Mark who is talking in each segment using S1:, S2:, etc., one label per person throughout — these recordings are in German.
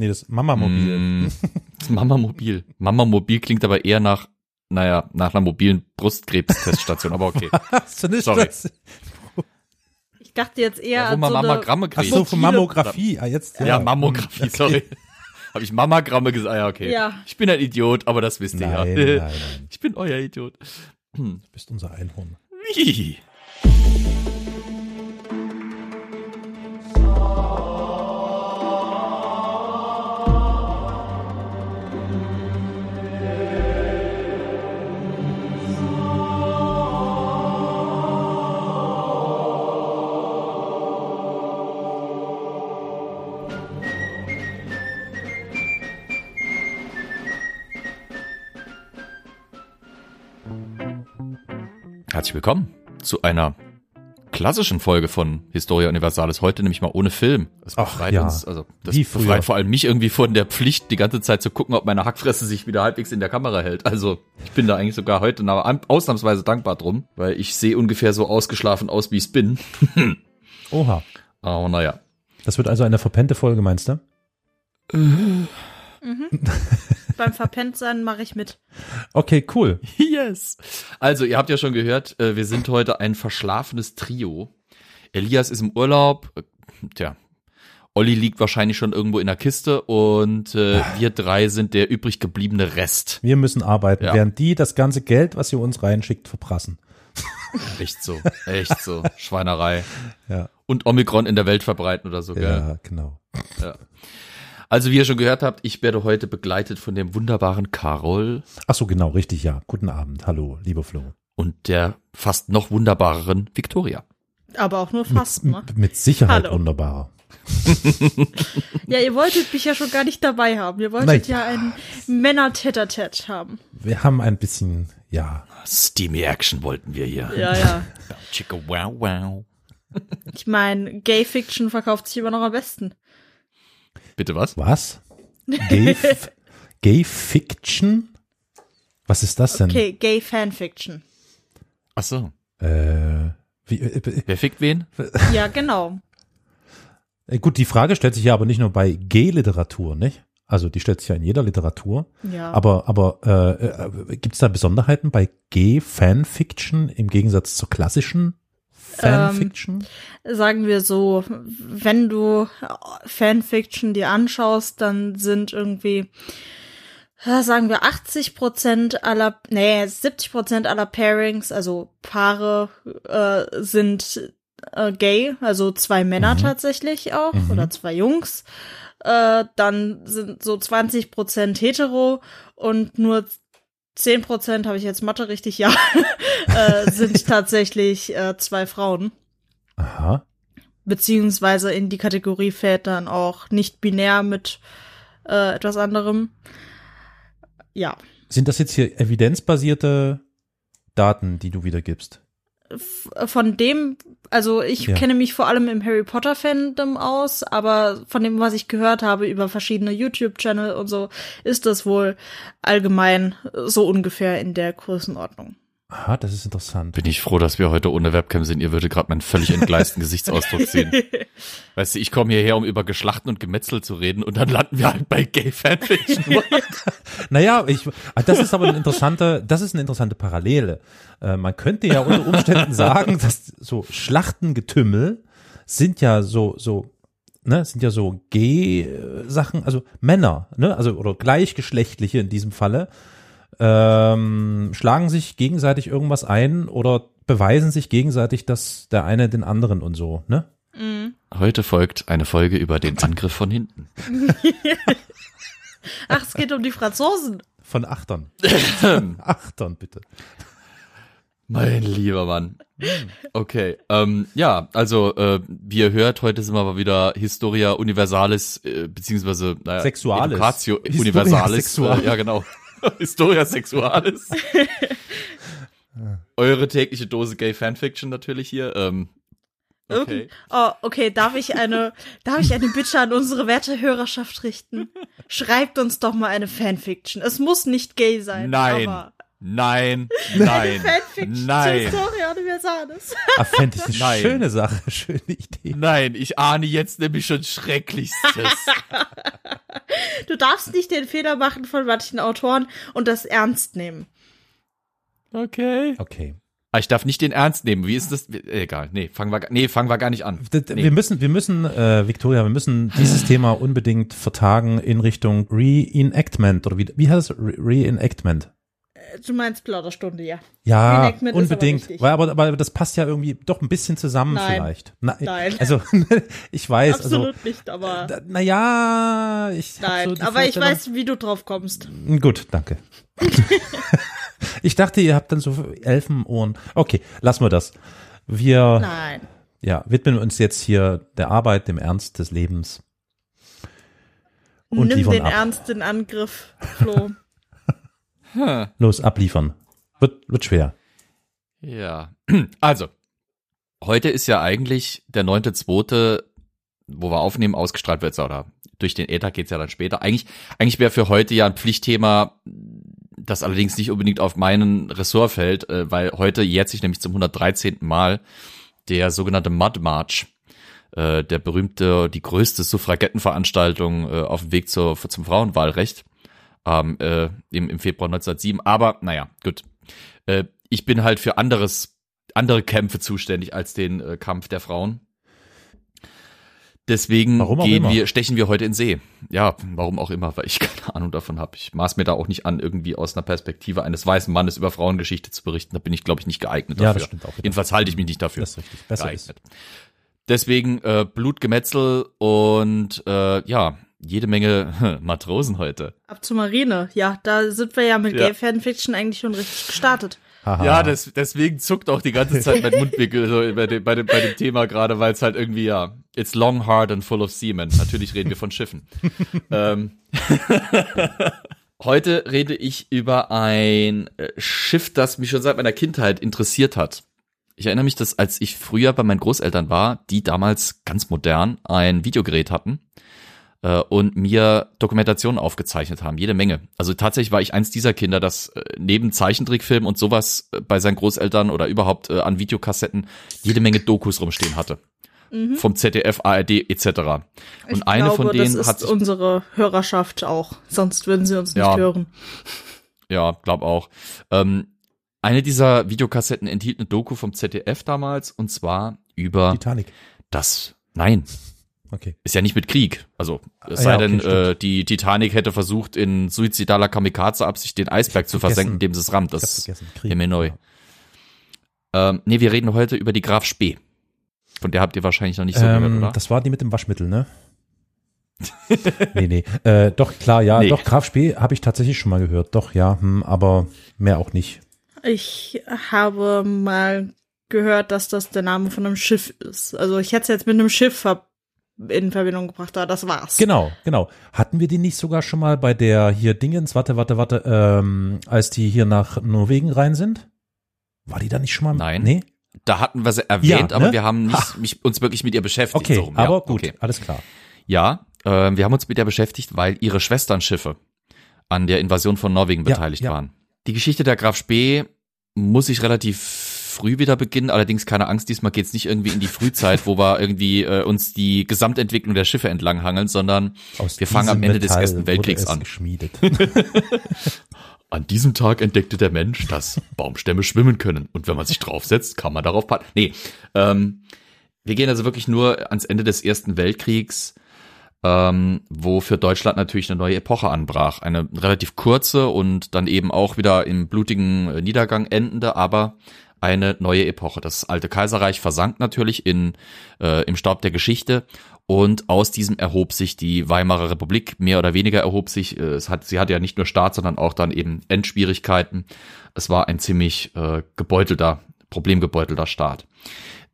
S1: Nee, das Mama-Mobil.
S2: Mm, das Mama-Mobil. Mama-Mobil klingt aber eher nach, naja, nach einer mobilen Brustkrebsteststation, aber okay.
S1: Hast du nicht
S2: Sorry.
S1: das?
S3: Ich dachte jetzt eher
S2: Ja, wo
S3: an
S2: man
S3: so eine,
S2: Mammogramme
S1: Ach so, von Mammographie. Ah, jetzt.
S2: Ja, Mammographie, sorry. Habe ich Mamagramme gesagt? Ah, ja, okay.
S3: Ja.
S2: Ich bin ein Idiot, aber das wisst ihr
S1: Nein,
S2: ja.
S1: nein, nein.
S2: Ich bin euer Idiot.
S1: Du bist unser Einhorn.
S2: Wie? Herzlich willkommen zu einer klassischen Folge von Historia Universalis. Heute nämlich mal ohne Film. Das
S1: Ach,
S2: befreit
S1: ja.
S2: uns, also das
S1: Wie früher.
S2: befreit vor allem mich irgendwie von der Pflicht, die ganze Zeit zu gucken, ob meine Hackfresse sich wieder halbwegs in der Kamera hält. Also ich bin da eigentlich sogar heute ausnahmsweise dankbar drum, weil ich sehe ungefähr so ausgeschlafen aus, wie ich bin.
S1: Oha.
S2: Aber naja.
S1: Das wird also eine verpennte Folge, meinst du?
S3: beim Verpenntsein mache ich mit.
S1: Okay, cool.
S2: Yes. Also, ihr habt ja schon gehört, äh, wir sind heute ein verschlafenes Trio. Elias ist im Urlaub. Äh, Tja, Olli liegt wahrscheinlich schon irgendwo in der Kiste und äh, wir drei sind der übrig gebliebene Rest.
S1: Wir müssen arbeiten,
S2: Ja.
S1: während die das ganze Geld, was ihr uns reinschickt, verprassen.
S2: Echt so, echt so. Schweinerei.
S1: Ja,
S2: Und Omikron in der Welt verbreiten oder so, gell?
S1: ja, genau.
S2: Also, wie ihr schon gehört habt, ich werde heute begleitet von dem wunderbaren Carol
S1: Ach so, genau, richtig, ja. Guten Abend. Hallo, lieber Flo.
S2: und der fast noch wunderbareren Victoria.
S3: Aber auch nur fast, ne?
S1: Mit, mit Sicherheit
S3: Hallo.
S1: wunderbar.
S3: Ja, ihr wolltet mich ja schon gar nicht dabei haben. Ihr wolltet
S1: Nein.
S3: ja ein Männer-Tet-a-Tet haben.
S1: Wir haben ein bisschen, ja,
S2: Steamy Action wollten wir hier.
S3: Ja, ja.
S2: Chicka wow wow.
S3: Ich meine, Gay-Fiction verkauft sich immer noch am besten.
S2: Bitte was?
S1: was? Gay, Gay Fiction? Was ist das denn?
S3: Okay, Gay-Fanfiction.
S2: Ach so.
S1: Äh, wie, äh, äh,
S2: Wer fickt wen?
S3: Ja, genau.
S1: äh, gut, die Frage stellt sich ja aber nicht nur bei Gay-Literatur, nicht? Also die stellt sich ja in jeder Literatur.
S3: Ja.
S1: Aber, aber äh, äh, gibt es da Besonderheiten bei Gay-Fanfiction im Gegensatz zur klassischen Fanfiction?
S3: sagen wir so, wenn du Fanfiction dir anschaust, dann sind irgendwie, sagen wir 80 Prozent aller, nee, 70 Prozent aller Pairings, also Paare, äh, sind äh, gay, also zwei Männer tatsächlich auch, oder zwei Jungs. Äh, dann sind so 20 Prozent hetero und nur 10 Prozent, habe ich jetzt Mathe richtig, ja, äh, sind tatsächlich äh, zwei Frauen
S1: Aha.
S3: beziehungsweise in die Kategorie fällt dann auch nicht binär mit äh, etwas anderem. Ja,
S1: Sind das jetzt hier evidenzbasierte Daten, die du wiedergibst?
S3: Von dem, also ich
S1: Ja.
S3: kenne mich vor allem im Harry Potter Fandom aus, aber von dem, was ich gehört habe über verschiedene YouTube-Channel und so, ist das wohl allgemein so ungefähr in der Größenordnung.
S1: Aha, das ist interessant.
S2: Bin ich froh, dass wir heute ohne Webcam sind. Ihr würdet gerade meinen völlig entgleisten Gesichtsausdruck sehen. Weißt du, ich komme hierher, um über Geschlachten und Gemetzel zu reden und dann landen wir halt bei Gay Fanfiction.
S1: Naja, ich, ah, das ist aber eine interessante, das ist eine interessante Parallele. Äh, man könnte ja unter Umständen sagen, dass so Schlachtengetümmel sind ja so, so, ne, sind ja so G-Sachen, also Männer, ne, also, oder gleichgeschlechtliche in diesem Falle, ähm, schlagen sich gegenseitig irgendwas ein oder beweisen sich gegenseitig, dass der eine den anderen und so, ne?
S2: Heute folgt eine Folge über den Angriff von hinten.
S3: Ach, es geht um die Franzosen.
S1: Von Achtern. Achtern, bitte.
S2: Mein lieber Mann. Okay, ähm, ja, also äh, wie ihr hört, heute sind wir aber wieder Historia Universalis, äh, beziehungsweise naja,
S1: Sexualis.
S2: Educatio
S1: Historia
S2: Universalis.
S1: Sexualis.
S2: Äh, ja, genau. Historia Sexualis. Eure tägliche Dose Gay Fanfiction natürlich hier. Ähm, okay.
S3: Oh, okay, darf ich eine, darf ich eine Bitte an unsere werte Hörerschaft richten? Schreibt uns doch mal eine Fanfiction. Es muss nicht gay sein.
S2: Nein.
S3: Aber
S2: Nein, nein, nein,
S3: Historia Universalis.
S1: Ah, fände ich eine
S2: Nein.
S1: schöne Sache, schöne Idee.
S2: nein, ich ahne jetzt nämlich schon Schrecklichstes.
S3: du darfst nicht den Fehler machen von manchen Autoren und das ernst nehmen.
S2: Okay.
S1: Okay.
S2: Ah, Ich darf nicht den ernst nehmen. Wie ist das? Egal. Nee, fangen wir, nee, fangen wir gar nicht an. Nee.
S1: Wir müssen, wir müssen, äh, Victoria, wir müssen dieses Thema unbedingt vertagen in Richtung Reenactment oder wie, wie heißt es? Re Reenactment.
S3: Du meinst Plauderstunde, ja.
S1: Ja,
S3: aber
S1: unbedingt. Weil, aber, aber das passt ja irgendwie doch ein bisschen zusammen
S3: Nein.
S1: vielleicht. Na,
S3: Nein.
S1: Also, ich weiß, also,
S3: Absolut nicht, aber
S1: naja, ich.
S3: nein.
S1: so
S3: aber ich weiß, wie du drauf kommst.
S1: Gut, danke. ich dachte, ihr habt dann so Elfenohren. Okay, lassen wir das. Wir
S3: Nein.
S1: ja, widmen uns jetzt hier der Arbeit, dem Ernst des Lebens. Und
S3: Nimm den
S1: ab.
S3: Ernst in Angriff, Flo.
S1: Los, abliefern. Wird, wird schwer.
S2: Ja. Also, heute ist ja eigentlich der neunte, zweite, wo wir aufnehmen, ausgestrahlt wird, oder durch den Äther geht's ja dann später. Eigentlich, eigentlich wäre für heute ja ein Pflichtthema, das allerdings nicht unbedingt auf meinen Ressort fällt, äh, weil heute jährt sich nämlich zum 113. Mal der sogenannte Mud March, äh, der berühmte, die größte Suffragettenveranstaltung äh, auf dem Weg zur, zum Frauenwahlrecht ähm, äh, im, im Februar 1907. Aber naja, gut. Äh, ich bin halt für anderes, andere Kämpfe zuständig als den äh, Kampf der Frauen. Deswegen gehen
S1: immer.
S2: wir, stechen wir heute in See. Ja, warum auch immer, weil ich keine Ahnung davon habe. Ich maß mir da auch nicht an, irgendwie aus einer Perspektive eines weißen Mannes über Frauengeschichte zu berichten. Da bin ich, glaube ich, nicht geeignet
S1: Ja,
S2: dafür.
S1: das stimmt auch wieder.
S2: Jedenfalls halte ich mich nicht dafür
S1: Das ist richtig. Besser
S2: geeignet. Deswegen äh, Blutgemetzel und äh, ja, jede Menge Matrosen heute.
S3: Ab zur Marine. Ja, da sind wir ja mit
S2: Ja.
S3: Gay Fanfiction eigentlich schon richtig gestartet.
S1: Haha.
S2: Ja, das, deswegen zuckt auch die ganze Zeit mein Mundwinkel so bei, dem, bei, dem, bei dem Thema gerade, weil es halt irgendwie, ja, it's long, hard and full of seamen. Natürlich reden wir von Schiffen. ähm, heute rede ich über ein äh, Schiff, das mich schon seit meiner Kindheit interessiert hat. Ich erinnere mich, dass als ich früher bei meinen Großeltern war, die damals ganz modern ein Videogerät hatten äh, und mir Dokumentationen aufgezeichnet haben, jede Menge. Also tatsächlich war ich eins dieser Kinder, das äh, neben Zeichentrickfilm und sowas äh, bei seinen Großeltern oder überhaupt äh, an Videokassetten jede Menge Dokus rumstehen hatte. Vom ZDF, ARD etc. Und
S3: Mhm. ich
S2: eine
S3: glaube,
S2: von denen
S3: das
S2: hat
S3: ist
S2: sich
S3: unsere Hörerschaft auch. Sonst würden sie uns nicht
S2: Ja.
S3: hören.
S2: Ja, glaub auch. Ähm, eine dieser Videokassetten enthielt eine Doku vom ZDF damals und zwar über
S1: Titanic.
S2: das. Nein,
S1: Okay.
S2: ist ja nicht mit Krieg. Also es
S1: Ah,
S2: sei
S1: ja, okay,
S2: denn,
S1: stimmt.
S2: äh, die Titanic hätte versucht, in suizidaler Kamikaze-Absicht den Eisberg zu versenken, indem sie es rammt. Das
S1: vergessen. Krieg.
S2: Himmel neu. Ähm, nee, wir reden heute über die Graf Spee. Von der habt ihr wahrscheinlich noch nicht so gehört,
S1: Ähm,
S2: oder?
S1: das war die mit dem Waschmittel, ne? nee, nee. Äh, doch, klar, ja,
S2: Nee.
S1: doch, Graf Spee habe ich tatsächlich schon mal gehört. Doch, ja, hm, aber mehr auch nicht.
S3: Ich habe mal gehört, dass das der Name von einem Schiff ist. Also ich hätte es jetzt mit einem Schiff ver in Verbindung gebracht, aber das war's.
S1: Genau, genau. Hatten wir die nicht sogar schon mal bei der hier Dingens, warte, warte, warte, ähm, als die hier nach Norwegen rein sind? War die da nicht schon mal?
S2: Nein.
S1: Nee?
S2: Da hatten wir sie erwähnt,
S1: Ja,
S2: aber
S1: ne?
S2: wir haben nicht, mich, uns wirklich mit ihr beschäftigt.
S1: Okay,
S2: so rum. Ja,
S1: aber gut,
S2: Okay.
S1: alles klar.
S2: Ja, äh, wir haben uns mit der beschäftigt, weil ihre Schwesternschiffe an der Invasion von Norwegen
S1: Ja,
S2: beteiligt
S1: ja.
S2: waren. Die Geschichte der Graf Spee muss ich relativ früh wieder beginnen, allerdings keine Angst, diesmal geht's nicht irgendwie in die Frühzeit, wo wir irgendwie äh, uns die Gesamtentwicklung der Schiffe entlanghangeln, sondern
S1: Aus
S2: Wir fangen am Ende des
S1: Metall
S2: Ersten Weltkriegs
S1: es
S2: an.
S1: Geschmiedet.
S2: an diesem Tag entdeckte der Mensch, dass Baumstämme schwimmen können und wenn man sich draufsetzt, kann man darauf paddeln. Nee, ähm, wir gehen also wirklich nur ans Ende des Ersten Weltkriegs, ähm, wo für Deutschland natürlich eine neue Epoche anbrach. Eine relativ kurze und dann eben auch wieder im blutigen äh, Niedergang endende, aber eine neue Epoche. Das alte Kaiserreich versank natürlich in, äh, im Staub der Geschichte und aus diesem erhob sich die Weimarer Republik, mehr oder weniger erhob sich. Äh, es hat, sie hatte ja nicht nur Staat, sondern auch dann eben Endschwierigkeiten. Es war ein ziemlich äh, gebeutelter, problemgebeutelter Staat,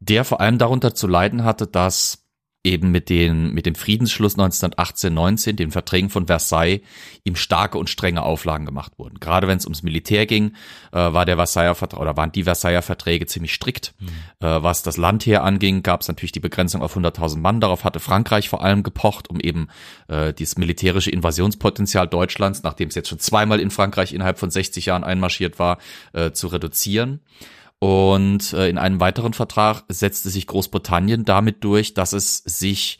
S2: der vor allem darunter zu leiden hatte, dass eben mit, den, mit dem Friedensschluss 1918-19, den Verträgen von Versailles, ihm starke und strenge Auflagen gemacht wurden. Gerade wenn es ums Militär ging, äh, war der Versailler Vertrag oder waren die Versailler Verträge ziemlich strikt. Äh, was das Landheer anging, gab es natürlich die Begrenzung auf 100.000 Mann. Darauf hatte Frankreich vor allem gepocht, um eben äh, dieses militärische Invasionspotenzial Deutschlands, nachdem es jetzt schon zweimal in Frankreich innerhalb von 60 Jahren einmarschiert war, äh, zu reduzieren. Und äh, in einem weiteren Vertrag setzte sich Großbritannien damit durch, dass es sich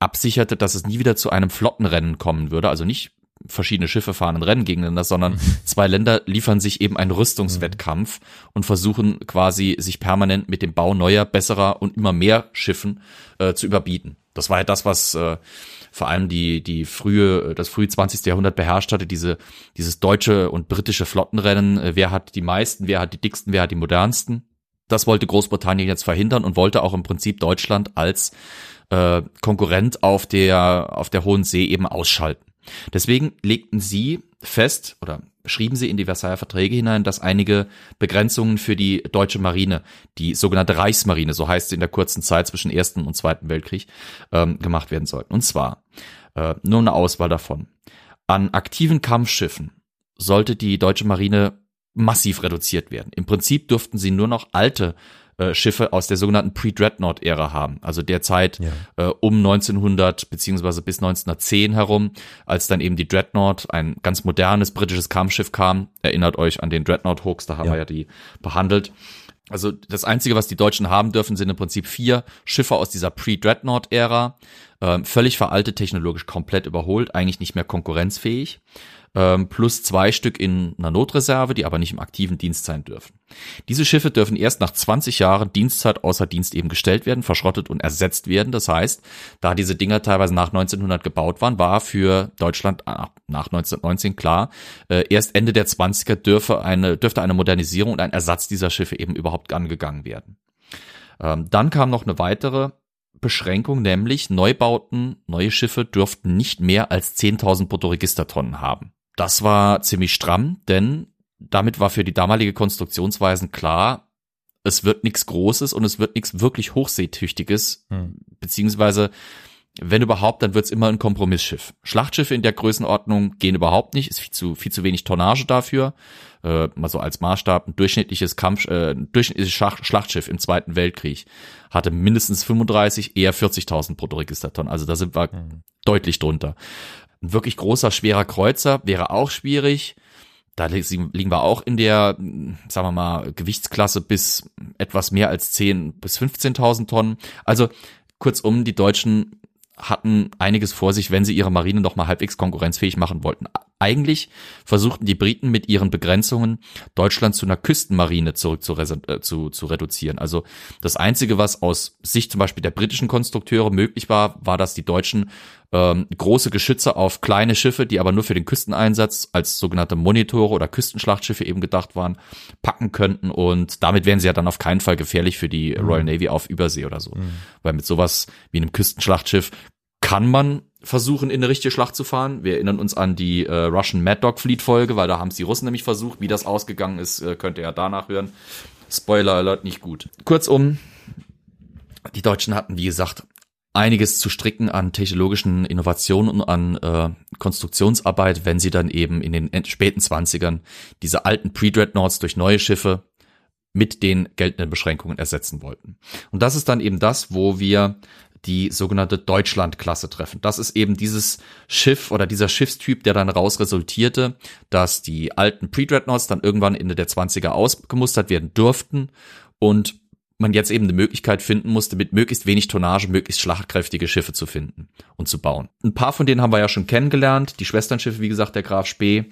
S2: absicherte, dass es nie wieder zu einem Flottenrennen kommen würde. Also nicht verschiedene Schiffe fahren ein Rennen gegeneinander, sondern zwei Länder liefern sich eben einen Rüstungswettkampf und versuchen quasi sich permanent mit dem Bau neuer, besserer und immer mehr Schiffen äh, zu überbieten. Das war ja das, was äh, vor allem die, die frühe, das frühe 20. Jahrhundert beherrscht hatte, diese, dieses deutsche und britische Flottenrennen. Äh, wer hat die meisten, wer hat die dicksten, wer hat die modernsten? Das wollte Großbritannien jetzt verhindern und wollte auch im Prinzip Deutschland als äh, Konkurrent auf der, auf der Hohen See eben ausschalten. Deswegen legten sie fest oder schrieben sie in die Versailler Verträge hinein, dass einige Begrenzungen für die deutsche Marine, die sogenannte Reichsmarine, so heißt sie in der kurzen Zeit zwischen Ersten und Zweiten Weltkrieg, ähm, gemacht werden sollten. Und zwar äh, nur eine Auswahl davon. An aktiven Kampfschiffen sollte die deutsche Marine massiv reduziert werden. Im Prinzip durften sie nur noch alte äh, Schiffe aus der sogenannten Pre-Dreadnought-Ära haben, also der Zeit ja. äh, um 1900 beziehungsweise bis 1910 herum, als dann eben die Dreadnought, ein ganz modernes britisches Kampfschiff kam. Erinnert euch an den Dreadnought Hoax, da haben ja. wir ja die behandelt. Also das Einzige, was die Deutschen haben dürfen, sind im Prinzip vier Schiffe aus dieser Pre-Dreadnought-Ära, ähm, völlig veraltet, technologisch komplett überholt, eigentlich nicht mehr konkurrenzfähig ähm, plus zwei Stück in einer Notreserve, die aber nicht im aktiven Dienst sein dürfen. Diese Schiffe dürfen erst nach 20 Jahren Dienstzeit außer Dienst eben gestellt werden, verschrottet und ersetzt werden. Das heißt, da diese Dinger teilweise nach 1900 gebaut waren, war für Deutschland nach 1919 klar, äh, erst Ende der 20er dürfe eine, dürfte eine Modernisierung und ein Ersatz dieser Schiffe eben überhaupt angegangen werden. Ähm, dann kam noch eine weitere Beschränkung, nämlich Neubauten, neue Schiffe dürften nicht mehr als 10.000 Bruttoregistertonnen haben. Das war ziemlich stramm, denn damit war für die damalige Konstruktionsweisen klar, es wird nichts Großes und es wird nichts wirklich Hochseetüchtiges, hm. beziehungsweise wenn überhaupt, dann wird es immer ein Kompromissschiff. Schlachtschiffe in der Größenordnung gehen überhaupt nicht, ist viel zu, viel zu wenig Tonnage dafür. Äh, mal so als Maßstab, ein durchschnittliches Kampf, äh, ein durchschnittliches Schlachtschiff im Zweiten Weltkrieg hatte mindestens 35, eher 40.000 Bruttoregistertonnen. Also da sind wir mhm. deutlich drunter. Ein wirklich großer, schwerer Kreuzer wäre auch schwierig. Da liegen wir auch in der, sagen wir mal, Gewichtsklasse bis etwas mehr als 10 bis 15.000 Tonnen. Also kurzum, die Deutschen hatten einiges vor sich, wenn sie ihre Marine noch mal halbwegs konkurrenzfähig machen wollten. Eigentlich versuchten die Briten mit ihren Begrenzungen Deutschland zu einer Küstenmarine zurück zu, äh, zu, zu reduzieren. Also das Einzige, was aus Sicht zum Beispiel der britischen Konstrukteure möglich war, war, dass die Deutschen ähm, große Geschütze auf kleine Schiffe, die aber nur für den Küsteneinsatz als sogenannte Monitore oder Küstenschlachtschiffe eben gedacht waren, packen könnten und damit wären sie ja dann auf keinen Fall gefährlich für die mhm. Royal Navy auf Übersee oder so. Mhm. Weil mit sowas wie einem Küstenschlachtschiff kann man versuchen, in eine richtige Schlacht zu fahren. Wir erinnern uns an die äh, Russian Mad Dog Fleet Folge, weil da haben es die Russen nämlich versucht. Wie das ausgegangen ist, äh, könnt ihr ja danach hören. Spoiler Alert, nicht gut. Kurzum, die Deutschen hatten, wie gesagt, einiges zu stricken an technologischen Innovationen und an äh, Konstruktionsarbeit, wenn sie dann eben in den späten Zwanzigern diese alten Pre-Dreadnoughts durch neue Schiffe mit den geltenden Beschränkungen ersetzen wollten. Und das ist dann eben das, wo wir die sogenannte Deutschland-Klasse treffen. Das ist eben dieses Schiff oder dieser Schiffstyp, der dann raus resultierte, dass die alten Pre-Dreadnoughts dann irgendwann Ende der 20er ausgemustert werden durften und man jetzt eben eine Möglichkeit finden musste, mit möglichst wenig Tonnage möglichst schlachtkräftige Schiffe zu finden und zu bauen. Ein paar von denen haben wir ja schon kennengelernt. Die Schwesternschiffe, wie gesagt, der Graf Spee,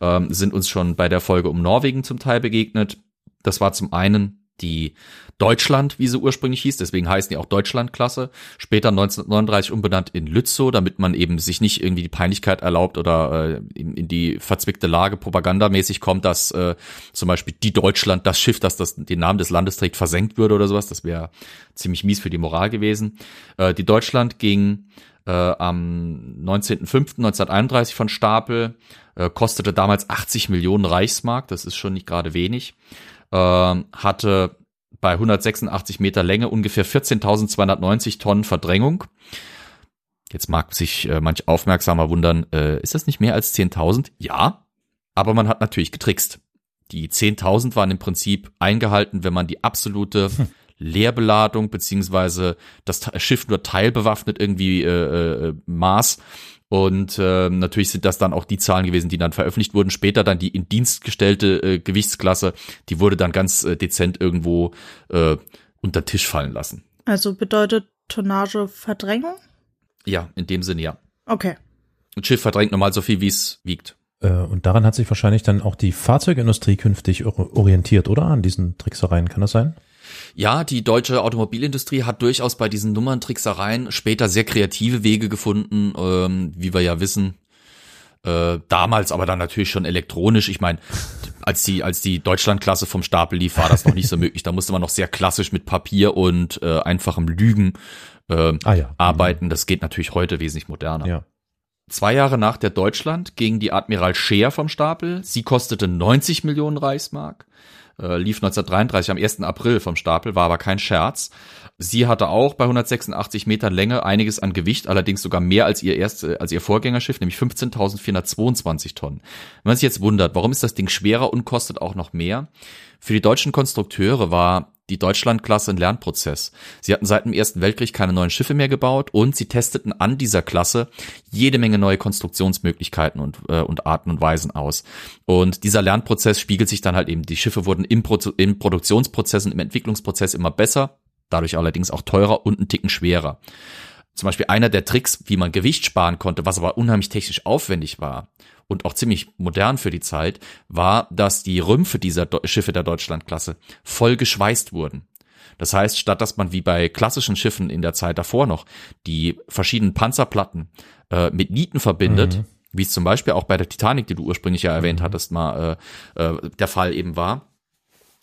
S2: ähm, sind uns schon bei der Folge um Norwegen zum Teil begegnet. Das war zum einen die Deutschland, wie sie ursprünglich hieß, deswegen heißen die auch Deutschlandklasse, später 1939 umbenannt in Lützow, damit man eben sich nicht irgendwie die Peinlichkeit erlaubt oder äh, in, in die verzwickte Lage propagandamäßig kommt, dass äh, zum Beispiel die Deutschland, das Schiff, das, das den Namen des Landes trägt, versenkt würde oder sowas. Das wäre ziemlich mies für die Moral gewesen. Äh, die Deutschland ging äh, am 19.05.1931 von Stapel, äh, kostete damals 80 Millionen Reichsmark, das ist schon nicht gerade wenig, äh, hatte bei 186 Meter Länge ungefähr 14.290 Tonnen Verdrängung. Jetzt mag sich äh, manch Aufmerksamer wundern, äh, ist das nicht mehr als 10.000? Ja, aber man hat natürlich getrickst. Die 10.000 waren im Prinzip eingehalten, wenn man die absolute hm. Leerbeladung beziehungsweise das Schiff nur teilbewaffnet irgendwie äh, äh, maß und äh, natürlich sind das dann auch die Zahlen gewesen, die dann veröffentlicht wurden. Später dann die in Dienst gestellte äh, Gewichtsklasse, die wurde dann ganz äh, dezent irgendwo äh, unter Tisch fallen lassen.
S3: Also bedeutet Tonnage Verdrängung?
S2: Ja, in dem Sinne ja.
S3: Okay.
S2: Ein Schiff verdrängt normal so viel, wie es wiegt.
S1: Äh, und daran hat sich wahrscheinlich dann auch die Fahrzeugindustrie künftig orientiert, oder? An diesen Tricksereien, kann das sein?
S2: Ja, die deutsche Automobilindustrie hat durchaus bei diesen Nummerntricksereien später sehr kreative Wege gefunden, ähm, wie wir ja wissen. Äh, damals aber dann natürlich schon elektronisch. Ich meine, als die, als die Deutschlandklasse vom Stapel lief, war das noch nicht so möglich. Da musste man noch sehr klassisch mit Papier und äh, einfachem Lügen äh, ah, ja. arbeiten. Das geht natürlich heute wesentlich moderner. Ja. Zwei Jahre nach der Deutschland ging die Admiral Scheer vom Stapel. Sie kostete 90 Millionen Reichsmark, äh, lief 1933 am 1. April vom Stapel, war aber kein Scherz. Sie hatte auch bei 186 Metern Länge einiges an Gewicht, allerdings sogar mehr als ihr erst, als ihr Vorgängerschiff, nämlich 15.422 Tonnen. Wenn man sich jetzt wundert, warum ist das Ding schwerer und kostet auch noch mehr? Für die deutschen Konstrukteure war die Deutschlandklasse ein Lernprozess. Sie hatten seit dem Ersten Weltkrieg keine neuen Schiffe mehr gebaut und sie testeten an dieser Klasse jede Menge neue Konstruktionsmöglichkeiten und, äh, und Arten und Weisen aus. Und dieser Lernprozess spiegelt sich dann halt eben. Die Schiffe wurden im, Pro im Produktionsprozess und im Entwicklungsprozess immer besser, dadurch allerdings auch teurer und ein Ticken schwerer. Zum Beispiel einer der Tricks, wie man Gewicht sparen konnte, was aber unheimlich technisch aufwendig war und auch ziemlich modern für die Zeit, war, dass die Rümpfe dieser Do Schiffe der Deutschlandklasse voll geschweißt wurden. Das heißt, statt dass man wie bei klassischen Schiffen in der Zeit davor noch die verschiedenen Panzerplatten äh, mit Nieten verbindet, mhm. wie es zum Beispiel auch bei der Titanic, die du ursprünglich ja erwähnt mhm. hattest, mal äh, äh, der Fall eben war,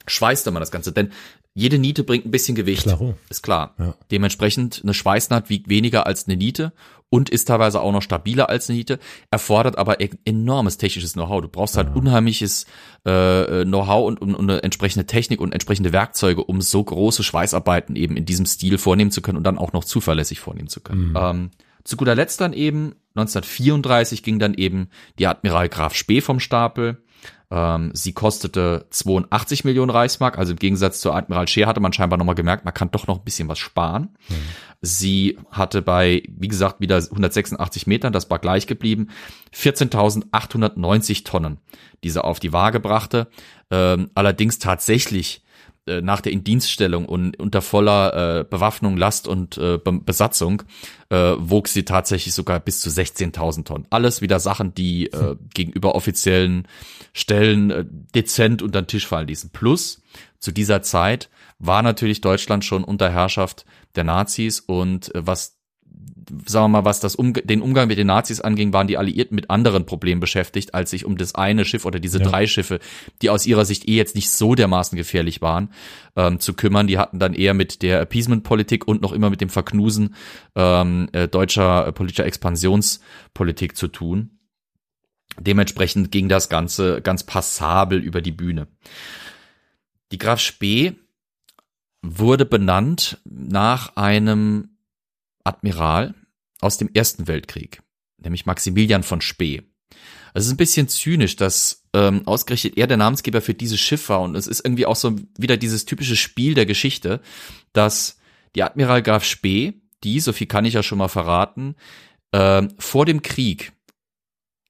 S2: schweißte man das Ganze. Denn jede Niete bringt ein bisschen Gewicht. Klaro. Ist klar. Ja. Dementsprechend eine Schweißnaht wiegt weniger als eine Niete und ist teilweise auch noch stabiler als eine Niete, erfordert aber e-, enormes technisches Know-how. Du brauchst halt unheimliches äh, Know-how und, und, und eine entsprechende Technik und entsprechende Werkzeuge, um so große Schweißarbeiten eben in diesem Stil vornehmen zu können und dann auch noch zuverlässig vornehmen zu können. Mhm. Ähm, zu guter Letzt dann eben 1934 ging dann eben die Admiral Graf Spee vom Stapel ähm, sie kostete 82 Millionen Reichsmark, also im Gegensatz zu Admiral Scheer hatte man scheinbar nochmal gemerkt, man kann doch noch ein bisschen was sparen. Mhm. Sie hatte bei, wie gesagt, wieder 186 Metern, das war gleich geblieben, 14.890 Tonnen, die sie auf die Waage brachte. Ähm, allerdings tatsächlich äh, nach der Indienststellung und unter voller äh, Bewaffnung, Last und äh, Besatzung äh, wog sie tatsächlich sogar bis zu 16.000 Tonnen. Alles wieder Sachen, die äh, hm. gegenüber offiziellen Stellen äh, dezent unter den Tisch fallen ließen. Plus, zu dieser Zeit war natürlich Deutschland schon unter Herrschaft der Nazis und äh, was sagen wir mal, was das um, den Umgang mit den Nazis anging, waren die Alliierten mit anderen Problemen beschäftigt, als sich um das eine Schiff oder diese ja. drei Schiffe, die aus ihrer Sicht eh jetzt nicht so dermaßen gefährlich waren, ähm, zu kümmern. Die hatten dann eher mit der Appeasement-Politik und noch immer mit dem Verknusen ähm, äh, deutscher äh, politischer Expansionspolitik zu tun. Dementsprechend ging das Ganze ganz passabel über die Bühne. Die Graf Spee wurde benannt nach einem Admiral aus dem Ersten Weltkrieg, nämlich Maximilian von Spee. Es ist ein bisschen zynisch, dass ähm, ausgerechnet er der Namensgeber für dieses Schiff war und es ist irgendwie auch so wieder dieses typische Spiel der Geschichte, dass die Admiral Graf Spee, die, so viel kann ich ja schon mal verraten, äh, vor dem Krieg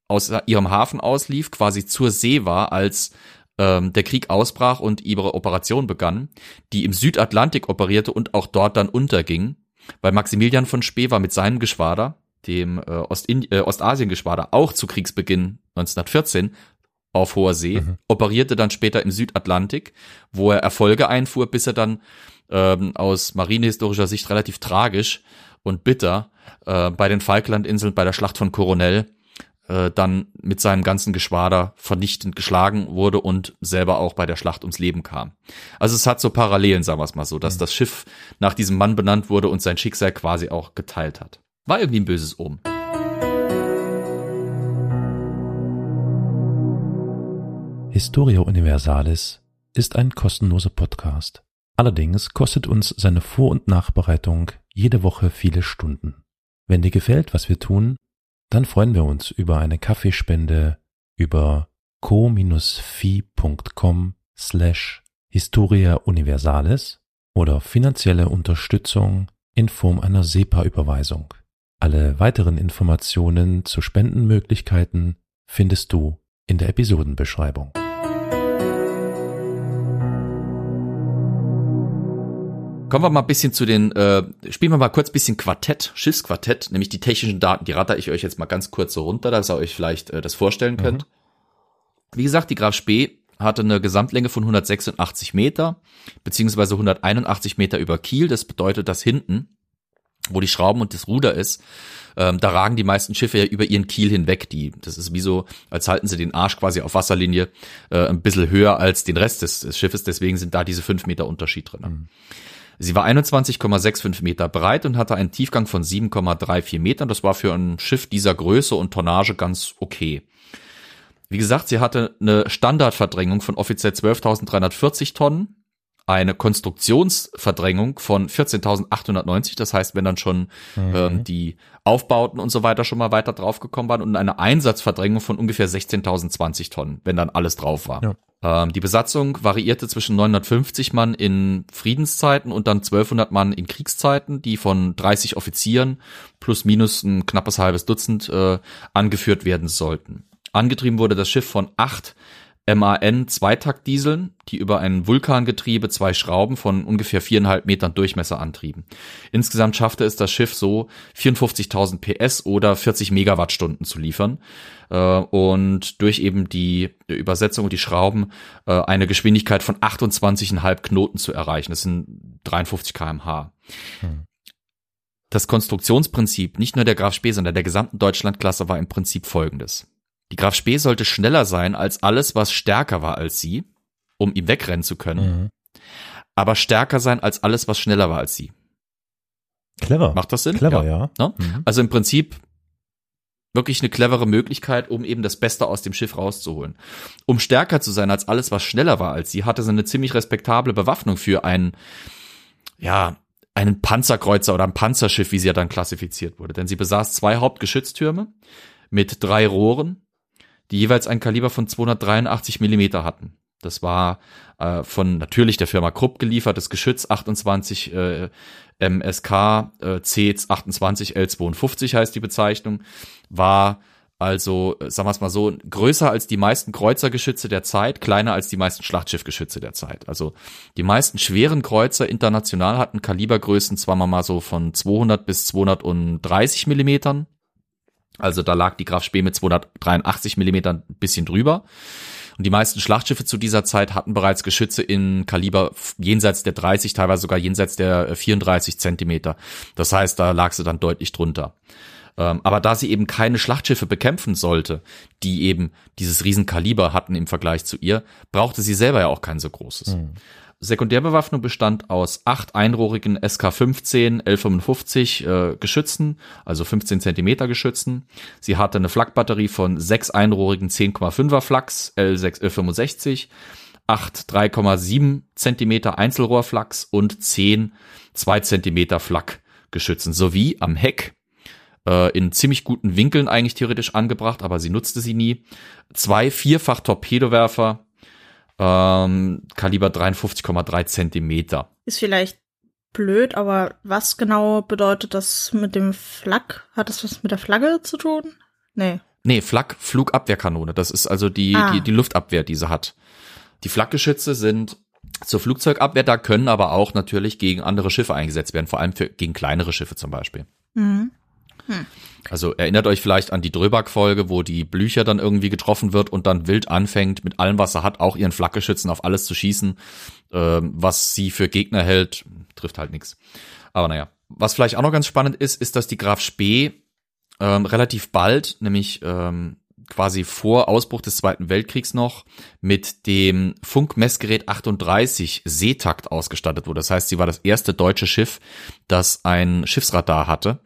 S2: aus ihrem Hafen auslief, quasi zur See war, als ähm, der Krieg ausbrach und ihre Operation begann, die im Südatlantik operierte und auch dort dann unterging weil Maximilian von Spee war mit seinem Geschwader, dem äh, Ostin äh, Ostasien-Geschwader, auch zu Kriegsbeginn 1914 auf hoher See, mhm. operierte dann später im Südatlantik, wo er Erfolge einfuhr, bis er dann ähm, aus marinehistorischer Sicht relativ tragisch und bitter äh, bei den Falklandinseln bei der Schlacht von Coronel äh, dann mit seinem ganzen Geschwader vernichtend geschlagen wurde und selber auch bei der Schlacht ums Leben kam. Also es hat so Parallelen, sagen wir es mal so, dass mhm. das Schiff nach diesem Mann benannt wurde und sein Schicksal quasi auch geteilt hat. War irgendwie ein böses Omen.
S1: Historia Universalis ist ein kostenloser Podcast. Allerdings kostet uns seine Vor- und Nachbereitung jede Woche viele Stunden. Wenn dir gefällt, was wir tun, dann freuen wir uns über eine Kaffeespende über co-fi.com slash Historia Universalis oder finanzielle Unterstützung in Form einer SEPA-Überweisung. Alle weiteren Informationen zu Spendenmöglichkeiten findest du in der Episodenbeschreibung.
S2: Kommen wir mal ein bisschen zu den, äh, spielen wir mal kurz ein bisschen Quartett, Schiffsquartett, nämlich die technischen Daten, die ratter ich euch jetzt mal ganz kurz so runter, dass ihr euch vielleicht äh, das vorstellen könnt. Mhm. Wie gesagt, die Graf Spee hatte eine Gesamtlänge von 186 Meter, beziehungsweise 181 Meter über Kiel. Das bedeutet, dass hinten, wo die Schrauben und das Ruder ist, ähm, da ragen die meisten Schiffe ja über ihren Kiel hinweg. Die, das ist wie so, als halten sie den Arsch quasi auf Wasserlinie äh, ein bisschen höher als den Rest des, des Schiffes. Deswegen sind da diese fünf Meter Unterschied drin. Mhm. Sie war 21,65 Meter breit und hatte einen Tiefgang von 7,34 Metern. Das war für ein Schiff dieser Größe und Tonnage ganz okay. Wie gesagt, sie hatte eine Standardverdrängung von offiziell 12.340 Tonnen eine Konstruktionsverdrängung von 14.890. Das heißt, wenn dann schon mhm. ähm, die Aufbauten und so weiter schon mal weiter draufgekommen waren und eine Einsatzverdrängung von ungefähr 16.020 Tonnen, wenn dann alles drauf war. Ja. Ähm, die Besatzung variierte zwischen 950 Mann in Friedenszeiten und dann 1200 Mann in Kriegszeiten, die von 30 Offizieren plus minus ein knappes halbes Dutzend äh, angeführt werden sollten. Angetrieben wurde das Schiff von acht MAN Zweitaktdieseln, die über ein Vulkangetriebe zwei Schrauben von ungefähr viereinhalb Metern Durchmesser antrieben. Insgesamt schaffte es das Schiff so 54.000 PS oder 40 Megawattstunden zu liefern äh, und durch eben die Übersetzung und die Schrauben äh, eine Geschwindigkeit von 28,5 Knoten zu erreichen. Das sind 53 kmh. Hm. Das Konstruktionsprinzip nicht nur der Graf Spee, sondern der gesamten Deutschlandklasse war im Prinzip folgendes. Die Graf Spee sollte schneller sein als alles, was stärker war als sie, um ihm wegrennen zu können. Mhm. Aber stärker sein als alles, was schneller war als sie.
S1: Clever.
S2: Macht das Sinn?
S1: Clever, ja.
S2: ja. Mhm. Also im Prinzip wirklich eine clevere Möglichkeit, um eben das Beste aus dem Schiff rauszuholen. Um stärker zu sein als alles, was schneller war als sie, hatte sie eine ziemlich respektable Bewaffnung für einen, ja, einen Panzerkreuzer oder ein Panzerschiff, wie sie ja dann klassifiziert wurde. Denn sie besaß zwei Hauptgeschütztürme mit drei Rohren, die jeweils ein Kaliber von 283 Millimeter hatten. Das war äh, von natürlich der Firma Krupp geliefertes Geschütz 28 äh, MSK äh, C28 L52 heißt die Bezeichnung, war also, äh, sagen wir es mal so, größer als die meisten Kreuzergeschütze der Zeit, kleiner als die meisten Schlachtschiffgeschütze der Zeit. Also die meisten schweren Kreuzer international hatten Kalibergrößen zwar mal so von 200 bis 230 Millimetern, also da lag die Graf Spee mit 283 Millimetern ein bisschen drüber. Und die meisten Schlachtschiffe zu dieser Zeit hatten bereits Geschütze in Kaliber jenseits der 30, teilweise sogar jenseits der 34 Zentimeter. Das heißt, da lag sie dann deutlich drunter. Ähm, aber da sie eben keine Schlachtschiffe bekämpfen sollte, die eben dieses Riesenkaliber hatten im Vergleich zu ihr, brauchte sie selber ja auch kein so großes. Mhm. Sekundärbewaffnung bestand aus acht einrohrigen SK-15 L55 äh, Geschützen, also 15 Zentimeter Geschützen. Sie hatte eine Flakbatterie von sechs einrohrigen 10,5er Flaks L65, acht 3,7 Zentimeter Einzelrohrflaks und zehn 2 Zentimeter Flakgeschützen sowie am Heck äh, in ziemlich guten Winkeln eigentlich theoretisch angebracht, aber sie nutzte sie nie. Zwei vierfach Torpedowerfer ähm, Kaliber 53,3 Zentimeter.
S3: Ist vielleicht blöd, aber was genau bedeutet das mit dem Flak? Hat das was mit der Flagge zu tun? Nee.
S2: Nee, Flak, Flugabwehrkanone. Das ist also die, ah. die, die Luftabwehr, die sie hat. Die Flakgeschütze sind zur Flugzeugabwehr da, können aber auch natürlich gegen andere Schiffe eingesetzt werden, vor allem für, gegen kleinere Schiffe zum Beispiel. Mhm. Hm. Also erinnert euch vielleicht an die Dröback-Folge, wo die Blücher dann irgendwie getroffen wird und dann wild anfängt, mit allem, was er hat, auch ihren Flakgeschützen auf alles zu schießen, ähm, was sie für Gegner hält, trifft halt nichts. Aber naja. Was vielleicht auch noch ganz spannend ist, ist, dass die Graf Spee ähm, relativ bald, nämlich ähm, quasi vor Ausbruch des Zweiten Weltkriegs noch mit dem Funkmessgerät 38 Seetakt ausgestattet wurde. Das heißt, sie war das erste deutsche Schiff, das ein Schiffsradar hatte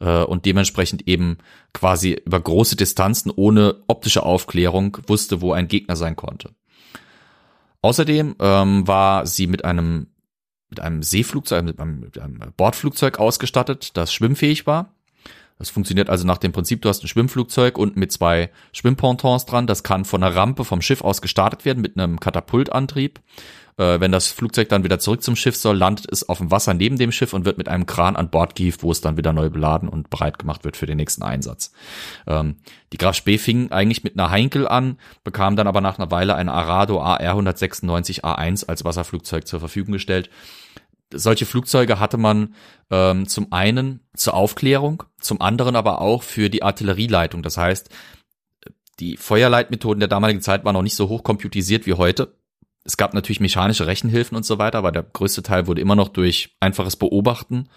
S2: äh, und dementsprechend eben quasi über große Distanzen ohne optische Aufklärung wusste, wo ein Gegner sein konnte. Außerdem ähm, war sie mit einem mit einem Seeflugzeug, mit einem, mit einem Bordflugzeug ausgestattet, das schwimmfähig war. Das funktioniert also nach dem Prinzip, du hast ein Schwimmflugzeug und mit zwei Schwimmpontons dran. Das kann von einer Rampe vom Schiff aus gestartet werden mit einem Katapultantrieb. Äh, wenn das Flugzeug dann wieder zurück zum Schiff soll, landet es auf dem Wasser neben dem Schiff und wird mit einem Kran an Bord gehievt, wo es dann wieder neu beladen und bereit gemacht wird für den nächsten Einsatz. Ähm, die Graf Spee fing eigentlich mit einer Heinkel an, bekam dann aber nach einer Weile eine Arado AR 196 A1 als Wasserflugzeug zur Verfügung gestellt solche Flugzeuge hatte man ähm, zum einen zur Aufklärung, zum anderen aber auch für die Artillerieleitung. Das heißt, die Feuerleitmethoden der damaligen Zeit waren noch nicht so hochkomputisiert wie heute. Es gab natürlich mechanische Rechenhilfen und so weiter, aber der größte Teil wurde immer noch durch einfaches Beobachten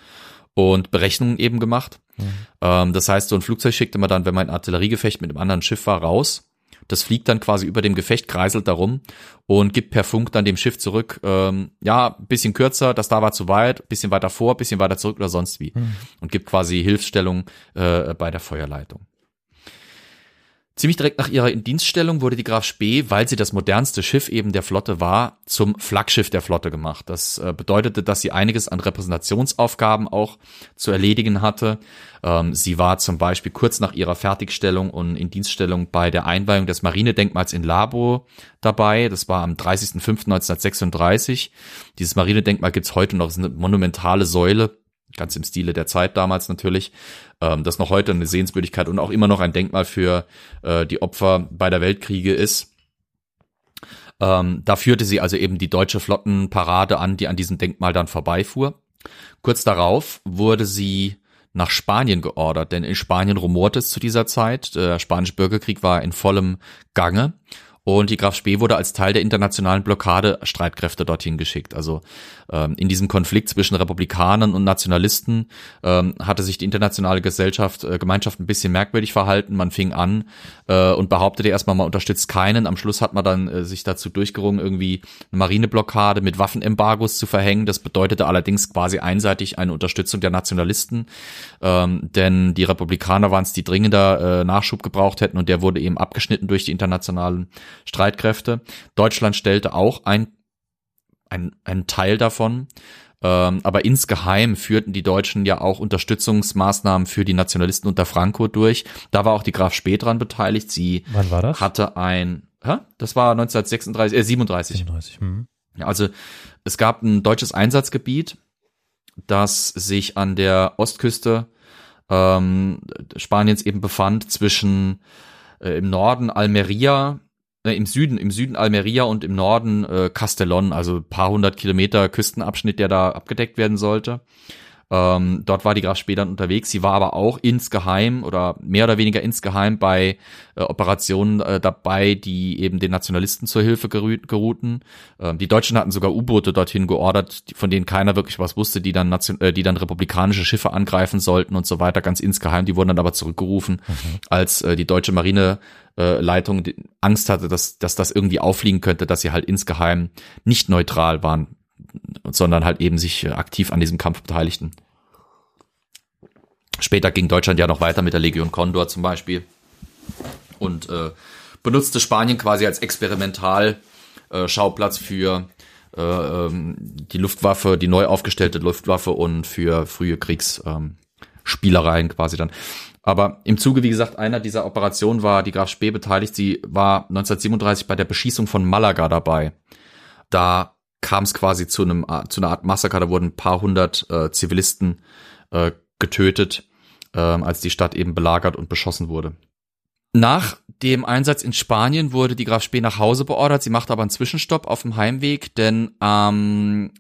S2: und Berechnungen eben gemacht. Mhm. Ähm, das heißt, so ein Flugzeug schickte man dann, wenn man ein Artilleriegefecht mit einem anderen Schiff war, raus. Das fliegt dann quasi über dem Gefecht, kreiselt darum und gibt per Funk dann dem Schiff zurück, ähm, ja, bisschen kürzer, das da war zu weit, bisschen weiter vor, bisschen weiter zurück oder sonst wie. Mhm. Und gibt quasi Hilfsstellung äh, bei der Feuerleitung. Ziemlich direkt nach ihrer Indienststellung wurde die Graf Spee, weil sie das modernste Schiff eben der Flotte war, zum Flaggschiff der Flotte gemacht. Das äh, bedeutete, dass sie einiges an Repräsentationsaufgaben auch zu erledigen hatte. Ähm, sie war zum Beispiel kurz nach ihrer Fertigstellung und Indienststellung bei der Einweihung des Marinedenkmals in Labo dabei. Das war am 30.05.1936. Dieses Marinedenkmal gibt's heute noch, das ist eine monumentale Säule ganz im Stile der Zeit damals natürlich. Ähm, das noch heute eine Sehenswürdigkeit und auch immer noch ein Denkmal für äh, die Opfer beider Weltkriege ist. Ähm, da führte sie also eben die deutsche Flottenparade an, die an diesem Denkmal dann vorbeifuhr. Kurz darauf wurde sie nach Spanien geordert, denn in Spanien rumorte es zu dieser Zeit. Der spanische Bürgerkrieg war in vollem Gange und die Graf Spee wurde als Teil der internationalen Blockade-Streitkräfte dorthin geschickt. Also ähm, in diesem Konflikt zwischen Republikanern und Nationalisten ähm, hatte sich die internationale Gesellschaft, äh, Gemeinschaft ein bisschen merkwürdig verhalten. Man fing an äh, und behauptete erstmal, man unterstützt keinen. Am Schluss hat man dann äh, sich dazu durchgerungen, irgendwie eine Marineblockade mit Waffenembargos zu verhängen. Das bedeutete allerdings quasi einseitig eine Unterstützung der Nationalisten, ähm, denn die Republikaner waren es, die dringender äh, Nachschub gebraucht hätten und der wurde eben abgeschnitten durch die internationalen Streitkräfte. Deutschland stellte auch ein, ein, einen Teil davon. Ähm, aber insgeheim führten die Deutschen ja auch Unterstützungsmaßnahmen für die Nationalisten unter Franco durch. Da war auch die Graf Spee dran beteiligt. Sie
S1: Wann war das?
S2: hatte ein, hä? das war 1936, äh, 37.
S1: 37. Hm.
S2: Ja, also es gab ein deutsches Einsatzgebiet, das sich an der Ostküste ähm, Spaniens eben befand zwischen äh, im Norden Almeria äh, im Süden, im Süden Almeria und im Norden äh, Castellon, also paar hundert Kilometer Küstenabschnitt, der da abgedeckt werden sollte. Ähm, dort war die Graf Spee dann unterwegs. Sie war aber auch insgeheim oder mehr oder weniger insgeheim bei äh, Operationen äh, dabei, die eben den Nationalisten zur Hilfe geruhten. Ähm, die Deutschen hatten sogar U-Boote dorthin geordert, von denen keiner wirklich was wusste, die dann, Nation äh, die dann republikanische Schiffe angreifen sollten und so weiter, ganz insgeheim. Die wurden dann aber zurückgerufen, mhm. als äh, die deutsche Marine äh, Leitung Angst hatte, dass, dass das irgendwie auffliegen könnte, dass sie halt insgeheim nicht neutral waren, sondern halt eben sich äh, aktiv an diesem Kampf beteiligten. Später ging Deutschland ja noch weiter mit der Legion Condor zum Beispiel und äh, benutzte Spanien quasi als Experimentalschauplatz äh, für äh, ähm, die Luftwaffe, die neu aufgestellte Luftwaffe und für frühe Kriegsspielereien ähm, quasi dann. Aber im Zuge, wie gesagt, einer dieser Operationen war die Graf Spee beteiligt. Sie war 1937 bei der Beschießung von Malaga dabei. Da kam es quasi zu einem zu einer Art Massaker. Da wurden ein paar hundert äh, Zivilisten äh, getötet, äh, als die Stadt eben belagert und beschossen wurde. Nach dem Einsatz in Spanien wurde die Graf Spee nach Hause beordert. Sie machte aber einen Zwischenstopp auf dem Heimweg, denn ähm,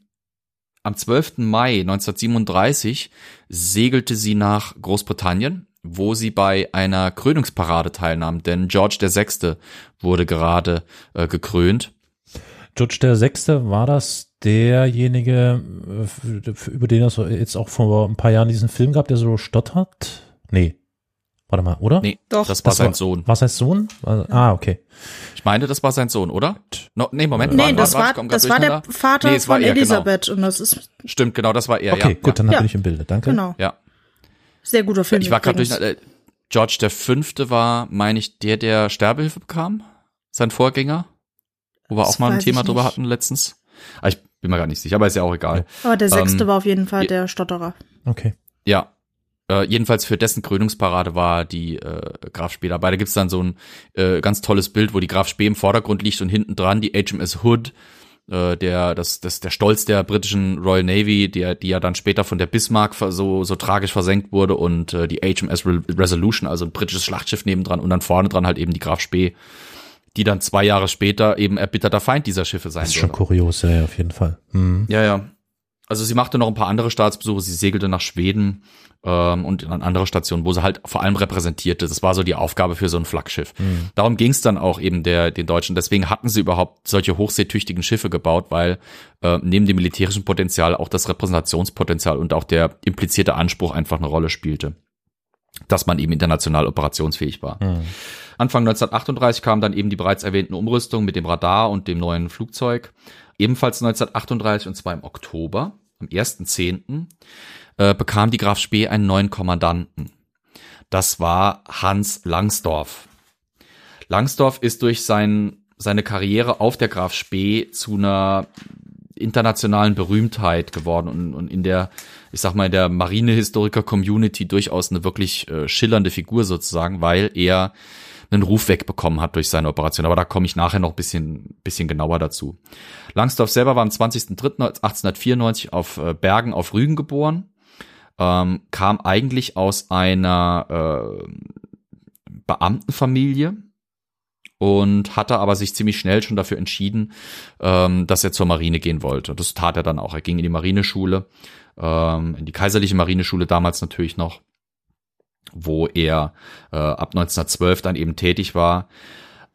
S2: am 12. Mai 1937 segelte sie nach Großbritannien, wo sie bei einer Krönungsparade teilnahm, denn George VI. wurde gerade äh, gekrönt.
S1: George der Sechste, war das derjenige, äh, über den es jetzt auch vor ein paar Jahren diesen Film gab, der so stottert? Nee. Warte mal, oder? Nee,
S2: Doch. das war das sein war, Sohn.
S1: War sein Sohn? Ah, okay.
S2: Ich meine, das war sein Sohn, oder?
S3: No, nee, Moment. Nee, war, das war, war das war der Vater nee, von er, genau. Elisabeth genau. und das ist.
S2: Stimmt, genau, das war er.
S1: Okay,
S2: ja,
S1: gut, dann ja. bin ich im Bilde. Danke.
S3: Genau.
S2: Ja.
S3: Sehr guter Film.
S2: Ich war gerade durch. Äh, George der Fünfte war, meine ich, der, der Sterbehilfe bekam, sein Vorgänger. Wo wir das auch mal ein Thema drüber hatten letztens. Ah, ich bin mir gar nicht sicher, aber ist ja auch egal.
S3: Aber der sechste ähm, war auf jeden Fall der Stotterer.
S1: Okay.
S2: Ja. Äh, jedenfalls für dessen Krönungsparade war die äh, Graf Spee dabei. Da gibt's dann so ein äh, ganz tolles Bild, wo die Graf Spee im Vordergrund liegt und hinten dran die HMS Hood, äh, der das, das der Stolz der britischen Royal Navy, der die ja dann später von der Bismarck so so tragisch versenkt wurde und äh, die HMS Resolution, also ein britisches Schlachtschiff nebendran und dann vorne dran halt eben die Graf Spee die dann zwei Jahre später eben erbitterter Feind dieser Schiffe sein
S1: Das ist schon kurios, ja, auf jeden Fall. Mhm.
S2: Ja, ja. also sie machte noch ein paar andere Staatsbesuche, sie segelte nach Schweden ähm, und an andere Stationen, wo sie halt vor allem repräsentierte. Das war so die Aufgabe für so ein Flaggschiff. Mhm. Darum ging es dann auch eben der den Deutschen. Deswegen hatten sie überhaupt solche hochseetüchtigen Schiffe gebaut, weil äh, neben dem militärischen Potenzial auch das Repräsentationspotenzial und auch der implizierte Anspruch einfach eine Rolle spielte, dass man eben international operationsfähig war. Mhm. Anfang 1938 kam dann eben die bereits erwähnten Umrüstungen mit dem Radar und dem neuen Flugzeug. Ebenfalls 1938 und zwar im Oktober, am 1.10., äh, bekam die Graf Spee einen neuen Kommandanten. Das war Hans Langsdorff. Langsdorff ist durch sein, seine Karriere auf der Graf Spee zu einer internationalen Berühmtheit geworden und, und in der, ich sag mal, in der Marinehistoriker-Community durchaus eine wirklich äh, schillernde Figur sozusagen, weil er einen Ruf wegbekommen hat durch seine Operation. Aber da komme ich nachher noch ein bisschen, bisschen genauer dazu. Langsdorff selber war am 20.03.1894 auf äh, Bergen auf Rügen geboren, ähm, kam eigentlich aus einer äh, Beamtenfamilie und hatte aber sich ziemlich schnell schon dafür entschieden, ähm, dass er zur Marine gehen wollte. Das tat er dann auch. Er ging in die Marineschule, ähm, in die kaiserliche Marineschule damals natürlich noch wo er äh, ab 1912 dann eben tätig war.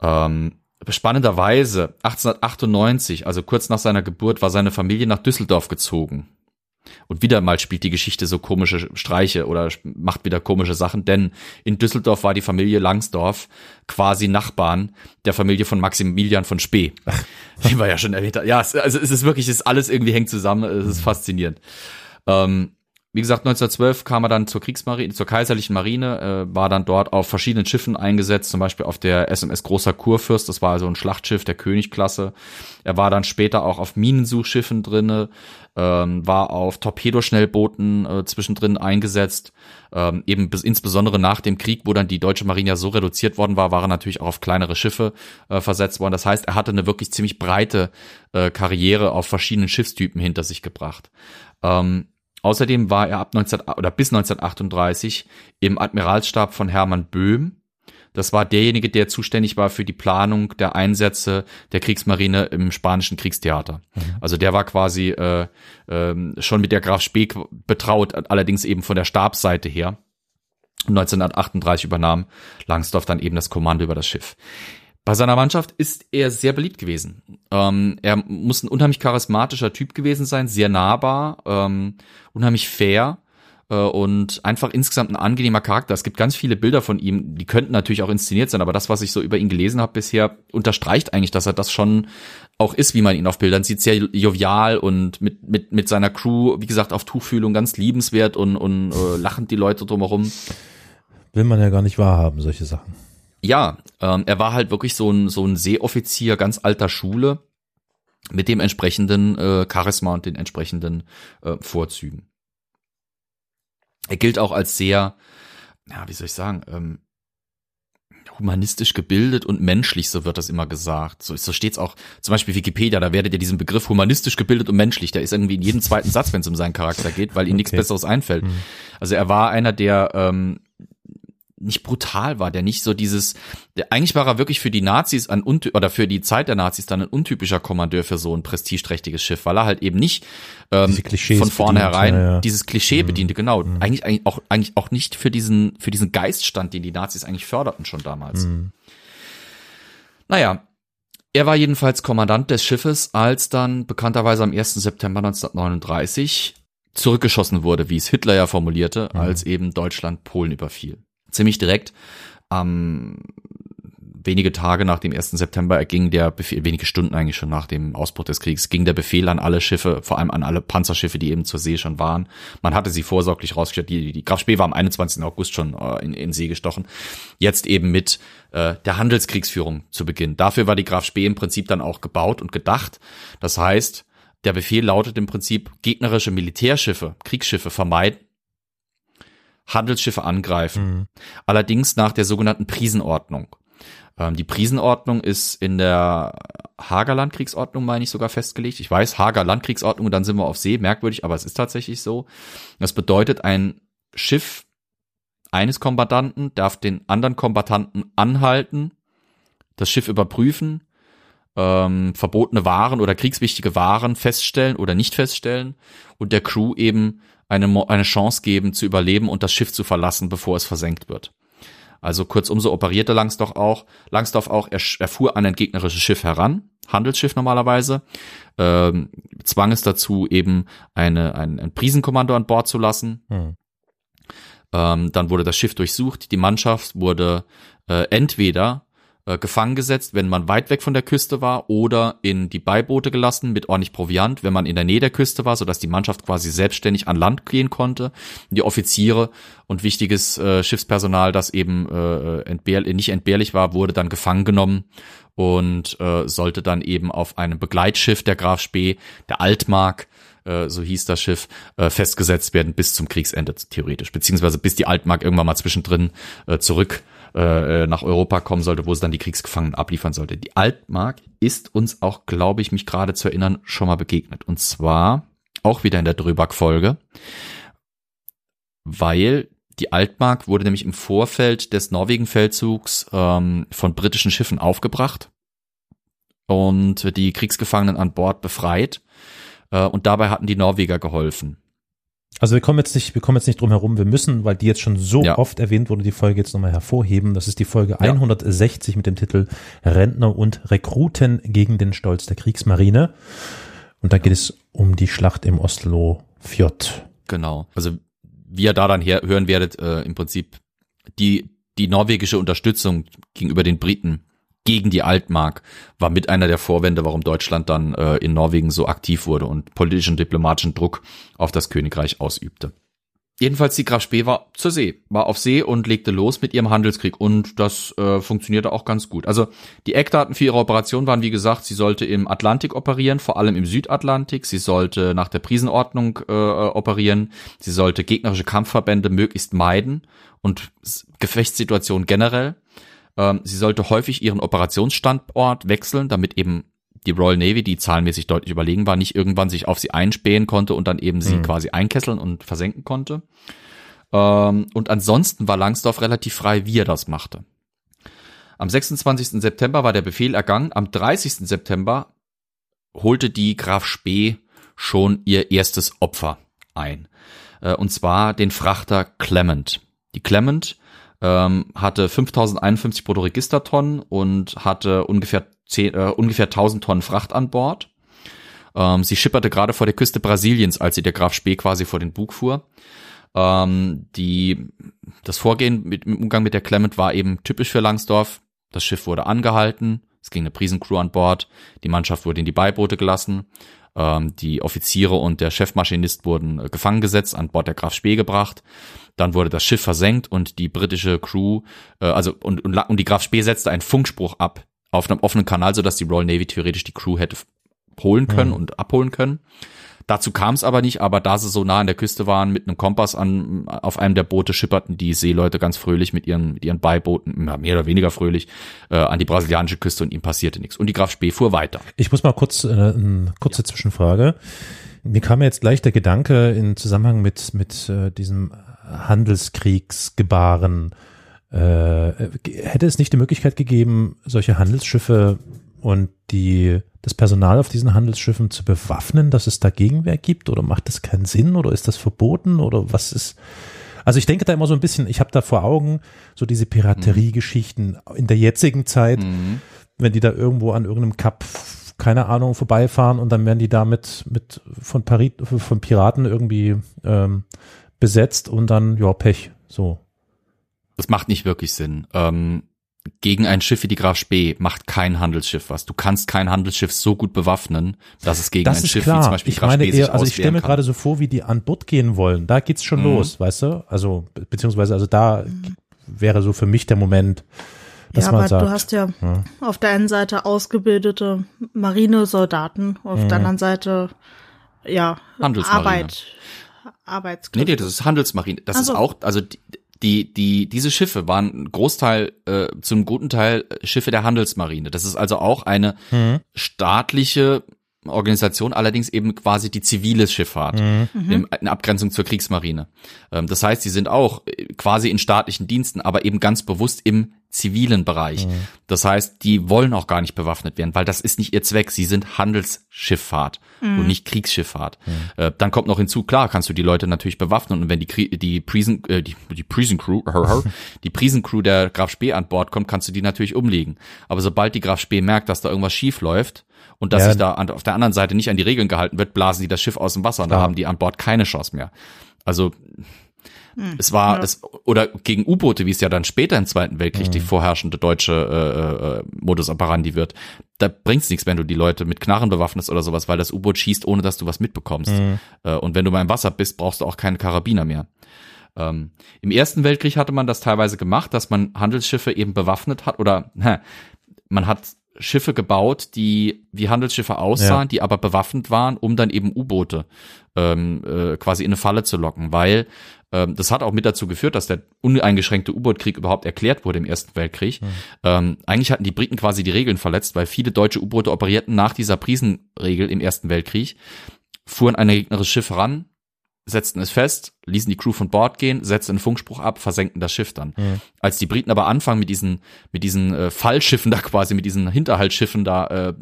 S2: Ähm, spannenderweise 1898, also kurz nach seiner Geburt, war seine Familie nach Düsseldorf gezogen. Und wieder mal spielt die Geschichte so komische Streiche oder macht wieder komische Sachen, denn in Düsseldorf war die Familie Langsdorf quasi Nachbarn der Familie von Maximilian von Spee. Die war ja schon erwähnt. Ja, also es ist wirklich, es ist alles irgendwie hängt zusammen, es ist faszinierend. Ähm, wie gesagt, 1912 kam er dann zur Kriegsmarine, zur kaiserlichen Marine, äh, war dann dort auf verschiedenen Schiffen eingesetzt, zum Beispiel auf der SMS Großer Kurfürst, das war also ein Schlachtschiff der Königklasse. Er war dann später auch auf Minensuchschiffen drinne, ähm, war auf Torpedoschnellbooten äh, zwischendrin eingesetzt. Ähm, eben bis, insbesondere nach dem Krieg, wo dann die deutsche Marine ja so reduziert worden war, war er natürlich auch auf kleinere Schiffe äh, versetzt worden. Das heißt, er hatte eine wirklich ziemlich breite äh, Karriere auf verschiedenen Schiffstypen hinter sich gebracht. Ähm, Außerdem war er ab 19 oder bis 1938 im Admiralstab von Hermann Böhm. Das war derjenige, der zuständig war für die Planung der Einsätze der Kriegsmarine im spanischen Kriegstheater. Mhm. Also der war quasi äh, äh, schon mit der Graf Speck betraut, allerdings eben von der Stabsseite her. 1938 übernahm Langsdorff dann eben das Kommando über das Schiff. Bei seiner Mannschaft ist er sehr beliebt gewesen. Ähm, er muss ein unheimlich charismatischer Typ gewesen sein, sehr nahbar, ähm, unheimlich fair äh, und einfach insgesamt ein angenehmer Charakter. Es gibt ganz viele Bilder von ihm, die könnten natürlich auch inszeniert sein, aber das, was ich so über ihn gelesen habe bisher, unterstreicht eigentlich, dass er das schon auch ist, wie man ihn auf Bildern sieht, sehr jovial und mit, mit, mit seiner Crew, wie gesagt, auf Tuchfühlung ganz liebenswert und, und äh, lachend die Leute drumherum.
S1: Will man ja gar nicht wahrhaben, solche Sachen
S2: ja, ähm, er war halt wirklich so ein, so ein Seeoffizier ganz alter Schule mit dem entsprechenden äh, Charisma und den entsprechenden äh, Vorzügen. Er gilt auch als sehr, ja, wie soll ich sagen, ähm, humanistisch gebildet und menschlich, so wird das immer gesagt. So, so steht's auch, zum Beispiel Wikipedia, da werdet ihr diesen Begriff humanistisch gebildet und menschlich, der ist irgendwie in jedem zweiten Satz, wenn es um seinen Charakter geht, weil ihm okay. nichts Besseres einfällt. Mhm. Also er war einer, der ähm, nicht brutal war, der nicht so dieses, der, eigentlich war er wirklich für die Nazis ein oder für die Zeit der Nazis dann ein untypischer Kommandeur für so ein prestigeträchtiges Schiff, weil er halt eben nicht ähm, von vornherein ja, ja. dieses Klischee mhm. bediente, genau. Mhm. Eigentlich, eigentlich auch eigentlich auch nicht für diesen für diesen Geist stand, den die Nazis eigentlich förderten schon damals. Mhm. Naja, er war jedenfalls Kommandant des Schiffes, als dann bekannterweise am 1. September 1939 zurückgeschossen wurde, wie es Hitler ja formulierte, mhm. als eben Deutschland Polen überfiel ziemlich direkt. Ähm, wenige Tage nach dem 1. September erging der Befehl, wenige Stunden eigentlich schon nach dem Ausbruch des Kriegs, ging der Befehl an alle Schiffe, vor allem an alle Panzerschiffe, die eben zur See schon waren. Man hatte sie vorsorglich rausgestellt. Die, die Graf Spee war am 21. August schon äh, in, in See gestochen. Jetzt eben mit äh, der Handelskriegsführung zu Beginn. Dafür war die Graf Spee im Prinzip dann auch gebaut und gedacht. Das heißt, der Befehl lautet im Prinzip, gegnerische Militärschiffe, Kriegsschiffe vermeiden, Handelsschiffe angreifen. Mhm. Allerdings nach der sogenannten Prisenordnung. Ähm, die Prisenordnung ist in der Hager Landkriegsordnung, meine ich, sogar festgelegt. Ich weiß, Hager Landkriegsordnung, dann sind wir auf See, merkwürdig, aber es ist tatsächlich so. Das bedeutet, ein Schiff eines Kombattanten darf den anderen Kombattanten anhalten, das Schiff überprüfen, ähm, verbotene Waren oder kriegswichtige Waren feststellen oder nicht feststellen und der Crew eben eine, eine Chance geben zu überleben und das Schiff zu verlassen, bevor es versenkt wird. Also kurzum, so operierte Langsdorff auch, Langsdorff auch, er, er fuhr an ein gegnerisches Schiff heran, Handelsschiff normalerweise, ähm, zwang es dazu, eben eine, ein, ein Prisenkommando an Bord zu lassen. Hm. Ähm, dann wurde das Schiff durchsucht, die Mannschaft wurde äh, entweder äh, gefangen gesetzt, wenn man weit weg von der Küste war, oder in die Beiboote gelassen mit ordentlich Proviant, wenn man in der Nähe der Küste war, sodass die Mannschaft quasi selbstständig an Land gehen konnte. Die Offiziere und wichtiges äh, Schiffspersonal, das eben äh, entbehr nicht entbehrlich war, wurde dann gefangen genommen und äh, sollte dann eben auf einem Begleitschiff der Graf Spee, der Altmark, äh, so hieß das Schiff, äh, festgesetzt werden bis zum Kriegsende theoretisch, beziehungsweise bis die Altmark irgendwann mal zwischendrin äh, zurück äh, nach Europa kommen sollte, wo es dann die Kriegsgefangenen abliefern sollte. Die Altmark ist uns auch, glaube ich, mich gerade zu erinnern, schon mal begegnet. Und zwar auch wieder in der Dröback-Folge, weil die Altmark wurde nämlich im Vorfeld des Norwegen-Feldzugs ähm, von britischen Schiffen aufgebracht und die Kriegsgefangenen an Bord befreit. Äh, und dabei hatten die Norweger geholfen.
S1: Also wir kommen jetzt nicht, wir kommen jetzt nicht drum herum, wir müssen, weil die jetzt schon so ja. oft erwähnt wurde, die Folge jetzt nochmal hervorheben. Das ist die Folge ja. 160 mit dem Titel Rentner und Rekruten gegen den Stolz der Kriegsmarine. Und da geht es um die Schlacht im Oslo Fjord.
S2: Genau. Also wie ihr da dann her hören werdet, äh, im Prinzip die, die norwegische Unterstützung gegenüber den Briten gegen die Altmark war mit einer der Vorwände, warum Deutschland dann äh, in Norwegen so aktiv wurde und politischen diplomatischen Druck auf das Königreich ausübte. Jedenfalls die Graf Spee war zur See, war auf See und legte los mit ihrem Handelskrieg und das äh, funktionierte auch ganz gut. Also die Eckdaten für ihre Operation waren wie gesagt, sie sollte im Atlantik operieren, vor allem im Südatlantik, sie sollte nach der Prisenordnung äh, operieren, sie sollte gegnerische Kampfverbände möglichst meiden und Gefechtssituationen generell. Ähm, sie sollte häufig ihren Operationsstandort wechseln, damit eben die Royal Navy, die zahlenmäßig deutlich überlegen war, nicht irgendwann sich auf sie einspähen konnte und dann eben sie mhm. quasi einkesseln und versenken konnte. Ähm, und ansonsten war Langsdorff relativ frei, wie er das machte. Am 26. September war der Befehl ergangen. Am 30. September holte die Graf Spee schon ihr erstes Opfer ein. Äh, und zwar den Frachter Clement. Die Clement ähm, hatte 5051 Bruttoregistertonnen und hatte ungefähr, 10, äh, ungefähr 1000 Tonnen Fracht an Bord. Ähm, sie schipperte gerade vor der Küste Brasiliens, als sie der Graf Spee quasi vor den Bug fuhr. Ähm, die, das Vorgehen mit, im Umgang mit der Clement war eben typisch für Langsdorff. Das Schiff wurde angehalten, es ging eine Prisencrew an Bord, die Mannschaft wurde in die Beiboote gelassen, ähm, die Offiziere und der Chefmaschinist wurden äh, gefangen gesetzt, an Bord der Graf Spee gebracht. Dann wurde das Schiff versenkt und die britische Crew, äh, also und, und, und die Graf Spee setzte einen Funkspruch ab auf einem offenen Kanal, sodass die Royal Navy theoretisch die Crew hätte holen können mhm. und abholen können. Dazu kam es aber nicht, aber da sie so nah an der Küste waren, mit einem Kompass an, auf einem der Boote schipperten die Seeleute ganz fröhlich mit ihren, mit ihren Beibooten, mehr oder weniger fröhlich, äh, an die brasilianische Küste und ihm passierte nichts. Und die Graf Spee fuhr weiter.
S1: Ich muss mal kurz, äh, eine kurze ja. Zwischenfrage. Mir kam jetzt gleich der Gedanke in Zusammenhang mit, mit äh, diesem Handelskriegsgebaren. Äh, hätte es nicht die Möglichkeit gegeben, solche Handelsschiffe und die, das Personal auf diesen Handelsschiffen zu bewaffnen, dass es da Gegenwehr gibt? Oder macht das keinen Sinn? Oder ist das verboten? Oder was ist? Also ich denke da immer so ein bisschen, ich habe da vor Augen so diese Piraterie-Geschichten in der jetzigen Zeit, mhm. wenn die da irgendwo an irgendeinem Kap, keine Ahnung, vorbeifahren und dann werden die da mit, mit von, Parit, von Piraten irgendwie ähm, besetzt und dann, ja, Pech, so.
S2: Das macht nicht wirklich Sinn. Ähm, gegen ein Schiff wie die Graf Spee macht kein Handelsschiff was. Du kannst kein Handelsschiff so gut bewaffnen, dass es gegen
S1: das
S2: ein Schiff
S1: klar.
S2: wie zum Beispiel
S1: ich Graf meine Spee eher, Also ich stelle mir gerade so vor, wie die an Bord gehen wollen. Da geht's schon mhm. los, weißt du? Also beziehungsweise also da wäre so für mich der Moment, dass ja, man aber sagt,
S3: du hast ja, ja, auf der einen Seite ausgebildete Marinesoldaten, auf mhm. der anderen Seite ja Arbeit.
S2: Arbeitskräfte. Nee, nee, das ist Handelsmarine. Das also, ist auch, also die, die, die, diese Schiffe waren Großteil, äh, zum guten Teil Schiffe der Handelsmarine. Das ist also auch eine mhm. staatliche Organisation, allerdings eben quasi die zivile Schifffahrt, mhm. in, in, Abgrenzung zur Kriegsmarine. Ähm, das heißt, sie sind auch quasi in staatlichen Diensten, aber eben ganz bewusst im zivilen Bereich. Das heißt, die wollen auch gar nicht bewaffnet werden, weil das ist nicht ihr Zweck. Sie sind Handelsschifffahrt und nicht Kriegsschifffahrt. Äh, dann kommt noch hinzu, klar, kannst du die Leute natürlich bewaffnen und wenn die Krie die Prison äh, die, die Prison Crew die Prison Crew der Graf Spee an Bord kommt, kannst du die natürlich umlegen. Aber sobald die Graf Spee merkt, dass da irgendwas schief läuft und dass
S1: Ja.
S2: sich da an, auf der anderen Seite nicht an die Regeln gehalten wird, blasen die das Schiff aus dem Wasser und da haben die an Bord keine Chance mehr. Also es war es oder gegen U-Boote, wie es ja dann später im Zweiten Weltkrieg die vorherrschende deutsche äh, äh, Modus operandi wird. Da bringt's nichts, wenn du die Leute mit Knarren bewaffnest oder sowas, weil das U-Boot schießt, ohne dass du was mitbekommst. Äh, und wenn du mal im Wasser bist, brauchst du auch keine Karabiner mehr. Ähm, Im Ersten Weltkrieg hatte man das teilweise gemacht, dass man Handelsschiffe eben bewaffnet hat oder hä, man hat Schiffe gebaut, die wie Handelsschiffe aussahen,
S1: Ja.
S2: die aber bewaffnet waren, um dann eben U-Boote ähm, äh, quasi in eine Falle zu locken, weil das hat auch mit dazu geführt, dass der uneingeschränkte U-Boot-Krieg überhaupt erklärt wurde im Ersten Weltkrieg. Ähm, eigentlich hatten die Briten quasi die Regeln verletzt, weil viele deutsche U-Boote operierten nach dieser Prisenregel im Ersten Weltkrieg, fuhren an ein gegnerisches Schiff ran, setzten es fest, ließen die Crew von Bord gehen, setzten einen Funkspruch ab, versenkten das Schiff dann. Als die Briten aber anfangen mit diesen mit diesen äh, Fallschiffen da quasi, mit diesen Hinterhaltsschiffen da äh,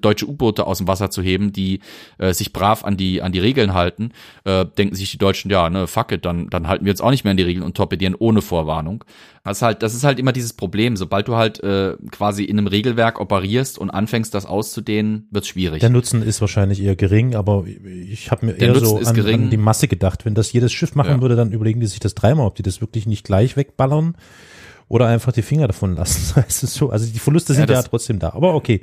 S2: deutsche U-Boote aus dem Wasser zu heben, die äh, sich brav an die an die Regeln halten, äh, denken sich die Deutschen, ja, ne, fuck it, dann dann halten wir uns auch nicht mehr an die Regeln und torpedieren ohne Vorwarnung. Das ist halt das ist halt immer dieses Problem, sobald du halt äh, quasi in einem Regelwerk operierst und anfängst das auszudehnen, wird's schwierig.
S1: Der Nutzen ist wahrscheinlich eher gering, aber ich habe mir
S2: Der
S1: eher
S2: Nutzen
S1: so an, an die Masse gedacht. Wenn das jedes Schiff machen
S2: Ja.
S1: würde, dann überlegen die sich das dreimal, ob die das wirklich nicht gleich wegballern oder einfach die Finger davon lassen. Es ist so, also die Verluste sind ja,
S2: das-
S1: trotzdem da. Aber okay.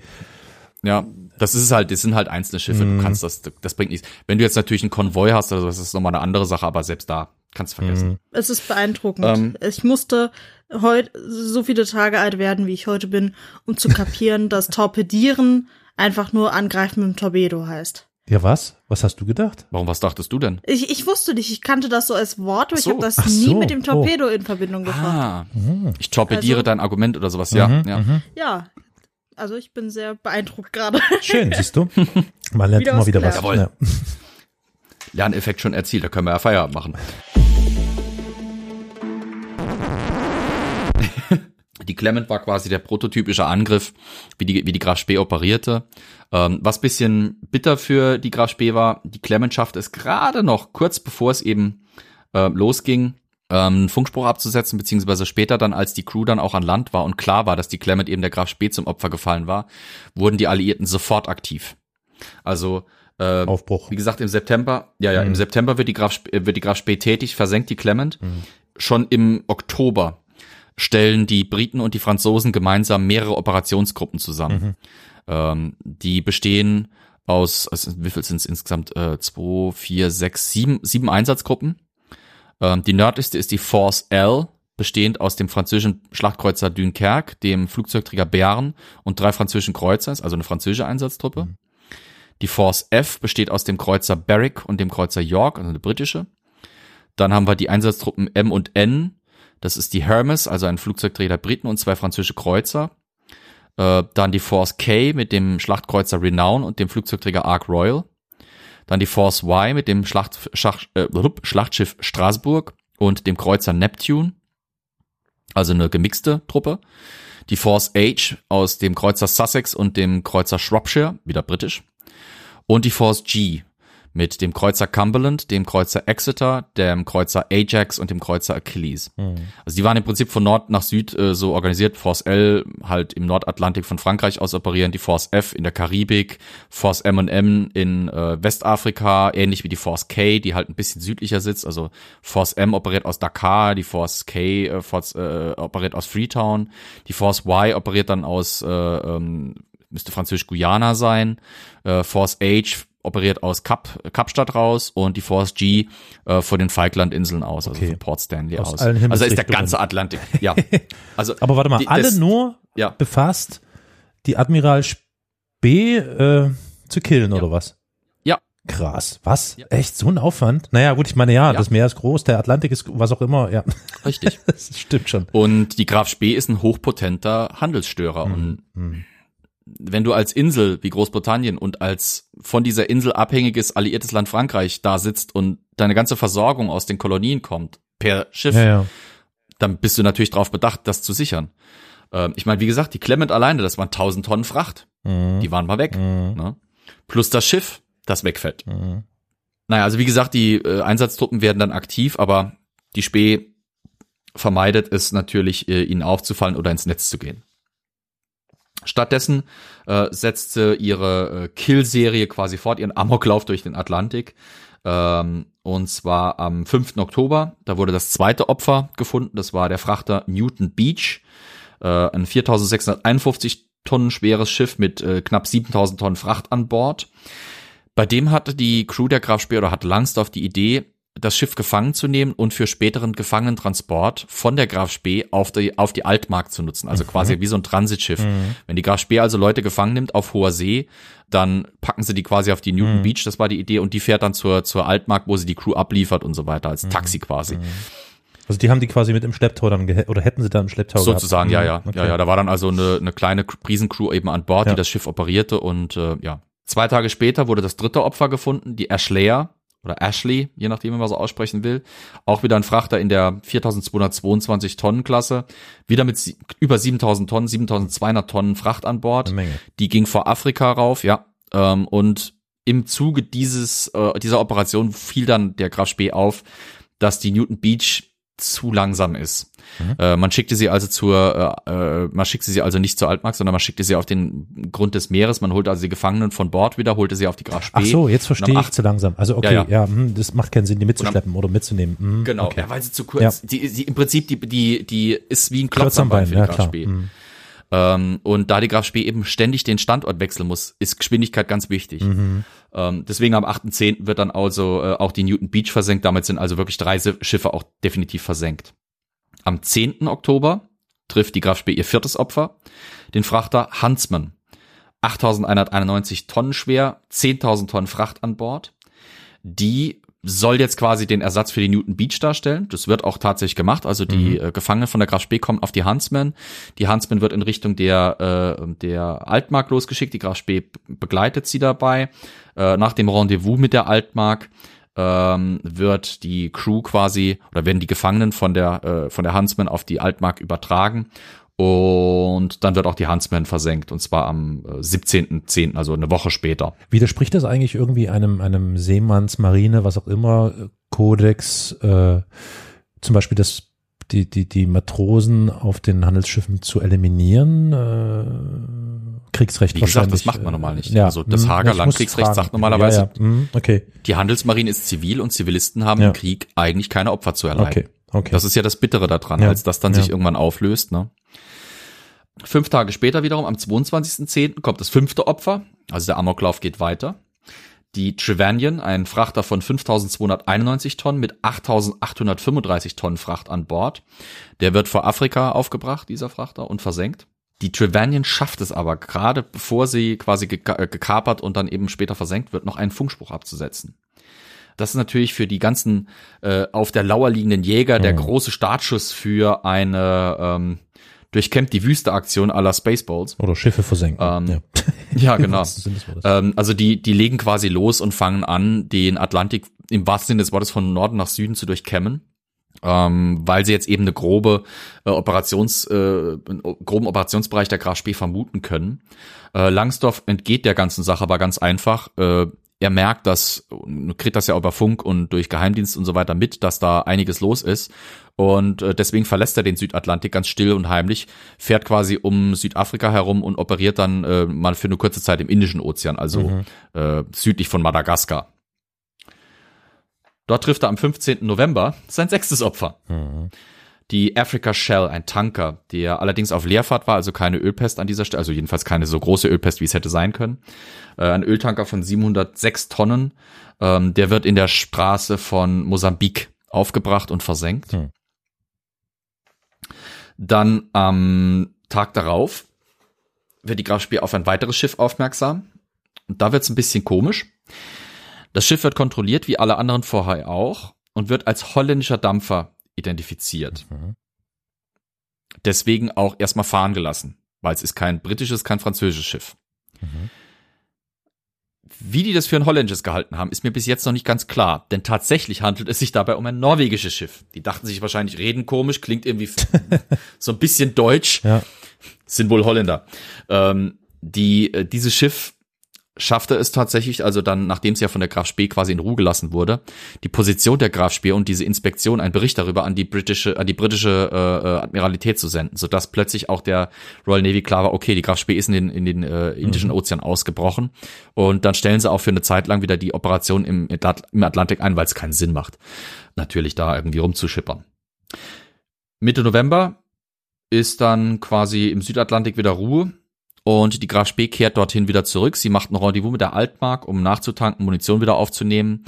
S2: Ja, das ist es halt, das sind halt einzelne Schiffe,
S1: Mhm.
S2: du kannst das, das bringt nichts. Wenn du jetzt natürlich einen Konvoi hast oder so, das ist nochmal eine andere Sache, aber selbst da kannst du vergessen.
S3: Es ist beeindruckend.
S2: Ähm.
S3: ich musste heute so viele Tage alt werden, wie ich heute bin, um zu kapieren, dass Torpedieren einfach nur angreifen mit dem Torpedo heißt.
S1: Ja, was? Was hast du gedacht?
S2: Warum, was dachtest du denn?
S3: Ich, ich wusste nicht, ich kannte das so als Wort, aber
S2: so.
S3: ich habe das
S1: Ach
S3: nie
S1: so.
S3: mit dem Torpedo in Verbindung gebracht.
S2: Ah, ich torpediere
S3: Also-
S2: dein Argument oder sowas, ja.
S1: Mhm,
S2: ja.
S3: Ja, also ich bin sehr beeindruckt gerade.
S1: Schön, siehst du? Man lernt
S3: Wieder
S1: immer
S3: was
S1: wieder was.
S2: gelernt.
S1: Ja.
S2: Lerneffekt schon erzielt, da können wir ja Feierabend machen. Die Clement war quasi der prototypische Angriff, wie die, wie die Graf Spee operierte. Ähm, was bisschen bitter für die Graf Spee war, die Clement schaffte es gerade noch, kurz bevor es eben äh, losging, ähm, einen Funkspruch abzusetzen, beziehungsweise später dann, als die Crew dann auch an Land war und klar war, dass die Clement eben der Graf Spee zum Opfer gefallen war, wurden die Alliierten sofort aktiv. Also äh,
S1: Aufbruch.
S2: wie gesagt, im September, ja, ja, im September wird die Graf, Sp- äh, wird die Graf Spee tätig, versenkt die Clement. Schon im Oktober stellen die Briten und die Franzosen gemeinsam mehrere Operationsgruppen zusammen. Ähm, die bestehen aus, also wie viel sind es insgesamt? Äh, zwei, vier, sechs, sieben, sieben Einsatzgruppen. Ähm, die nördlichste ist die Force L, bestehend aus dem französischen Schlachtkreuzer Dunkerque, dem Flugzeugträger Bern und drei französischen Kreuzers, also eine französische Einsatztruppe. Die Force F besteht aus dem Kreuzer Berwick und dem Kreuzer York, also eine britische. Dann haben wir die Einsatztruppen M und N. Das ist die Hermes, also ein Flugzeugträger der Briten und zwei französische Kreuzer. Äh, dann die Force K mit dem Schlachtkreuzer Renown und dem Flugzeugträger Ark Royal. Dann die Force Y mit dem Schlacht, Schach, äh, Schlachtschiff Straßburg und dem Kreuzer Neptune. Also eine gemixte Truppe. Die Force H aus dem Kreuzer Sussex und dem Kreuzer Shropshire, wieder britisch. Und die Force G mit dem Kreuzer Cumberland, dem Kreuzer Exeter, dem Kreuzer Ajax und dem Kreuzer Achilles. Also die waren im Prinzip von Nord nach Süd äh, so organisiert. Force L halt im Nordatlantik von Frankreich aus operieren, die Force F in der Karibik, Force M&M in äh, Westafrika, ähnlich wie die Force K, die halt ein bisschen südlicher sitzt. Also Force M operiert aus Dakar, die Force K äh, Force, äh, operiert aus Freetown, die Force Y operiert dann aus äh, ähm, müsste französisch Guyana sein, äh, Force H operiert aus Kap, Kapstadt raus und die Force G äh, von den Falklandinseln aus, also
S1: Okay.
S2: von Port Stanley
S1: Aus
S2: aus. Also ist der ganze Atlantik. Ja. Also
S1: Aber warte mal,
S2: die,
S1: alle
S2: das,
S1: nur
S2: ja.
S1: befasst, die Admiral Spee äh, zu killen, oder was?
S2: Ja.
S1: Krass. Was?
S2: Ja.
S1: Echt? So ein Aufwand? Naja, gut, ich meine, ja,
S2: Ja.
S1: das Meer ist groß, der Atlantik ist was auch immer, ja.
S2: Richtig.
S1: Das stimmt schon.
S2: Und die Graf Spee ist ein hochpotenter Handelsstörer. Und
S1: Hm.
S2: Wenn du als Insel wie Großbritannien und als von dieser Insel abhängiges alliiertes Land Frankreich da sitzt und deine ganze Versorgung aus den Kolonien kommt per Schiff,
S1: Ja, ja.
S2: dann bist du natürlich darauf bedacht, das zu sichern. Ähm, ich meine, wie gesagt, die Clement alleine, das waren 1000 Tonnen Fracht.
S1: Mhm.
S2: Die waren mal weg.
S1: Mhm.
S2: Ne? Plus das Schiff, das wegfällt.
S1: Mhm.
S2: Naja, also wie gesagt, die äh, Einsatztruppen werden dann aktiv, aber die Spee vermeidet es natürlich, äh, ihnen aufzufallen oder ins Netz zu gehen. Stattdessen äh, setzt sie ihre äh, Kill-Serie quasi fort, ihren Amoklauf durch den Atlantik. Ähm, und zwar am 5. Oktober, da wurde das zweite Opfer gefunden, das war der Frachter Newton Beach, äh, ein 4651 Tonnen schweres Schiff mit äh, knapp 7000 Tonnen Fracht an Bord. Bei dem hatte die Crew der Graf Spee oder hat Langsdorff die Idee, das Schiff gefangen zu nehmen und für späteren Gefangenentransport von der Graf Spee auf die, auf die Altmark zu nutzen. Also quasi wie so ein Transitschiff. Wenn die Graf Spee also Leute gefangen nimmt auf hoher See, dann packen sie die quasi auf die Newton Beach, das war die Idee, und die fährt dann zur, zur Altmark, wo sie die Crew abliefert und so weiter, als Taxi quasi.
S1: Also die haben die quasi mit im Schlepptau dann oder hätten sie da im Schlepptau
S2: Sozusagen, ja,
S1: gehabt?
S2: ja.
S1: Mhm,
S2: Ja, ja, da war dann also eine, eine kleine Riesencrew eben an Bord,
S1: Ja.
S2: die das Schiff operierte und äh, ja. Zwei Tage später wurde das dritte Opfer gefunden, die Ashleya oder Ashley, je nachdem, wie man so aussprechen will. Auch wieder ein Frachter in der 4222 Tonnen Klasse. Wieder mit über 7000 Tonnen, 7200 Tonnen Fracht an Bord. Die ging vor Afrika rauf, ja. Ähm, und im Zuge dieses, äh, dieser Operation fiel dann der Graf Spee auf, dass die Newton Beach zu langsam ist. Äh, man schickte sie also zur, äh, äh, man schickte sie also nicht zur Altmark, sondern man schickte sie auf den Grund des Meeres. Man holte also die Gefangenen von Bord wieder, holte sie auf die Graf Spee.
S1: Ach so, jetzt
S2: am
S1: verstehe ich zu langsam. Also okay,
S2: Ja,
S1: ja,
S2: ja.
S1: hm, das macht keinen Sinn, die mitzuschleppen oder mitzunehmen. Hm,
S2: Genau,
S1: Okay.
S2: ja, weil sie zu kurz,
S1: Ja.
S2: die, die, im Prinzip, die, die, die ist wie ein
S1: Klotz am Bein,
S2: für die
S1: ja
S2: Graf. Spee.
S1: Hm.
S2: Ähm, und da die Graf Spee eben ständig den Standort wechseln muss, ist Geschwindigkeit ganz wichtig.
S1: Mhm.
S2: Ähm, deswegen am 8.10. wird dann also äh, auch die Newton Beach versenkt. Damit sind also wirklich drei Schiffe auch definitiv versenkt. Am 10. Oktober trifft die Graf Spee ihr viertes Opfer, den Frachter Huntsman. 8.191 Tonnen schwer, 10.000 Tonnen Fracht an Bord. Die soll jetzt quasi den Ersatz für die Newton Beach darstellen. Das wird auch tatsächlich gemacht. Also die äh, Gefangenen von der Graf Spee kommen auf die Huntsman. Die Huntsman wird in Richtung der, äh, der Altmark losgeschickt. Die Graf Spee begleitet sie dabei. Äh, nach dem Rendezvous mit der Altmark ähm, wird die Crew quasi oder werden die Gefangenen von der äh, von der Huntsman auf die Altmark übertragen und dann wird auch die Huntsman versenkt und zwar am äh, 17.10., also eine Woche später.
S1: Widerspricht das eigentlich irgendwie einem, einem Seemanns, Marine, was auch immer, äh, Kodex, äh, zum Beispiel das, die, die, die Matrosen auf den Handelsschiffen zu eliminieren? Äh, Kriegsrecht
S2: Wie gesagt, das macht man normal nicht.
S1: äh, Ja,
S2: Also das
S1: hm,
S2: Hager Landkriegsrecht sagt normalerweise-
S1: Ja, ja, hm, okay,
S2: Die Handelsmarine ist zivil und Zivilisten haben
S1: Ja.
S2: im Krieg eigentlich keine Opfer zu erleiden.
S1: okay, okay.
S2: Das ist ja das Bittere daran, als das dann sich irgendwann auflöst. Ne? Fünf Tage später wiederum, am 22.10. kommt das fünfte Opfer. Also der Amoklauf geht weiter. Die Trevanion, ein Frachter von 5.291 Tonnen mit 8.835 Tonnen Fracht an Bord. Der wird vor Afrika aufgebracht, dieser Frachter, und versenkt. Die Trevanion schafft es aber, gerade bevor sie quasi äh, gekapert und dann eben später versenkt wird, noch einen Funkspruch abzusetzen. Das ist natürlich für die ganzen äh, auf der Lauer liegenden Jäger der
S1: Mhm.
S2: große Startschuss für eine ähm, durchkämmt die Wüste Aktion aller Spaceballs.
S1: Oder Schiffe versenken.
S2: Ähm,
S1: ja.
S2: Ja, genau. Ähm, also die, die legen quasi los und fangen an, den Atlantik im wahrsten Sinne des Wortes von Norden nach Süden zu durchkämmen. Ähm, weil sie jetzt eben eine grobe äh, Operations, äh, einen groben Operationsbereich der Graf Spee vermuten können. Äh, Langsdorff entgeht der ganzen Sache aber ganz einfach. Äh, er merkt, dass, und kriegt das ja über Funk und durch Geheimdienst und so weiter mit, dass da einiges los ist. Und äh, deswegen verlässt er den Südatlantik ganz still und heimlich, fährt quasi um Südafrika herum und operiert dann äh, mal für eine kurze Zeit im Indischen Ozean, also äh, südlich von Madagaskar. Dort trifft er am 15. November sein sechstes Opfer. Die Africa Shell, ein Tanker, der allerdings auf Leerfahrt war, also keine Ölpest an dieser Stelle, also jedenfalls keine so große Ölpest, wie es hätte sein können. Äh, ein Öltanker von 706 Tonnen, ähm, der wird in der Straße von Mosambik aufgebracht und versenkt.
S1: Hm.
S2: Dann am Tag darauf wird die Graf Spee auf ein weiteres Schiff aufmerksam. Und da wird es ein bisschen komisch. Das Schiff wird kontrolliert, wie alle anderen vorher auch, und wird als holländischer Dampfer identifiziert.
S1: Mhm.
S2: Deswegen auch erstmal fahren gelassen, weil es ist kein britisches, kein französisches Schiff.
S1: Mhm.
S2: Wie die das für ein holländisches gehalten haben, ist mir bis jetzt noch nicht ganz klar. Denn tatsächlich handelt es sich dabei um ein norwegisches Schiff. Die dachten sich wahrscheinlich, reden komisch, klingt irgendwie so ein bisschen deutsch.
S1: Ja.
S2: Sind wohl Holländer. Ähm, die, äh, dieses Schiff schaffte es tatsächlich, also dann, nachdem es ja von der Graf Spee quasi in Ruhe gelassen wurde, die Position der Graf Spee und diese Inspektion, einen Bericht darüber an die britische, an die britische äh, äh, Admiralität zu senden, sodass plötzlich auch der Royal Navy klar war, okay, die Graf Spee ist in den, in den äh, Indischen
S1: Mhm.
S2: Ozean ausgebrochen und dann stellen sie auch für eine Zeit lang wieder die Operation im, im Atlantik ein, weil es keinen Sinn macht, natürlich da irgendwie rumzuschippern. Mitte November ist dann quasi im Südatlantik wieder Ruhe und die Graf Spee kehrt dorthin wieder zurück. Sie macht ein Rendezvous mit der Altmark, um nachzutanken, Munition wieder aufzunehmen.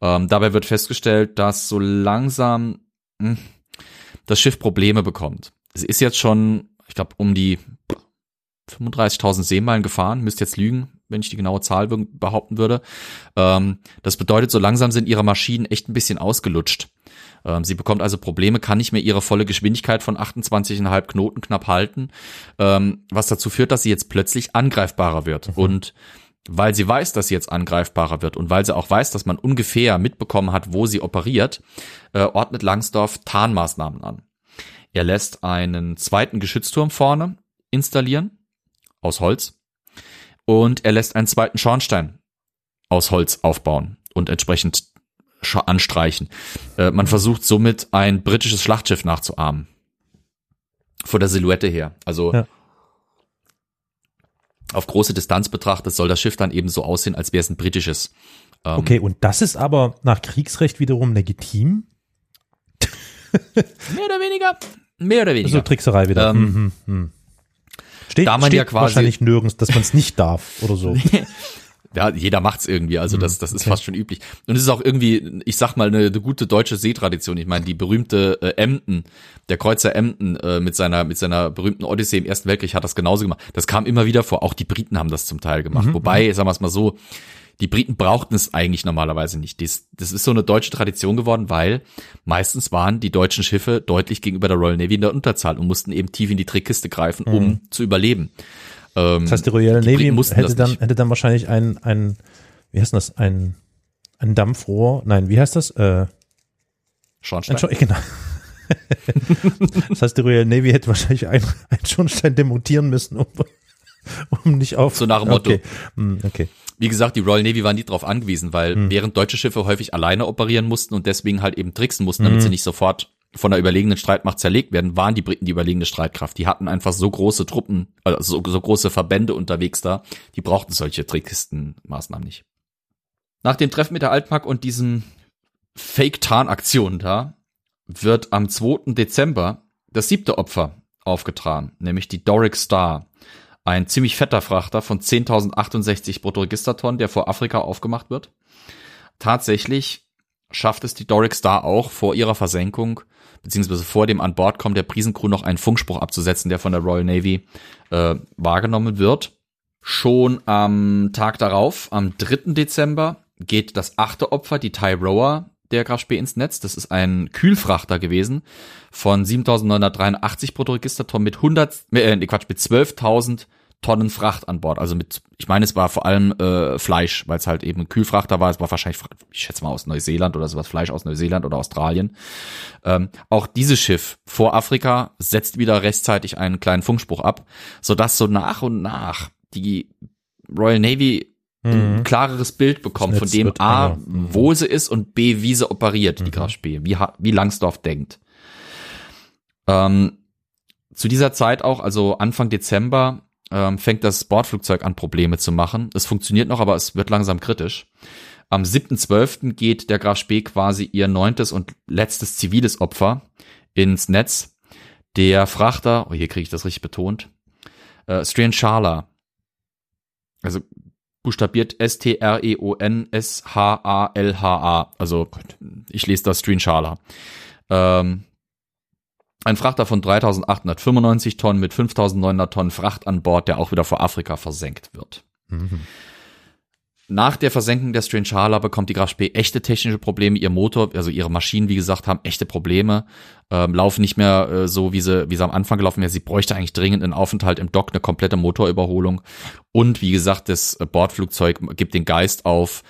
S2: Ähm, dabei wird festgestellt, dass so langsam mh, das Schiff Probleme bekommt. Sie ist jetzt schon, ich glaube, um die 35.000 Seemeilen gefahren. Müsst jetzt lügen, wenn ich die genaue Zahl be- behaupten würde. Ähm, das bedeutet, so langsam sind ihre Maschinen echt ein bisschen ausgelutscht. Ähm, sie bekommt also Probleme, kann nicht mehr ihre volle Geschwindigkeit von 28,5 Knoten knapp halten, ähm, was dazu führt, dass sie jetzt plötzlich angreifbarer wird. Und weil sie weiß, dass sie jetzt angreifbarer wird und weil sie auch weiß, dass man ungefähr mitbekommen hat, wo sie operiert, äh, ordnet Langsdorff Tarnmaßnahmen an. Er lässt einen zweiten Geschützturm vorne installieren, aus Holz, und er lässt einen zweiten Schornstein aus Holz aufbauen und entsprechend anstreichen. Äh, man versucht somit ein britisches Schlachtschiff nachzuahmen. Von der Silhouette her. Also
S1: Ja.
S2: auf große Distanz betrachtet soll das Schiff dann eben so aussehen, als wäre es ein britisches. Ähm,
S1: Okay, und das ist aber nach Kriegsrecht wiederum legitim?
S2: Mehr oder weniger. Mehr oder
S1: So
S2: weniger.
S1: Trickserei wieder.
S2: Ähm,
S1: Mhm, mhm. Steht,
S2: da man
S1: steht
S2: ja quasi-
S1: wahrscheinlich nirgends, dass man es nicht darf oder so.
S2: Ja, jeder macht's irgendwie, also das, das ist
S1: okay.
S2: fast schon üblich. Und es ist auch irgendwie, ich sag mal, eine, eine gute deutsche Seetradition. Ich meine, die berühmte äh, Emden, der Kreuzer Emden äh, mit seiner mit seiner berühmten Odyssee im Ersten Weltkrieg hat das genauso gemacht. Das kam immer wieder vor. Auch die Briten haben das zum Teil gemacht. Wobei, sagen wir es mal so, die Briten brauchten es eigentlich normalerweise nicht. Das, das ist so eine deutsche Tradition geworden, weil meistens waren die deutschen Schiffe deutlich gegenüber der Royal Navy in der Unterzahl und mussten eben tief in die Trickkiste greifen, um zu überleben. Ähm,
S1: Das heißt, die Royal
S2: die
S1: Navy hätte dann, hätte dann wahrscheinlich ein, ein, wie heißt das, ein, ein Dampfrohr, nein, wie heißt das? Äh,
S2: Schornstein.
S1: ein Schor genau. das heißt, die Royal Navy hätte wahrscheinlich einen, einen Schornstein demontieren müssen, um, um nicht auf.
S2: So nach dem Motto.
S1: Okay, Hm, okay.
S2: Wie gesagt, die Royal Navy waren nie darauf angewiesen, weil während deutsche Schiffe häufig alleine operieren mussten und deswegen halt eben tricksen mussten, damit sie nicht sofort von der überlegenen Streitmacht zerlegt werden, waren die Briten die überlegene Streitkraft. Die hatten einfach so große Truppen, also so, so große Verbände unterwegs da, die brauchten solche Trickkistenmaßnahmen nicht. Nach dem Treffen mit der Altmark und diesen Fake-Tarn-Aktionen da, wird am 2. Dezember das siebte Opfer aufgetragen, nämlich die Doric Star. Ein ziemlich fetter Frachter von 10.068 Bruttoregistertonnen, der vor Afrika aufgemacht wird. Tatsächlich schafft es die Doric Star auch vor ihrer Versenkung, beziehungsweise vor dem an Bord kommen der Prisencrew noch einen Funkspruch abzusetzen, der von der Royal Navy äh, wahrgenommen wird. Schon am Tag darauf, am 3. Dezember, geht das achte Opfer, die Tyroa, der Graf Spee ins Netz. Das ist ein Kühlfrachter gewesen von 7.983 Bruttoregistertonnen mit 100, äh, Quatsch, mit 12.000 Tonnen Fracht an Bord. Also mit, ich meine, es war vor allem äh, Fleisch, weil es halt eben Kühlfrachter war. Es war wahrscheinlich, ich schätze mal aus Neuseeland oder sowas, Fleisch aus Neuseeland oder Australien. Ähm, auch dieses Schiff vor Afrika setzt wieder rechtzeitig einen kleinen Funkspruch ab, sodass so nach und nach die Royal Navy ein klareres Bild bekommt von dem A,
S1: enger. Mhm.
S2: wo sie ist und B, wie sie operiert, die Graf Spee, wie, wie Langsdorff denkt. Ähm, zu dieser Zeit auch, also Anfang Dezember, ähm, fängt das Bordflugzeug an, Probleme zu machen. Es funktioniert noch, aber es wird langsam kritisch. Am 7.12. geht der Graf Spee quasi ihr neuntes und letztes ziviles Opfer ins Netz. Der Frachter, oh, hier kriege ich das richtig betont, äh, Strianchala. Also buchstabiert S-T-R-E-O-N-S-H-A-L-H-A. Also ich lese das Strianchala. Ähm, ein Frachter von 3895 Tonnen mit 5900 Tonnen Fracht an Bord, der auch wieder vor Afrika versenkt wird.
S1: Mhm.
S2: nach der Versenkung der Strange Harla bekommt die Graf Spee echte technische Probleme. Ihr Motor, also ihre Maschinen, wie gesagt, haben echte Probleme, ähm, laufen nicht mehr äh, so, wie sie, wie sie am Anfang gelaufen wäre. Sie bräuchte eigentlich dringend einen Aufenthalt im Dock, eine komplette Motorüberholung. Und wie gesagt, das Bordflugzeug gibt den Geist auf.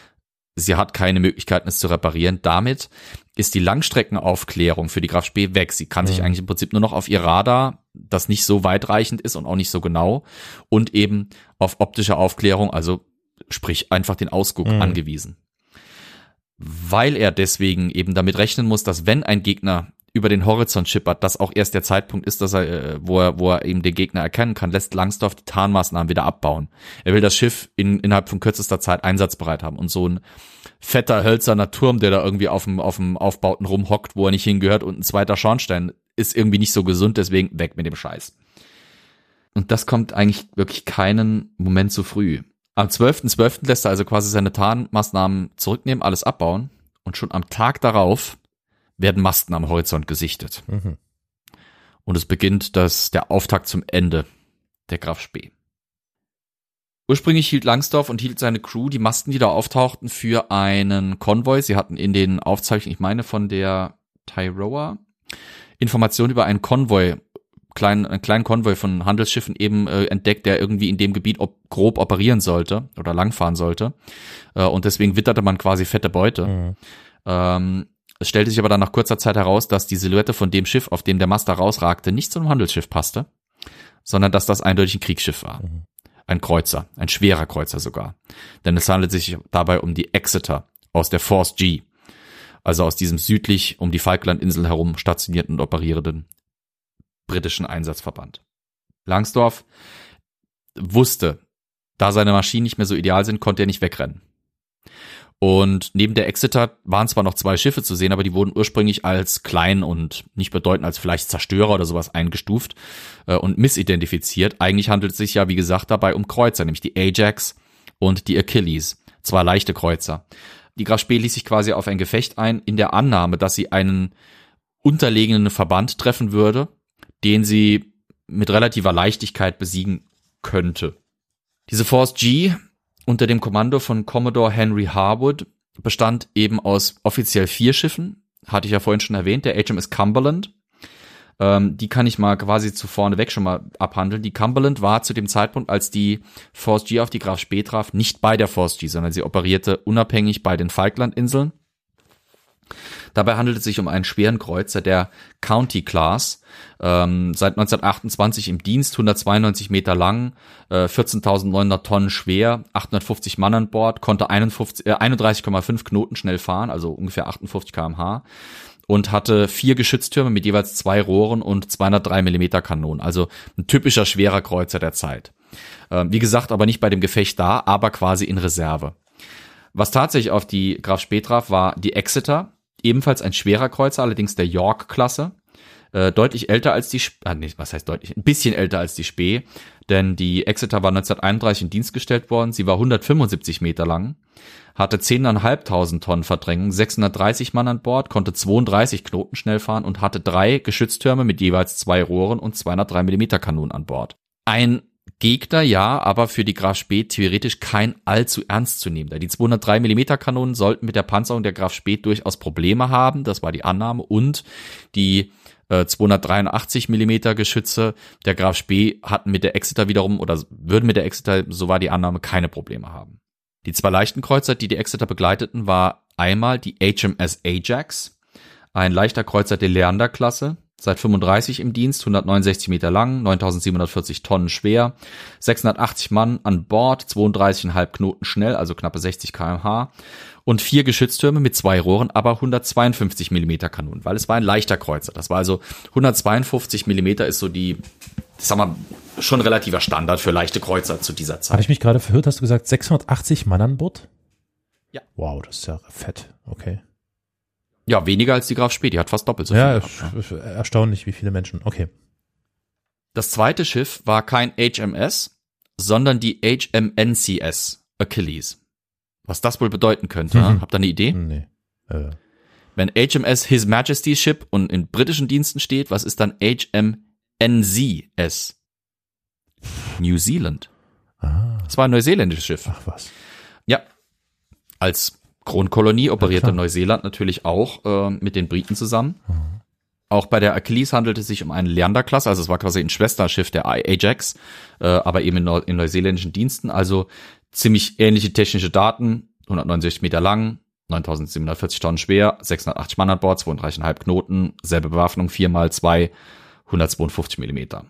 S2: Sie hat keine Möglichkeiten, es zu reparieren. Damit ist die Langstreckenaufklärung für die Graf Spee weg. Sie kann sich
S1: Mhm.
S2: eigentlich im Prinzip nur noch auf ihr Radar, das nicht so weitreichend ist und auch nicht so genau, und eben auf optische Aufklärung, also sprich einfach den Ausguck
S1: Mhm.
S2: angewiesen. Weil er deswegen eben damit rechnen muss, dass wenn ein Gegner über den Horizont schippert, das auch erst der Zeitpunkt ist, dass er, äh, wo er, wo er eben den Gegner erkennen kann, lässt Langsdorff die Tarnmaßnahmen wieder abbauen. Er will das Schiff in, innerhalb von kürzester Zeit einsatzbereit haben und so ein fetter hölzerner Turm, der da irgendwie auf dem, auf dem Aufbauten rumhockt, wo er nicht hingehört und ein zweiter Schornstein ist irgendwie nicht so gesund, deswegen weg mit dem Scheiß. Und das kommt eigentlich wirklich keinen Moment zu früh. Am 12.12. lässt er also quasi seine Tarnmaßnahmen zurücknehmen, alles abbauen und schon am Tag darauf werden Masten am Horizont gesichtet.
S1: Mhm.
S2: Und es beginnt das, der Auftakt zum Ende der Graf Spee. Ursprünglich hielt Langsdorff und hielt seine Crew die Masten, die da auftauchten, für einen Konvoi. Sie hatten in den Aufzeichnungen, ich meine von der Tyroa, Informationen über einen Konvoi, kleinen, einen kleinen Konvoi von Handelsschiffen eben äh, entdeckt, der irgendwie in dem Gebiet ob, grob operieren sollte oder langfahren sollte. Äh, und deswegen witterte man quasi fette Beute.
S1: Mhm.
S2: Ähm, es stellte sich aber dann nach kurzer Zeit heraus, dass die Silhouette von dem Schiff, auf dem der Mast da rausragte, nicht zu einem Handelsschiff passte, sondern dass das eindeutig ein Kriegsschiff war.
S1: Mhm.
S2: Ein Kreuzer, ein schwerer Kreuzer sogar. Denn es handelt sich dabei um die Exeter aus der Force G, also aus diesem südlich um die Falklandinseln herum stationierten und operierenden britischen Einsatzverband. Langsdorff wusste, da seine Maschinen nicht mehr so ideal sind, konnte er nicht wegrennen. Und neben der Exeter waren zwar noch zwei Schiffe zu sehen, aber die wurden ursprünglich als klein und nicht bedeutend als vielleicht Zerstörer oder sowas eingestuft äh, und missidentifiziert. Eigentlich handelt es sich ja, wie gesagt, dabei um Kreuzer, nämlich die Ajax und die Achilles, zwei leichte Kreuzer. Die Graf Spee ließ sich quasi auf ein Gefecht ein, in der Annahme, dass sie einen unterlegenen Verband treffen würde, den sie mit relativer Leichtigkeit besiegen könnte. Diese Force G unter dem Kommando von Commodore Henry Harwood bestand eben aus offiziell vier Schiffen, hatte ich ja vorhin schon erwähnt, der HMS Cumberland. Ähm, die kann ich mal quasi zu vorne weg schon mal abhandeln. Die Cumberland war zu dem Zeitpunkt, als die Force G auf die Graf Spee traf, nicht bei der Force G, sondern sie operierte unabhängig bei den Falklandinseln. Dabei handelt es sich um einen schweren Kreuzer der County Class, ähm, seit 1928 im Dienst, 192 Meter lang, äh, 14.900 Tonnen schwer, 850 Mann an Bord, konnte 51, äh, 31,5 Knoten schnell fahren, also ungefähr 58 kmh und hatte vier Geschütztürme mit jeweils zwei Rohren und 203 Millimeter Kanonen, also ein typischer schwerer Kreuzer der Zeit. Ähm, wie gesagt, aber nicht bei dem Gefecht da, aber quasi in Reserve. Was tatsächlich auf die Graf Spee traf, war die Exeter, ebenfalls ein schwerer Kreuzer, allerdings der York-Klasse. Äh, deutlich älter als die, Sp ah, nee, was heißt deutlich, ein bisschen älter als die Spee, denn die Exeter war 1931 in Dienst gestellt worden, sie war 175 Meter lang, hatte 10.500 Tonnen Verdrängung, 630 Mann an Bord, konnte 32 Knoten schnell fahren und hatte drei Geschütztürme mit jeweils zwei Rohren und 203 Millimeter Kanonen an Bord. Ein Gegner, ja, aber für die Graf Spee theoretisch kein allzu ernst zu nehmen. Die 203 Millimeter Kanonen sollten mit der Panzerung der Graf Spee durchaus Probleme haben, das war die Annahme, und die äh, 283 Millimeter Geschütze der Graf Spee hatten mit der Exeter wiederum, oder würden mit der Exeter, so war die Annahme, keine Probleme haben. Die zwei leichten Kreuzer, die die Exeter begleiteten, war einmal die HMS Ajax, ein leichter Kreuzer der Leander-Klasse, seit 35 im Dienst, 169 Meter lang, 9740 Tonnen schwer, 680 Mann an Bord, 32,5 Knoten schnell, also knappe 60 kmh und vier Geschütztürme mit zwei Rohren, aber 152 Millimeter Kanonen, weil es war ein leichter Kreuzer. Das war also 152 Millimeter ist so die, ich sag mal, schon relativer Standard für leichte Kreuzer zu dieser Zeit.
S1: Habe ich mich gerade verhört? Hast du gesagt 680 Mann an Bord?
S2: Ja.
S1: Wow, das ist ja fett. Okay.
S2: Ja, weniger als die Graf Spee, die hat fast doppelt so
S1: ja,
S2: viel. gehabt,
S1: ist- ist erstaunlich, wie viele Menschen. Okay.
S2: Das zweite Schiff war kein HMS, sondern die HMNCS Achilles. Was das wohl bedeuten könnte,
S1: Mhm.
S2: habt ihr eine Idee?
S1: Nee. Äh,
S2: Wenn HMS His Majesty's Ship und in britischen Diensten steht, was ist dann HMNZS? New Zealand.
S1: ah,
S2: Das war ein neuseeländisches Schiff.
S1: ach was.
S2: Ja, als Kronkolonie operierte
S1: klar.
S2: Neuseeland natürlich auch äh, mit den Briten zusammen. Auch bei der Achilles handelte es sich um eine Leander-Klasse, also es war quasi ein Schwesterschiff der Ajax, äh, aber eben in, Neu in neuseeländischen Diensten, also ziemlich ähnliche technische Daten, 169 Meter lang, 9740 Tonnen schwer, 680 Mann an Bord, 32,5 Knoten, selbe Bewaffnung, 4 mal 2, 152 Millimeter.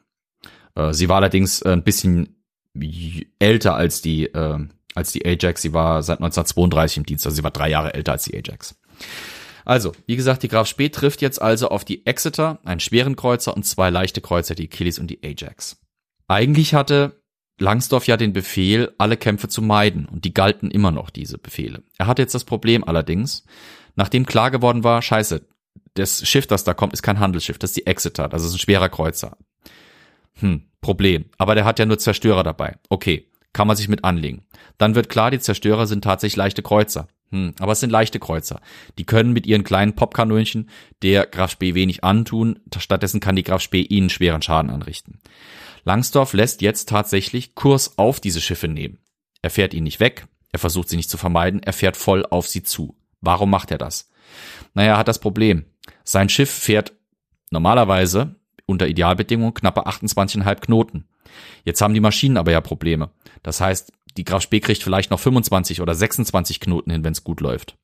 S2: Äh, sie war allerdings äh, ein bisschen älter als die, äh, als die Ajax. Sie war seit 1932 im Dienst, also sie war drei Jahre älter als die Ajax. Also, wie gesagt, die Graf Spee trifft jetzt also auf die Exeter, einen schweren Kreuzer und zwei leichte Kreuzer, die Achilles und die Ajax. Eigentlich hatte Langsdorff ja den Befehl, alle Kämpfe zu meiden, und die galten immer noch, diese Befehle. Er hatte jetzt das Problem allerdings, nachdem klar geworden war, scheiße, das Schiff, das da kommt, ist kein Handelsschiff, das ist die Exeter, das ist ein schwerer Kreuzer. Hm, Problem. Aber der hat ja nur Zerstörer dabei. Okay, kann man sich mit anlegen. Dann wird klar, die Zerstörer sind tatsächlich leichte Kreuzer. Hm, aber es sind leichte Kreuzer. Die können mit ihren kleinen Popkanönchen der Graf Spee wenig antun. Stattdessen kann die Graf Spee ihnen schweren Schaden anrichten. Langsdorff lässt jetzt tatsächlich Kurs auf diese Schiffe nehmen. Er fährt ihnen nicht weg, er versucht sie nicht zu vermeiden, er fährt voll auf sie zu. Warum macht er das? Naja, er hat das Problem. Sein Schiff fährt normalerweise unter Idealbedingungen knappe 28,5 Knoten. Jetzt haben die Maschinen aber ja Probleme. Das heißt, die Graf Spee kriegt vielleicht noch 25 oder 26 Knoten hin, wenn es gut läuft.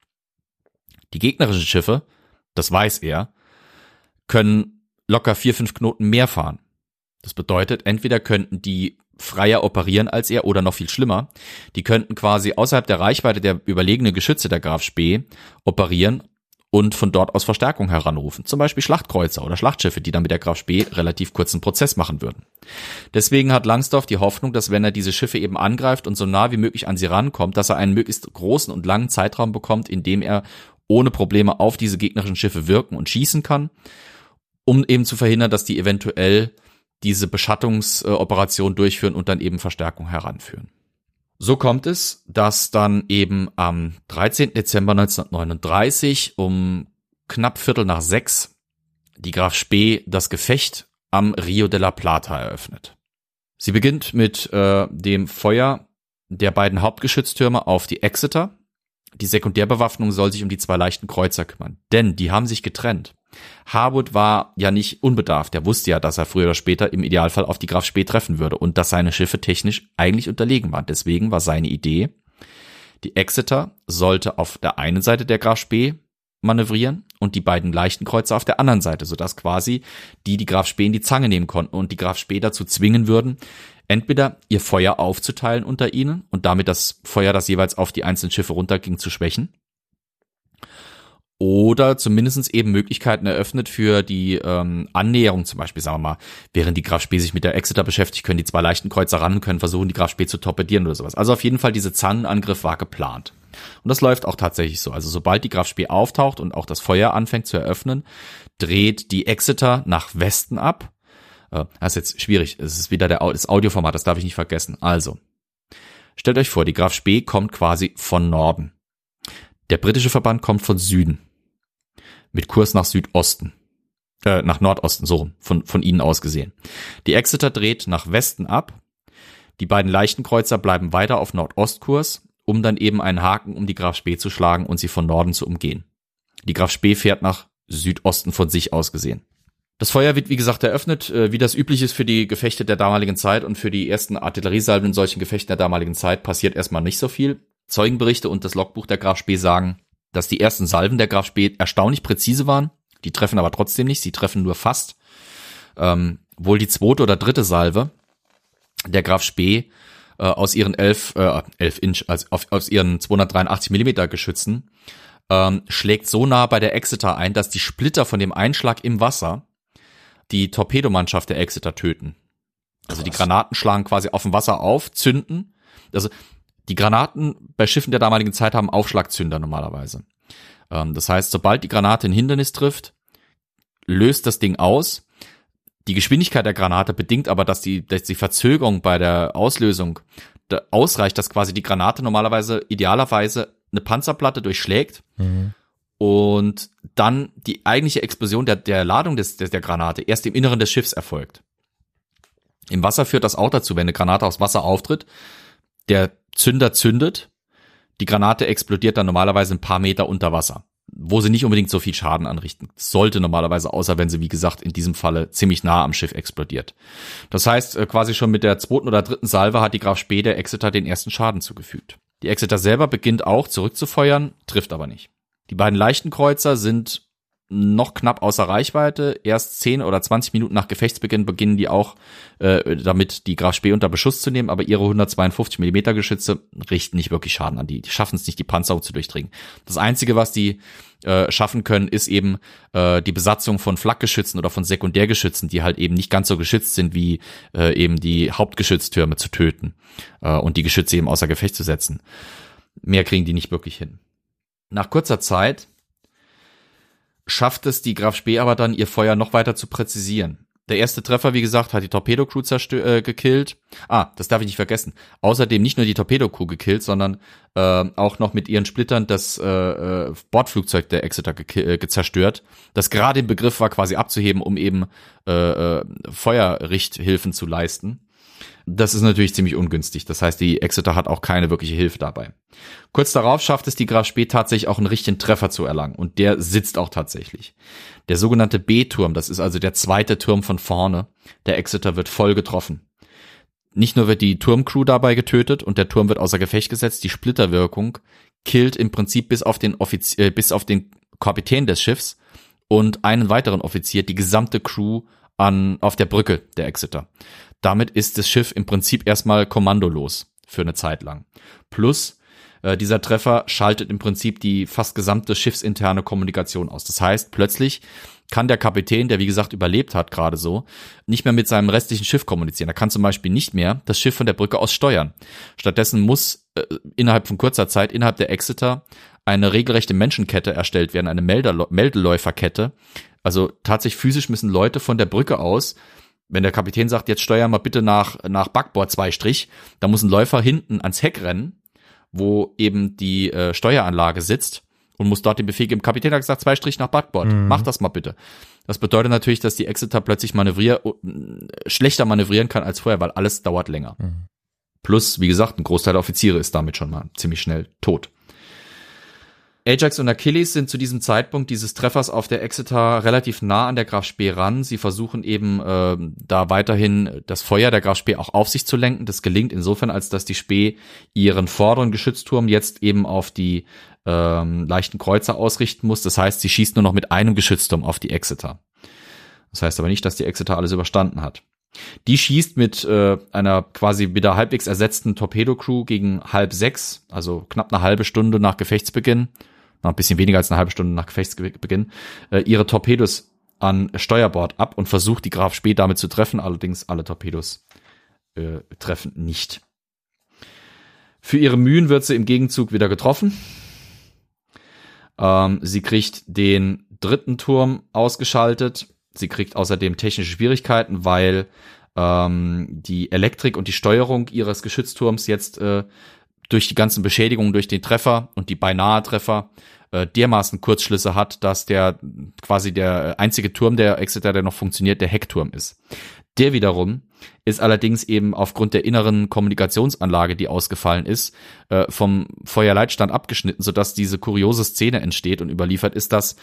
S2: Die gegnerischen Schiffe, das weiß er, können locker 4, 5 Knoten mehr fahren. Das bedeutet, entweder könnten die freier operieren als er oder noch viel schlimmer, die könnten quasi außerhalb der Reichweite der überlegenen Geschütze der Graf Spee operieren und von dort aus Verstärkung heranrufen. Zum Beispiel Schlachtkreuzer oder Schlachtschiffe, die dann mit der Graf Spee relativ kurzen Prozess machen würden. Deswegen hat Langsdorff die Hoffnung, dass wenn er diese Schiffe eben angreift und so nah wie möglich an sie rankommt, dass er einen möglichst großen und langen Zeitraum bekommt, in dem er ohne Probleme auf diese gegnerischen Schiffe wirken und schießen kann, um eben zu verhindern, dass die eventuell diese Beschattungsoperation durchführen und dann eben Verstärkung heranführen. So kommt es, dass dann eben am 13. Dezember 1939 um knapp Viertel nach sechs die Graf Spee das Gefecht am Rio de la Plata eröffnet. Sie beginnt mit äh, dem Feuer der beiden Hauptgeschütztürme auf die Exeter. Die Sekundärbewaffnung soll sich um die zwei leichten Kreuzer kümmern, denn die haben sich getrennt. Harwood war ja nicht unbedarft. Er wusste ja, dass er früher oder später im Idealfall auf die Graf Spee treffen würde und dass seine Schiffe technisch eigentlich unterlegen waren. Deswegen war seine Idee, die Exeter sollte auf der einen Seite der Graf Spee manövrieren und die beiden leichten Kreuzer auf der anderen Seite, sodass quasi die die Graf Spee in die Zange nehmen konnten und die Graf Spee dazu zwingen würden, entweder ihr Feuer aufzuteilen unter ihnen und damit das Feuer, das jeweils auf die einzelnen Schiffe runterging, zu schwächen oder zumindestens eben Möglichkeiten eröffnet für die ähm, Annäherung, zum Beispiel, sagen wir mal, während die Graf Spee sich mit der Exeter beschäftigt, können die zwei leichten Kreuzer ran können versuchen, die Graf Spee zu torpedieren oder sowas. Also auf jeden Fall, diese Zangenangriff war geplant. Und das läuft auch tatsächlich so. Also sobald die Graf Spee auftaucht und auch das Feuer anfängt zu eröffnen, dreht die Exeter nach Westen ab. Äh, das ist jetzt schwierig. Es ist wieder der, das Audioformat, das darf ich nicht vergessen. Also, stellt euch vor, die Graf Spee kommt quasi von Norden. Der britische Verband kommt von Süden mit Kurs nach Südosten. Äh, nach Nordosten, so von, von ihnen aus gesehen. Die Exeter dreht nach Westen ab. Die beiden leichten Kreuzer bleiben weiter auf Nordostkurs, um dann eben einen Haken um die Graf Spee zu schlagen und sie von Norden zu umgehen. Die Graf Spee fährt nach Südosten von sich aus gesehen. Das Feuer wird, wie gesagt, eröffnet, äh, wie das üblich ist für die Gefechte der damaligen Zeit und für die ersten Artilleriesalven in solchen Gefechten der damaligen Zeit passiert erstmal nicht so viel. Zeugenberichte und das Logbuch der Graf Spee sagen, dass die ersten Salven der Graf Spee erstaunlich präzise waren. Die treffen aber trotzdem nicht, sie treffen nur fast. Ähm, wohl die zweite oder dritte Salve der Graf Spee äh, aus ihren elf, äh, elf Inch, also auf, aus ihren 283 Millimeter Geschützen ähm, schlägt so nah bei der Exeter ein, dass die Splitter von dem Einschlag im Wasser die Torpedomannschaft der Exeter töten. Also die Granaten schlagen quasi auf dem Wasser auf, zünden. Also die Granaten bei Schiffen der damaligen Zeit haben Aufschlagzünder normalerweise. Ähm, das heißt, sobald die Granate ein Hindernis trifft, löst das Ding aus. Die Geschwindigkeit der Granate bedingt aber, dass die, dass die Verzögerung bei der Auslösung da ausreicht, dass quasi die Granate normalerweise idealerweise eine Panzerplatte durchschlägt und dann die eigentliche Explosion der, der Ladung des, des, der Granate erst im Inneren des Schiffs erfolgt. Im Wasser führt das auch dazu, wenn eine Granate aus Wasser auftritt, der Zünder zündet, Die Granate explodiert dann normalerweise ein paar Meter unter Wasser, wo sie nicht unbedingt so viel Schaden anrichten. Sollte normalerweise, außer wenn sie, wie gesagt, in diesem Falle ziemlich nah am Schiff explodiert. Das heißt, äh, quasi schon mit der zweiten oder dritten Salve hat die Graf Spee der Exeter den ersten Schaden zugefügt. Die Exeter selber beginnt auch zurückzufeuern, trifft aber nicht. Die beiden leichten Kreuzer sind noch knapp außer Reichweite. Erst 10 oder 20 Minuten nach Gefechtsbeginn beginnen die auch äh, damit, die Graf Spee unter Beschuss zu nehmen, aber ihre 152 Millimeter Geschütze richten nicht wirklich Schaden an die. Die schaffen es nicht, die Panzer zu durchdringen. Das Einzige, was die äh, schaffen können, ist eben äh, die Besatzung von Flakgeschützen oder von Sekundärgeschützen, die halt eben nicht ganz so geschützt sind wie äh, eben die Hauptgeschütztürme zu töten äh, und die Geschütze eben außer Gefecht zu setzen. Mehr kriegen die nicht wirklich hin. Nach kurzer Zeit schafft es die Graf Spee aber dann, ihr Feuer noch weiter zu präzisieren. Der erste Treffer, wie gesagt, hat die Torpedo-Crew äh, gekillt. Ah, das darf ich nicht vergessen. Außerdem nicht nur die Torpedo-Crew gekillt, sondern äh, auch noch mit ihren Splittern das äh, äh Bordflugzeug der Exeter äh, zerstört, das gerade im Begriff war, quasi abzuheben, um eben äh, äh, Feuerrichthilfen zu leisten. Das ist natürlich ziemlich ungünstig. Das heißt, die Exeter hat auch keine wirkliche Hilfe dabei. Kurz darauf schafft es die Graf Spee tatsächlich auch einen richtigen Treffer zu erlangen. Und der sitzt auch tatsächlich. Der sogenannte B-Turm, das ist also der zweite Turm von vorne, der Exeter wird voll getroffen. Nicht nur wird die Turmcrew dabei getötet und der Turm wird außer Gefecht gesetzt, die Splitterwirkung killt im Prinzip bis auf den Offizier, äh, bis auf den Kapitän des Schiffs und einen weiteren Offizier, die gesamte Crew an, auf der Brücke der Exeter. Damit ist das Schiff im Prinzip erstmal kommandolos für eine Zeit lang. Plus, äh, dieser Treffer schaltet im Prinzip die fast gesamte schiffsinterne Kommunikation aus. Das heißt, plötzlich kann der Kapitän, der wie gesagt überlebt hat, gerade so, nicht mehr mit seinem restlichen Schiff kommunizieren. Er kann zum Beispiel nicht mehr das Schiff von der Brücke aus steuern. Stattdessen muss äh, innerhalb von kurzer Zeit innerhalb der Exeter eine regelrechte Menschenkette erstellt werden, eine Meldeläuferkette. Also tatsächlich physisch müssen Leute von der Brücke aus wenn der Kapitän sagt, jetzt steuer mal bitte nach, nach Backbord zwei Strich, da muss ein Läufer hinten ans Heck rennen, wo eben die äh, Steueranlage sitzt und muss dort den Befehl geben. Kapitän hat gesagt, zwei Strich nach Backbord, mhm. mach das mal bitte. Das bedeutet natürlich, dass die Exeter plötzlich manövrier schlechter manövrieren kann als vorher, weil alles dauert länger. Mhm. Plus, wie gesagt, ein Großteil der Offiziere ist damit schon mal ziemlich schnell tot. Ajax und Achilles sind zu diesem Zeitpunkt dieses Treffers auf der Exeter relativ nah an der Graf Spee ran. Sie versuchen eben äh, da weiterhin das Feuer der Graf Spee auch auf sich zu lenken. Das gelingt insofern, als dass die Spee ihren vorderen Geschützturm jetzt eben auf die ähm, leichten Kreuzer ausrichten muss. Das heißt, sie schießt nur noch mit einem Geschützturm auf die Exeter. Das heißt aber nicht, dass die Exeter alles überstanden hat. Die schießt mit äh, einer quasi wieder halbwegs ersetzten Torpedo-Crew gegen halb sechs, also knapp eine halbe Stunde nach Gefechtsbeginn, noch ein bisschen weniger als eine halbe Stunde nach Gefechtsbeginn, äh, ihre Torpedos an Steuerbord ab und versucht, die Graf Spee damit zu treffen. Allerdings alle Torpedos äh, treffen nicht. Für ihre Mühen wird sie im Gegenzug wieder getroffen. Ähm, sie kriegt den dritten Turm ausgeschaltet. Sie kriegt außerdem technische Schwierigkeiten, weil ähm, die Elektrik und die Steuerung ihres Geschützturms jetzt äh, durch die ganzen Beschädigungen durch den Treffer und die beinahe Treffer äh, dermaßen Kurzschlüsse hat, dass der quasi der einzige Turm der Exeter, der noch funktioniert, der Heckturm ist. Der wiederum ist allerdings eben aufgrund der inneren Kommunikationsanlage, die ausgefallen ist, äh, vom Feuerleitstand abgeschnitten, sodass diese kuriose Szene entsteht und überliefert ist, dass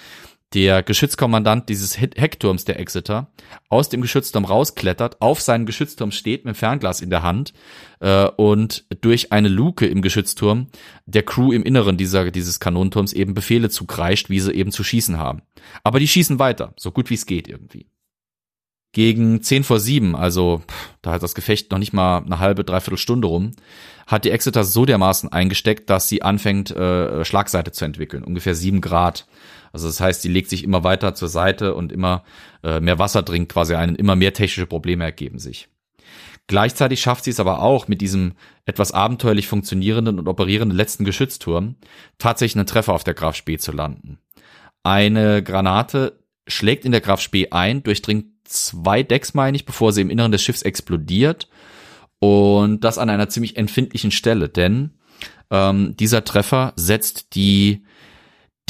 S2: der Geschützkommandant dieses Heckturms der Exeter aus dem Geschützturm rausklettert, auf seinen Geschützturm steht mit Fernglas in der Hand äh, und durch eine Luke im Geschützturm der Crew im Inneren dieser, dieses Kanonenturms eben Befehle zugreischt, wie sie eben zu schießen haben. Aber die schießen weiter, so gut wie es geht irgendwie. Gegen 10 vor 7, also da hat das Gefecht noch nicht mal eine halbe, dreiviertel Stunde rum, hat die Exeter so dermaßen eingesteckt, dass sie anfängt, äh, Schlagseite zu entwickeln, ungefähr 7 Grad. Also das heißt, sie legt sich immer weiter zur Seite und immer äh, mehr Wasser dringt quasi ein, immer mehr technische Probleme ergeben sich. Gleichzeitig schafft sie es aber auch, mit diesem etwas abenteuerlich funktionierenden und operierenden letzten Geschützturm tatsächlich einen Treffer auf der Graf Spee zu landen. Eine Granate schlägt in der Graf Spee ein, durchdringt zwei Decks, meine ich, bevor sie im Inneren des Schiffs explodiert. Und das an einer ziemlich empfindlichen Stelle, denn ähm, dieser Treffer setzt die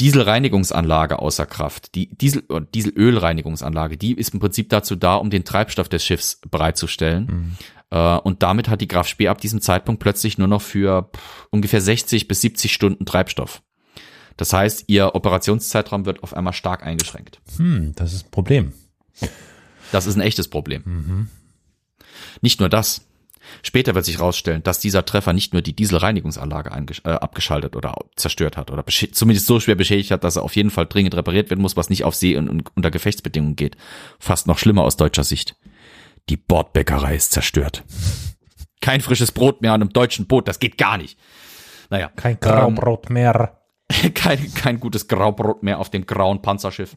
S2: Dieselreinigungsanlage außer Kraft. Die Diesel äh, Dieselölreinigungsanlage, die ist im Prinzip dazu da, um den Treibstoff des Schiffs bereitzustellen. Mhm. Äh, und damit hat die Graf Spee ab diesem Zeitpunkt plötzlich nur noch für pff, ungefähr 60 bis 70 Stunden Treibstoff. Das heißt, ihr Operationszeitraum wird auf einmal stark eingeschränkt.
S1: Hm, das ist ein Problem.
S2: Das ist ein echtes Problem. Nicht nur das. Später wird sich herausstellen, dass dieser Treffer nicht nur die Dieselreinigungsanlage äh, abgeschaltet oder zerstört hat oder zumindest so schwer beschädigt hat, dass er auf jeden Fall dringend repariert werden muss, was nicht auf See und, und unter Gefechtsbedingungen geht. Fast noch schlimmer aus deutscher Sicht. Die Bordbäckerei ist zerstört. Kein frisches Brot mehr an einem deutschen Boot, das geht gar nicht. Naja.
S1: Kein Graubrot mehr.
S2: kein, kein gutes Graubrot mehr auf dem grauen Panzerschiff.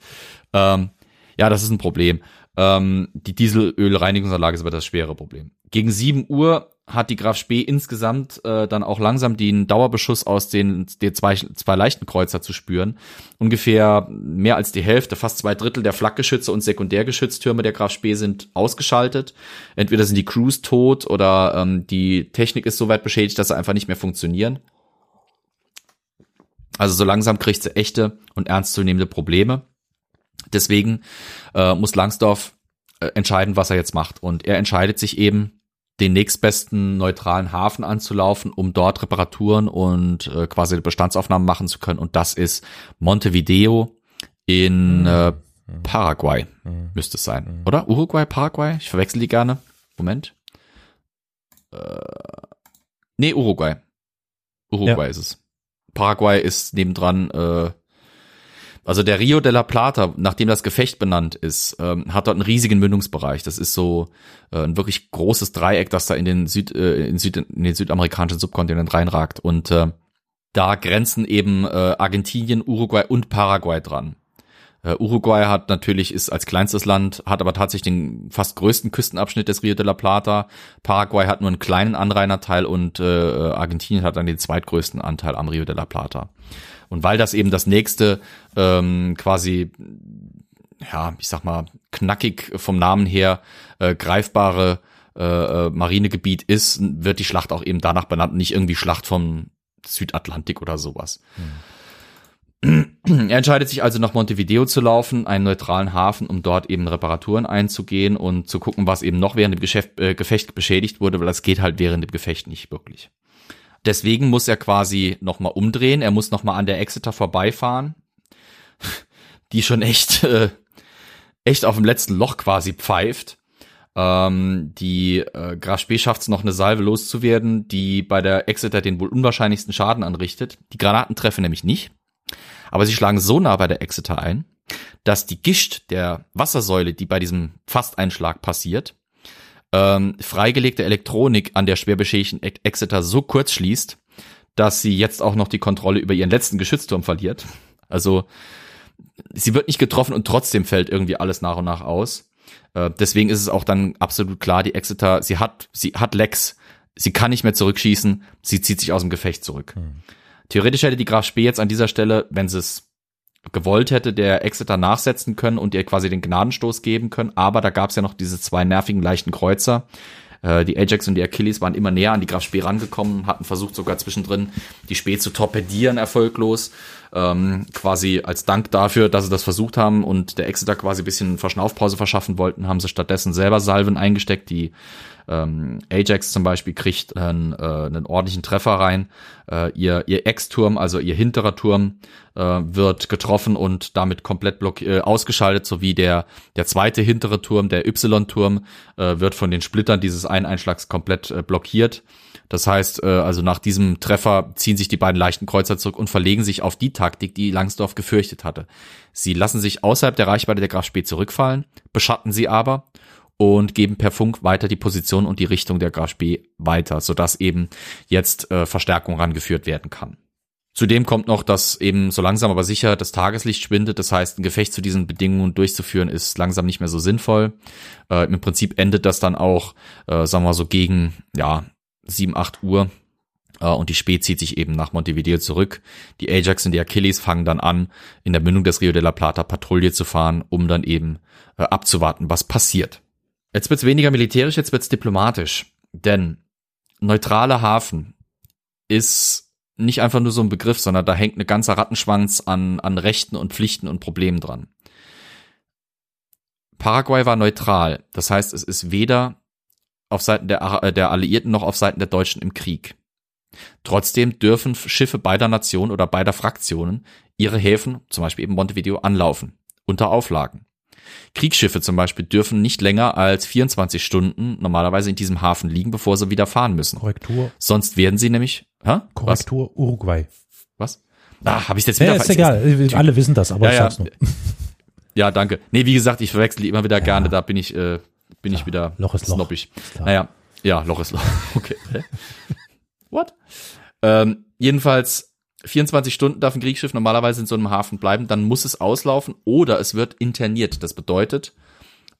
S2: Ähm, ja, das ist ein Problem. Ähm, die Dieselölreinigungsanlage ist aber das schwere Problem. Gegen 7 Uhr hat die Graf Spee insgesamt äh, dann auch langsam den Dauerbeschuss aus den, den zwei, zwei leichten Kreuzer zu spüren. Ungefähr mehr als die Hälfte, fast zwei Drittel der Flakgeschütze und Sekundärgeschütztürme der Graf Spee sind ausgeschaltet. Entweder sind die Crews tot oder ähm, die Technik ist so weit beschädigt, dass sie einfach nicht mehr funktionieren. Also so langsam kriegt sie echte und ernstzunehmende Probleme. Deswegen äh, muss Langsdorff äh, entscheiden, was er jetzt macht. Und er entscheidet sich eben, den nächstbesten neutralen Hafen anzulaufen, um dort Reparaturen und äh, quasi Bestandsaufnahmen machen zu können. Und das ist Montevideo in äh, Paraguay, müsste es sein. Oder? Uruguay, Paraguay? Ich verwechsel die gerne. Moment. Äh, nee, Uruguay. Uruguay
S1: Ja.
S2: ist es. Paraguay ist nebendran äh, also der Rio de la Plata, nachdem das Gefecht benannt ist, ähm, hat dort einen riesigen Mündungsbereich. Das ist so äh, ein wirklich großes Dreieck, das da in den, Süd, äh, in, Süd, in den südamerikanischen Subkontinent reinragt. Und äh, da grenzen eben äh, Argentinien, Uruguay und Paraguay dran. Äh, Uruguay hat natürlich ist als kleinstes Land, hat aber tatsächlich den fast größten Küstenabschnitt des Rio de la Plata. Paraguay hat nur einen kleinen Anrainerteil und äh, Argentinien hat dann den zweitgrößten Anteil am Rio de la Plata. Und weil das eben das nächste ähm, quasi, ja, ich sag mal, knackig vom Namen her äh, greifbare äh, äh, Marinegebiet ist, wird die Schlacht auch eben danach benannt, nicht irgendwie Schlacht vom Südatlantik oder sowas. Er entscheidet sich also nach Montevideo zu laufen, einen neutralen Hafen, um dort eben Reparaturen einzugehen und zu gucken, was eben noch während dem Geschäft, äh, Gefecht beschädigt wurde, weil das geht halt während dem Gefecht nicht wirklich. Deswegen muss er quasi nochmal umdrehen, er muss nochmal an der Exeter vorbeifahren, die schon echt, äh, echt auf dem letzten Loch quasi pfeift. Ähm, die äh, Graf schafft es noch eine Salve loszuwerden, die bei der Exeter den wohl unwahrscheinlichsten Schaden anrichtet. Die Granaten treffen nämlich nicht. Aber sie schlagen so nah bei der Exeter ein, dass die Gischt der Wassersäule, die bei diesem Fasteinschlag passiert, ähm, freigelegte Elektronik an der schwer beschädigten Ex- Exeter so kurz schließt, dass sie jetzt auch noch die Kontrolle über ihren letzten Geschützturm verliert. Also sie wird nicht getroffen und trotzdem fällt irgendwie alles nach und nach aus. Äh, deswegen ist es auch dann absolut klar, die Exeter, sie hat, sie hat Lex, sie kann nicht mehr zurückschießen, sie zieht sich aus dem Gefecht zurück. Theoretisch hätte die Graf Spee jetzt an dieser Stelle, wenn sie es gewollt hätte, der Exeter nachsetzen können und ihr quasi den Gnadenstoß geben können. Aber da gab es ja noch diese zwei nervigen leichten Kreuzer. Äh, Die Ajax und die Achilles waren immer näher an die Graf Spee rangekommen, hatten versucht sogar zwischendrin die Spee zu torpedieren, erfolglos. Ähm, quasi als Dank dafür, dass sie das versucht haben und der Exeter quasi ein bisschen Verschnaufpause verschaffen wollten, haben sie stattdessen selber Salven eingesteckt, die ähm, Ajax zum Beispiel kriegt einen, äh, einen ordentlichen Treffer rein. Äh, ihr ihr Ex-Turm, also ihr hinterer Turm, äh, wird getroffen und damit komplett block äh, ausgeschaltet, sowie der der zweite hintere Turm, der Y-Turm, äh, wird von den Splittern dieses einen Einschlags komplett äh, blockiert. Das heißt, äh, also nach diesem Treffer ziehen sich die beiden leichten Kreuzer zurück und verlegen sich auf die Taktik, die Langsdorff gefürchtet hatte. Sie lassen sich außerhalb der Reichweite der Graf Spee zurückfallen, beschatten sie aber und geben per Funk weiter die Position und die Richtung der Graf Spee weiter, sodass eben jetzt äh, Verstärkung rangeführt werden kann. Zudem kommt noch, dass eben so langsam aber sicher das Tageslicht schwindet. Das heißt, ein Gefecht zu diesen Bedingungen durchzuführen ist langsam nicht mehr so sinnvoll. Äh, Im Prinzip endet das dann auch, äh, sagen wir so gegen ja 7, 8 Uhr. Äh, und die Spee zieht sich eben nach Montevideo zurück. Die Ajax und die Achilles fangen dann an, in der Mündung des Rio de la Plata Patrouille zu fahren, um dann eben äh, abzuwarten, was passiert. Jetzt wird's weniger militärisch, jetzt wird's diplomatisch. Denn neutraler Hafen ist nicht einfach nur so ein Begriff, sondern da hängt eine ganze Rattenschwanz an, an Rechten und Pflichten und Problemen dran. Paraguay war neutral. Das heißt, es ist weder auf Seiten der, äh, der Alliierten noch auf Seiten der Deutschen im Krieg. Trotzdem dürfen Schiffe beider Nationen oder beider Fraktionen ihre Häfen, zum Beispiel eben Montevideo, anlaufen, unter Auflagen. Kriegsschiffe zum Beispiel dürfen nicht länger als 24 Stunden normalerweise in diesem Hafen liegen, bevor sie wieder fahren müssen.
S1: Korrektur.
S2: Sonst werden sie nämlich, hä?
S1: Korrektur Uruguay.
S2: Was? Ah, habe ich jetzt wieder
S1: Ja, ist egal. Alle wissen das, aber
S2: Ja,
S1: ich
S2: ja.
S1: sag's nur.
S2: Ja, danke. Nee, wie gesagt, ich verwechsel die immer wieder gerne, da bin ich, äh, bin ich wieder
S1: Loch ist Loch.
S2: snobbig.
S1: klar.
S2: Naja, ja, Loch ist Loch. Okay. What? Ähm, jedenfalls 24 Stunden darf ein Kriegsschiff normalerweise in so einem Hafen bleiben, dann muss es auslaufen oder es wird interniert. Das bedeutet,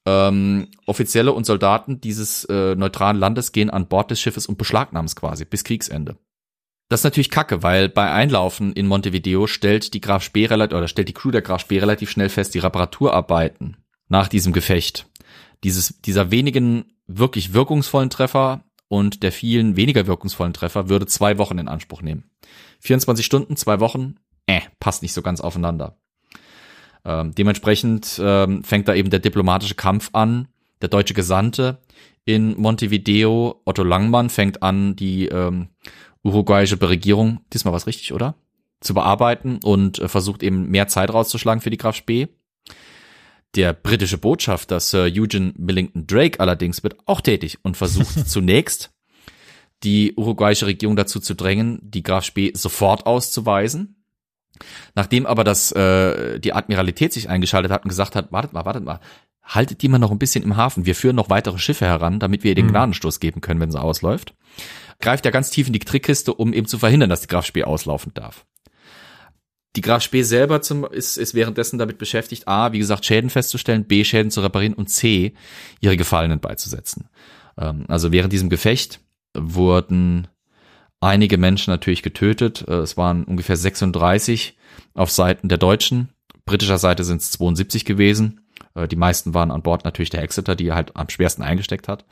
S2: ähm, Offizielle und Soldaten dieses äh, neutralen Landes gehen an Bord des Schiffes und beschlagnahmen es quasi bis Kriegsende. Das ist natürlich kacke, weil bei Einlaufen in Montevideo stellt die Graf Spee oder stellt die Crew der Graf Spee relativ schnell fest, die Reparaturarbeiten nach diesem Gefecht, dieses, dieser wenigen wirklich wirkungsvollen Treffer und der vielen weniger wirkungsvollen Treffer würde zwei Wochen in Anspruch nehmen. 24 Stunden, zwei Wochen, äh, passt nicht so ganz aufeinander. Ähm, dementsprechend ähm, fängt da eben der diplomatische Kampf an. Der deutsche Gesandte in Montevideo, Otto Langmann, fängt an, die ähm, uruguayische Regierung, diesmal was richtig, oder? Zu bearbeiten und äh, versucht eben mehr Zeit rauszuschlagen für die Graf Spee. Der britische Botschafter Sir Eugene Millington Drake allerdings wird auch tätig und versucht zunächst die uruguayische Regierung dazu zu drängen, die Graf Spee sofort auszuweisen. Nachdem aber das äh, die Admiralität sich eingeschaltet hat und gesagt hat, wartet mal, wartet mal, haltet die mal noch ein bisschen im Hafen, wir führen noch weitere Schiffe heran, damit wir ihr den
S1: Mhm.
S2: Gnadenstoß geben können, wenn sie ausläuft, greift er ganz tief in die Trickkiste, um eben zu verhindern, dass die Graf Spee auslaufen darf. Die Graf Spee selber zum, ist, ist währenddessen damit beschäftigt, A, wie gesagt, Schäden festzustellen, B, Schäden zu reparieren und C, ihre Gefallenen beizusetzen. Ähm, also während diesem Gefecht wurden einige Menschen natürlich getötet. Äh, Es waren ungefähr 36 auf Seiten der Deutschen. Britischer Seite sind es 72 gewesen. Äh, Die meisten waren an Bord natürlich der Exeter, die halt am schwersten eingesteckt hat.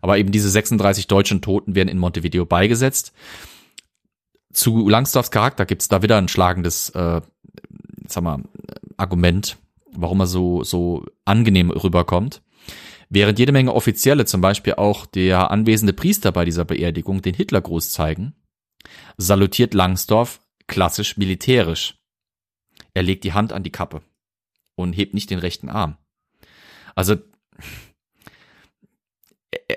S2: Aber eben diese 36 deutschen Toten werden in Montevideo beigesetzt. Zu Langsdorffs Charakter gibt's da wieder ein schlagendes, äh, sag mal, Argument, warum er so, so angenehm rüberkommt. Während jede Menge Offizielle, zum Beispiel auch der anwesende Priester bei dieser Beerdigung, den Hitlergruß zeigen, salutiert Langsdorff klassisch militärisch. Er legt die Hand an die Kappe und hebt nicht den rechten Arm. Also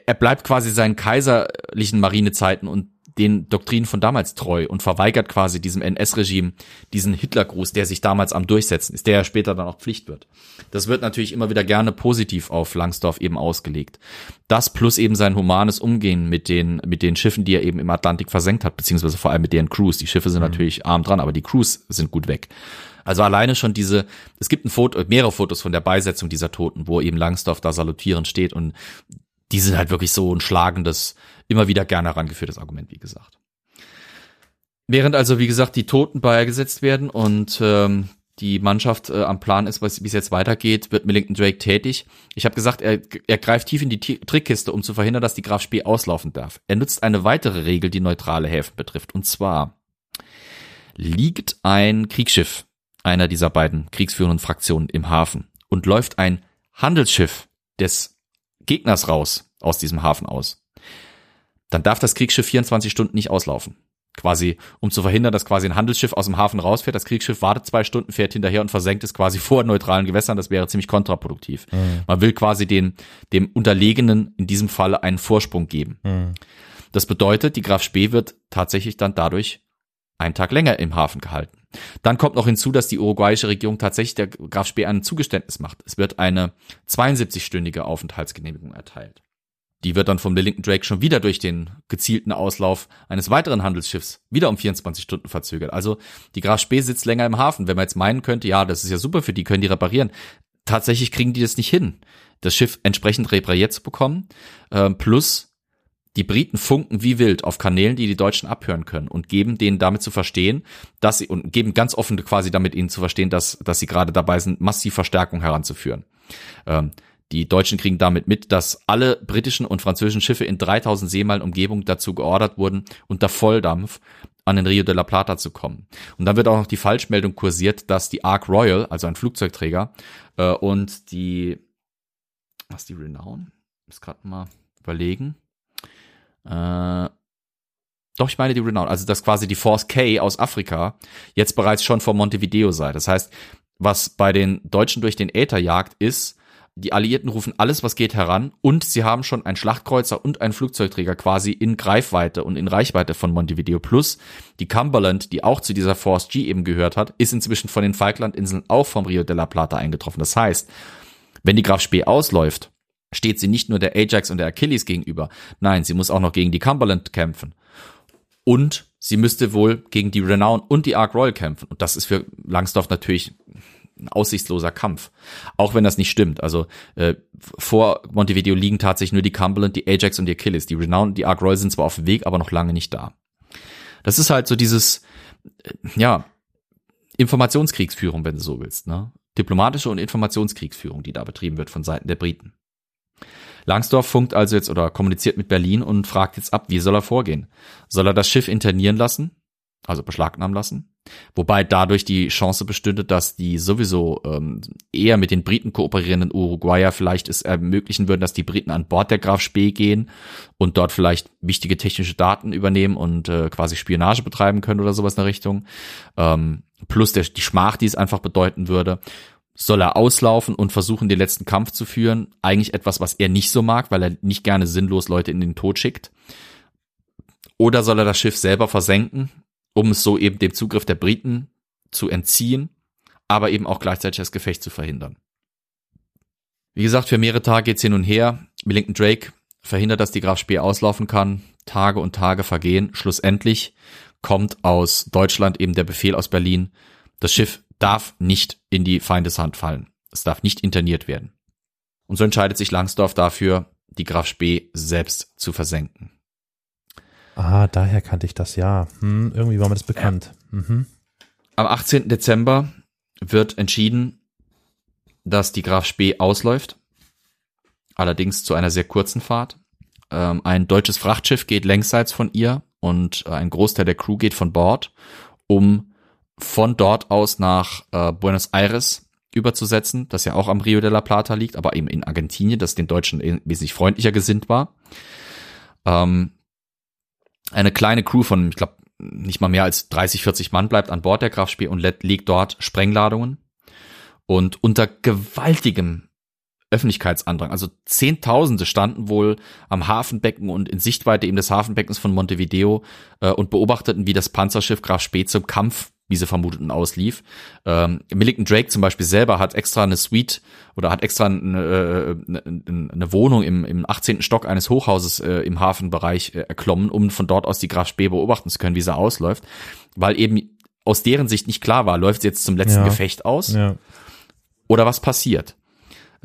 S2: er bleibt quasi seinen kaiserlichen Marinezeiten und den Doktrinen von damals treu und verweigert quasi diesem NS-Regime diesen Hitlergruß, der sich damals am Durchsetzen ist, der ja später dann auch Pflicht wird. Das wird natürlich immer wieder gerne positiv auf Langsdorff eben ausgelegt. Das plus eben sein humanes Umgehen mit den, mit den Schiffen, die er eben im Atlantik versenkt hat, beziehungsweise vor allem mit deren Crews. Die Schiffe sind natürlich arm dran, aber die Crews sind gut weg. Also alleine schon diese, es gibt ein Foto, mehrere Fotos von der Beisetzung dieser Toten, wo eben Langsdorff da salutierend steht und die sind halt wirklich so ein schlagendes, immer wieder gerne herangeführtes Argument, wie gesagt. Während also, wie gesagt, die Toten beigesetzt werden und ähm, die Mannschaft äh, am Plan ist, was- wie es jetzt weitergeht, wird Millington Drake tätig. Ich habe gesagt, er, er greift tief in die Ti- Trickkiste, um zu verhindern, dass die Graf Spee auslaufen darf. Er nutzt eine weitere Regel, die neutrale Häfen betrifft. Und zwar liegt ein Kriegsschiff einer dieser beiden kriegsführenden Fraktionen im Hafen und läuft ein Handelsschiff des Gegners raus aus diesem Hafen aus, dann darf das Kriegsschiff 24 Stunden nicht auslaufen. Quasi, um zu verhindern, dass quasi ein Handelsschiff aus dem Hafen rausfährt. Das Kriegsschiff wartet zwei Stunden, fährt hinterher und versenkt es quasi vor neutralen Gewässern. Das wäre ziemlich kontraproduktiv. Man will quasi den, dem Unterlegenen in diesem Falle einen Vorsprung geben. Das bedeutet, die Graf Spee wird tatsächlich dann dadurch einen Tag länger im Hafen gehalten. Dann kommt noch hinzu, dass die uruguayische Regierung tatsächlich der Graf Spee ein Zugeständnis macht. Es wird eine 72-stündige Aufenthaltsgenehmigung erteilt. Die wird dann von Millington Drake schon wieder durch den gezielten Auslauf eines weiteren Handelsschiffs wieder um 24 Stunden verzögert. Also die Graf Spee sitzt länger im Hafen. Wenn man jetzt meinen könnte, ja, das ist ja super für die, können die reparieren. Tatsächlich kriegen die das nicht hin, das Schiff entsprechend repariert zu bekommen. Ähm, plus die Briten funken wie wild auf Kanälen, die die Deutschen abhören können und geben denen damit zu verstehen, dass sie und geben ganz offen quasi damit ihnen zu verstehen, dass dass sie gerade dabei sind, massiv Verstärkung heranzuführen. Ähm, die Deutschen kriegen damit mit, dass alle britischen und französischen Schiffe in 3000 Seemeilen Umgebung dazu geordert wurden, unter Volldampf an den Rio de la Plata zu kommen. Und dann wird auch noch die Falschmeldung kursiert, dass die Ark Royal, also ein Flugzeugträger, äh, und die, was die Renown, muss gerade mal überlegen, Äh, doch, ich meine die Renown. Also, dass quasi die Force K aus Afrika jetzt bereits schon vor Montevideo sei. Das heißt, was bei den Deutschen durch den Äther jagt, ist, die Alliierten rufen alles, was geht, heran und sie haben schon einen Schlachtkreuzer und einen Flugzeugträger quasi in Greifweite und in Reichweite von Montevideo. Plus die Cumberland, die auch zu dieser Force G eben gehört hat, ist inzwischen von den Falklandinseln auch vom Rio de la Plata eingetroffen. Das heißt, wenn die Graf Spee ausläuft, steht sie nicht nur der Ajax und der Achilles gegenüber. Nein, sie muss auch noch gegen die Cumberland kämpfen. Und sie müsste wohl gegen die Renown und die Ark Royal kämpfen. Und das ist für Langsdorff natürlich ein aussichtsloser Kampf. Auch wenn das nicht stimmt. Also äh, vor Montevideo liegen tatsächlich nur die Cumberland, die Ajax und die Achilles. Die Renown und die Ark Royal sind zwar auf dem Weg, aber noch lange nicht da. Das ist halt so dieses, äh, ja, Informationskriegsführung, wenn du so willst. Ne? Diplomatische und Informationskriegsführung, die da betrieben wird von Seiten der Briten. Langsdorff funkt also jetzt oder kommuniziert mit Berlin und fragt jetzt ab, wie soll er vorgehen? Soll er das Schiff internieren lassen? Also beschlagnahmen lassen? Wobei dadurch die Chance bestünde, dass die sowieso ähm, eher mit den Briten kooperierenden Uruguayer vielleicht es ermöglichen würden, dass die Briten an Bord der Graf Spee gehen und dort vielleicht wichtige technische Daten übernehmen und äh, quasi Spionage betreiben können oder sowas in der Richtung. Ähm, plus der, die Schmach, die es einfach bedeuten würde soll er auslaufen und versuchen, den letzten Kampf zu führen. Eigentlich etwas, was er nicht so mag, weil er nicht gerne sinnlos Leute in den Tod schickt. Oder soll er das Schiff selber versenken, um es so eben dem Zugriff der Briten zu entziehen, aber eben auch gleichzeitig das Gefecht zu verhindern. Wie gesagt, für mehrere Tage geht's hin und her. Millington Drake verhindert, dass die Graf Speer auslaufen kann. Tage und Tage vergehen. Schlussendlich kommt aus Deutschland eben der Befehl aus Berlin, das Schiff darf nicht in die Feindeshand fallen. Es darf nicht interniert werden. Und so entscheidet sich Langsdorff dafür, die Graf Spee selbst zu versenken.
S1: Ah, daher kannte ich das ja. Hm, irgendwie war mir das bekannt. Ja. Mhm.
S2: Am 18. Dezember wird entschieden, dass die Graf Spee ausläuft. Allerdings zu einer sehr kurzen Fahrt. Ähm, ein deutsches Frachtschiff geht längsseits von ihr und ein Großteil der Crew geht von Bord, um von dort aus nach äh, Buenos Aires überzusetzen, das ja auch am Rio de la Plata liegt, aber eben in Argentinien, das den Deutschen wesentlich freundlicher gesinnt war. Ähm, eine kleine Crew von, ich glaube, nicht mal mehr als 30, 40 Mann bleibt an Bord der Kraftspiel und legt dort Sprengladungen. Und unter gewaltigem Öffentlichkeitsandrang, also Zehntausende standen wohl am Hafenbecken und in Sichtweite eben des Hafenbeckens von Montevideo äh, und beobachteten, wie das Panzerschiff Graf Spee zum Kampf wie sie vermuteten, auslief. Ähm, Milliken Drake zum Beispiel selber hat extra eine Suite oder hat extra eine, eine, äh, eine Wohnung im, im 18. Stock eines Hochhauses äh, im Hafenbereich äh, erklommen, um von dort aus die Graf Spee beobachten zu können, wie sie ausläuft, weil eben aus deren Sicht nicht klar war, läuft sie jetzt zum letzten ja. Gefecht aus ja. oder was passiert.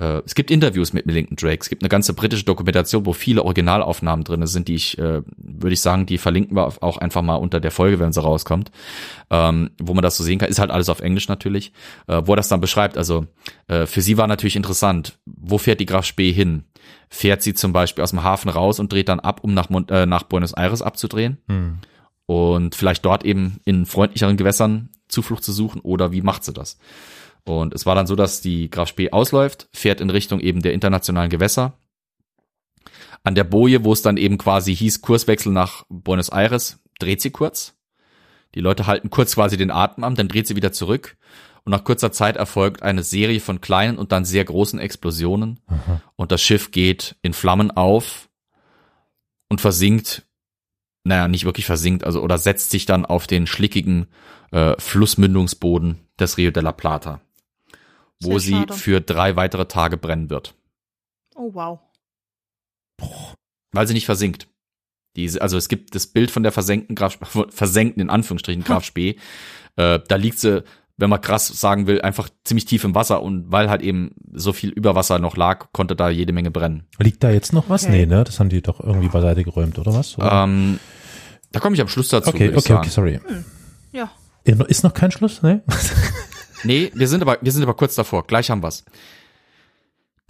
S2: Äh, es gibt Interviews mit Millington Drake. Es gibt eine ganze britische Dokumentation, wo viele Originalaufnahmen drin sind, die ich, äh, würde ich sagen, die verlinken wir auch einfach mal unter der Folge, wenn sie rauskommt, ähm, wo man das so sehen kann. Ist halt alles auf Englisch natürlich, äh, wo er das dann beschreibt. Also äh, für sie war natürlich interessant, wo fährt die Graf Spee hin? Fährt sie zum Beispiel aus dem Hafen raus und dreht dann ab, um nach, äh, nach Buenos Aires abzudrehen? Hm. Und vielleicht dort eben in freundlicheren Gewässern Zuflucht zu suchen oder wie macht sie das? Und es war dann so, dass die Graf Spee ausläuft, fährt in Richtung eben der internationalen Gewässer. An der Boje, wo es dann eben quasi hieß, Kurswechsel nach Buenos Aires, dreht sie kurz. Die Leute halten kurz quasi den Atem an, dann dreht sie wieder zurück. Und nach kurzer Zeit erfolgt eine Serie von kleinen und dann sehr großen Explosionen. Aha. Und das Schiff geht in Flammen auf und versinkt, naja, nicht wirklich versinkt, also oder setzt sich dann auf den schlickigen äh, Flussmündungsboden des Rio de la Plata wo sie schade. für drei weitere Tage brennen wird.
S3: Oh wow.
S2: Weil sie nicht versinkt. Diese, also es gibt das Bild von der versenkten Graf, versenkten in Anführungsstrichen Graf Spee. Äh, da liegt sie, wenn man krass sagen will, einfach ziemlich tief im Wasser und weil halt eben so viel Überwasser noch lag, konnte da jede Menge brennen.
S1: Liegt da jetzt noch was? Okay. Nee, ne? Das haben die doch irgendwie beiseite geräumt, oder was? Oder?
S2: Ähm, da komme ich am Schluss dazu.
S1: Okay, okay, okay, sorry. Hm.
S3: Ja.
S1: Ist noch kein Schluss, ne?
S2: Nee, wir sind aber, wir sind aber kurz davor. Gleich haben wir's.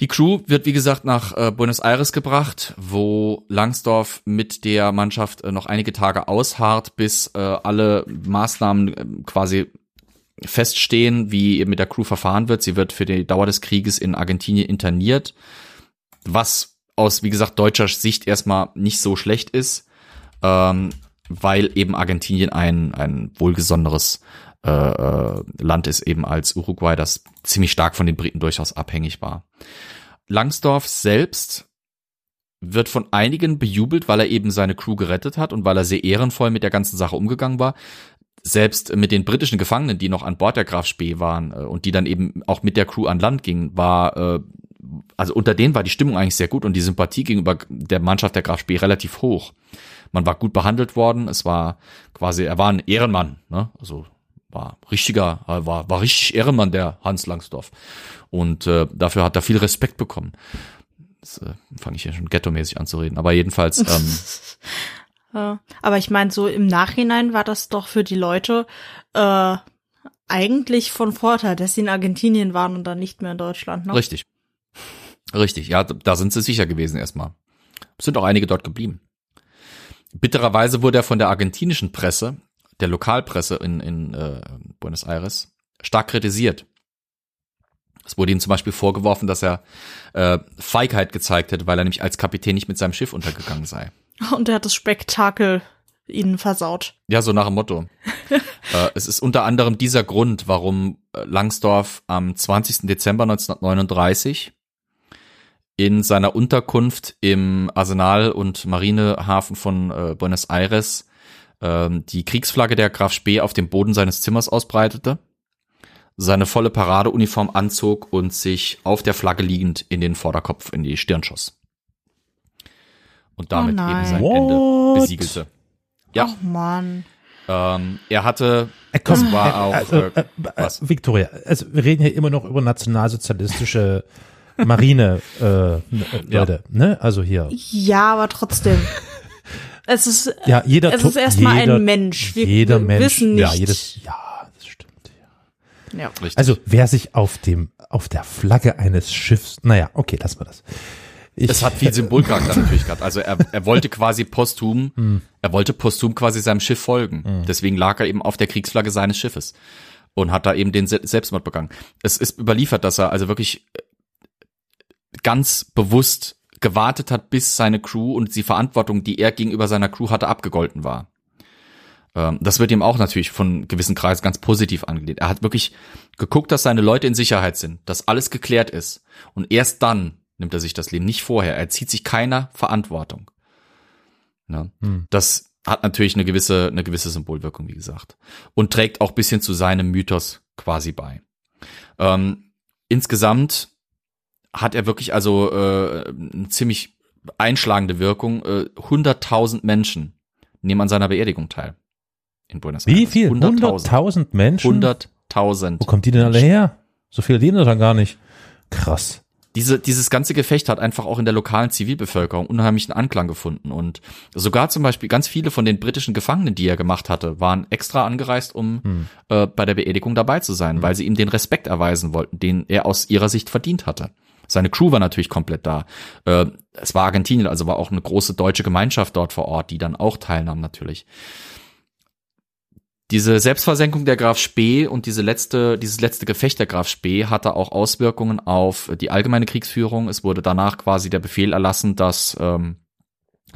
S2: Die Crew wird, wie gesagt, nach äh, Buenos Aires gebracht, wo Langsdorff mit der Mannschaft äh, noch einige Tage ausharrt, bis äh, alle Maßnahmen äh, quasi feststehen, wie mit der Crew verfahren wird. Sie wird für die Dauer des Krieges in Argentinien interniert, was aus, wie gesagt, deutscher Sicht erstmal nicht so schlecht ist, ähm, weil eben Argentinien ein, ein wohlgesonneres äh, äh, Land ist, eben als Uruguay, das ziemlich stark von den Briten durchaus abhängig war. Langsdorff selbst wird von einigen bejubelt, weil er eben seine Crew gerettet hat und weil er sehr ehrenvoll mit der ganzen Sache umgegangen war. Selbst mit den britischen Gefangenen, die noch an Bord der Graf Spee waren äh, und die dann eben auch mit der Crew an Land gingen, war äh, also unter denen war die Stimmung eigentlich sehr gut und die Sympathie gegenüber der Mannschaft der Graf Spee relativ hoch. Man war gut behandelt worden, es war quasi, er war ein Ehrenmann, ne? Also war richtiger, war, war richtig Ehrenmann, der Hans Langsdorff. Und äh, dafür hat er viel Respekt bekommen. Das äh, fange ich ja schon ghetto-mäßig an zu reden. Aber jedenfalls. Ähm,
S3: aber ich meine, so im Nachhinein war das doch für die Leute äh, eigentlich von Vorteil, dass sie in Argentinien waren und dann nicht mehr in Deutschland. Ne?
S2: Richtig. Richtig, ja, da sind sie sicher gewesen erstmal. Sind auch einige dort geblieben. Bittererweise wurde er von der argentinischen Presse, der Lokalpresse in, in äh, Buenos Aires, stark kritisiert. Es wurde ihm zum Beispiel vorgeworfen, dass er äh, Feigheit gezeigt hätte, weil er nämlich als Kapitän nicht mit seinem Schiff untergegangen sei.
S3: Und er hat das Spektakel ihnen versaut.
S2: Ja, so nach dem Motto. äh, es ist unter anderem dieser Grund, warum äh, Langsdorff am 20. Dezember 1939 in seiner Unterkunft im Arsenal- und Marinehafen von äh, Buenos Aires ähm, die Kriegsflagge der Graf Spee auf dem Boden seines Zimmers ausbreitete, seine volle Paradeuniform anzog und sich auf der Flagge liegend in den Vorderkopf in die Stirn schoss. Und damit
S3: Oh
S2: eben sein
S1: What?
S2: Ende besiegelte. Ja,
S3: Oh Mann.
S2: ähm, er hatte,
S1: Äh, komm,
S2: das war auch,
S1: also,
S2: äh,
S1: äh,
S2: was?
S1: äh, Victoria, also wir reden hier immer noch über nationalsozialistische Marine äh, äh, Leute, ne? Also hier.
S3: Ja, aber trotzdem. Es ist,
S1: Ja, jeder
S3: es ist erstmal
S1: jeder-
S3: ein Mensch. Wir,
S1: jeder
S3: wir
S1: Mensch,
S3: wissen nicht.
S1: ja, jedes, ja, das stimmt.
S3: ja.
S2: richtig.
S1: Also wer sich auf dem auf der Flagge eines Schiffs, naja, okay, lassen wir das. Ich,
S2: es hat viel Symbolcharakter natürlich gehabt. Also er, er wollte quasi posthum,
S1: Hm.
S2: er wollte posthum quasi seinem Schiff folgen. Deswegen lag er eben auf der Kriegsflagge seines Schiffes und hat da eben den Se Selbstmord begangen. Es ist überliefert, dass er also wirklich äh, ganz bewusst gewartet hat, bis seine Crew und die Verantwortung, die er gegenüber seiner Crew hatte, abgegolten war. Ähm, Das wird ihm auch natürlich von gewissen Kreisen ganz positiv angelehnt. Er hat wirklich geguckt, dass seine Leute in Sicherheit sind, dass alles geklärt ist. Und erst dann nimmt er sich das Leben, nicht vorher. Er zieht sich keiner Verantwortung. Ne?
S1: Hm.
S2: Das hat natürlich eine gewisse, eine gewisse Symbolwirkung, wie gesagt. Und trägt auch bisschen zu seinem Mythos quasi bei. Ähm, insgesamt hat er wirklich also äh, eine ziemlich einschlagende Wirkung. Äh, 100.000 Menschen nehmen an seiner Beerdigung teil. In Buenos Aires.
S1: wie viel?
S2: 100.000.
S1: 100.000 Menschen?
S2: 100.000.
S1: Wo kommt die denn alle her? So viele leben da dann gar nicht. Krass.
S2: Diese, dieses ganze Gefecht hat einfach auch in der lokalen Zivilbevölkerung unheimlichen Anklang gefunden. Und sogar zum Beispiel ganz viele von den britischen Gefangenen, die er gemacht hatte, waren extra angereist, um
S1: Hm.
S2: äh, bei der Beerdigung dabei zu sein, weil sie ihm den Respekt erweisen wollten, den er aus ihrer Sicht verdient hatte. Seine Crew war natürlich komplett da. Äh, es war Argentinien, also war auch eine große deutsche Gemeinschaft dort vor Ort, die dann auch teilnahm natürlich. Diese Selbstversenkung der Graf Spee und diese letzte, dieses letzte Gefecht der Graf Spee hatte auch Auswirkungen auf die allgemeine Kriegsführung. Es wurde danach quasi der Befehl erlassen, dass ähm,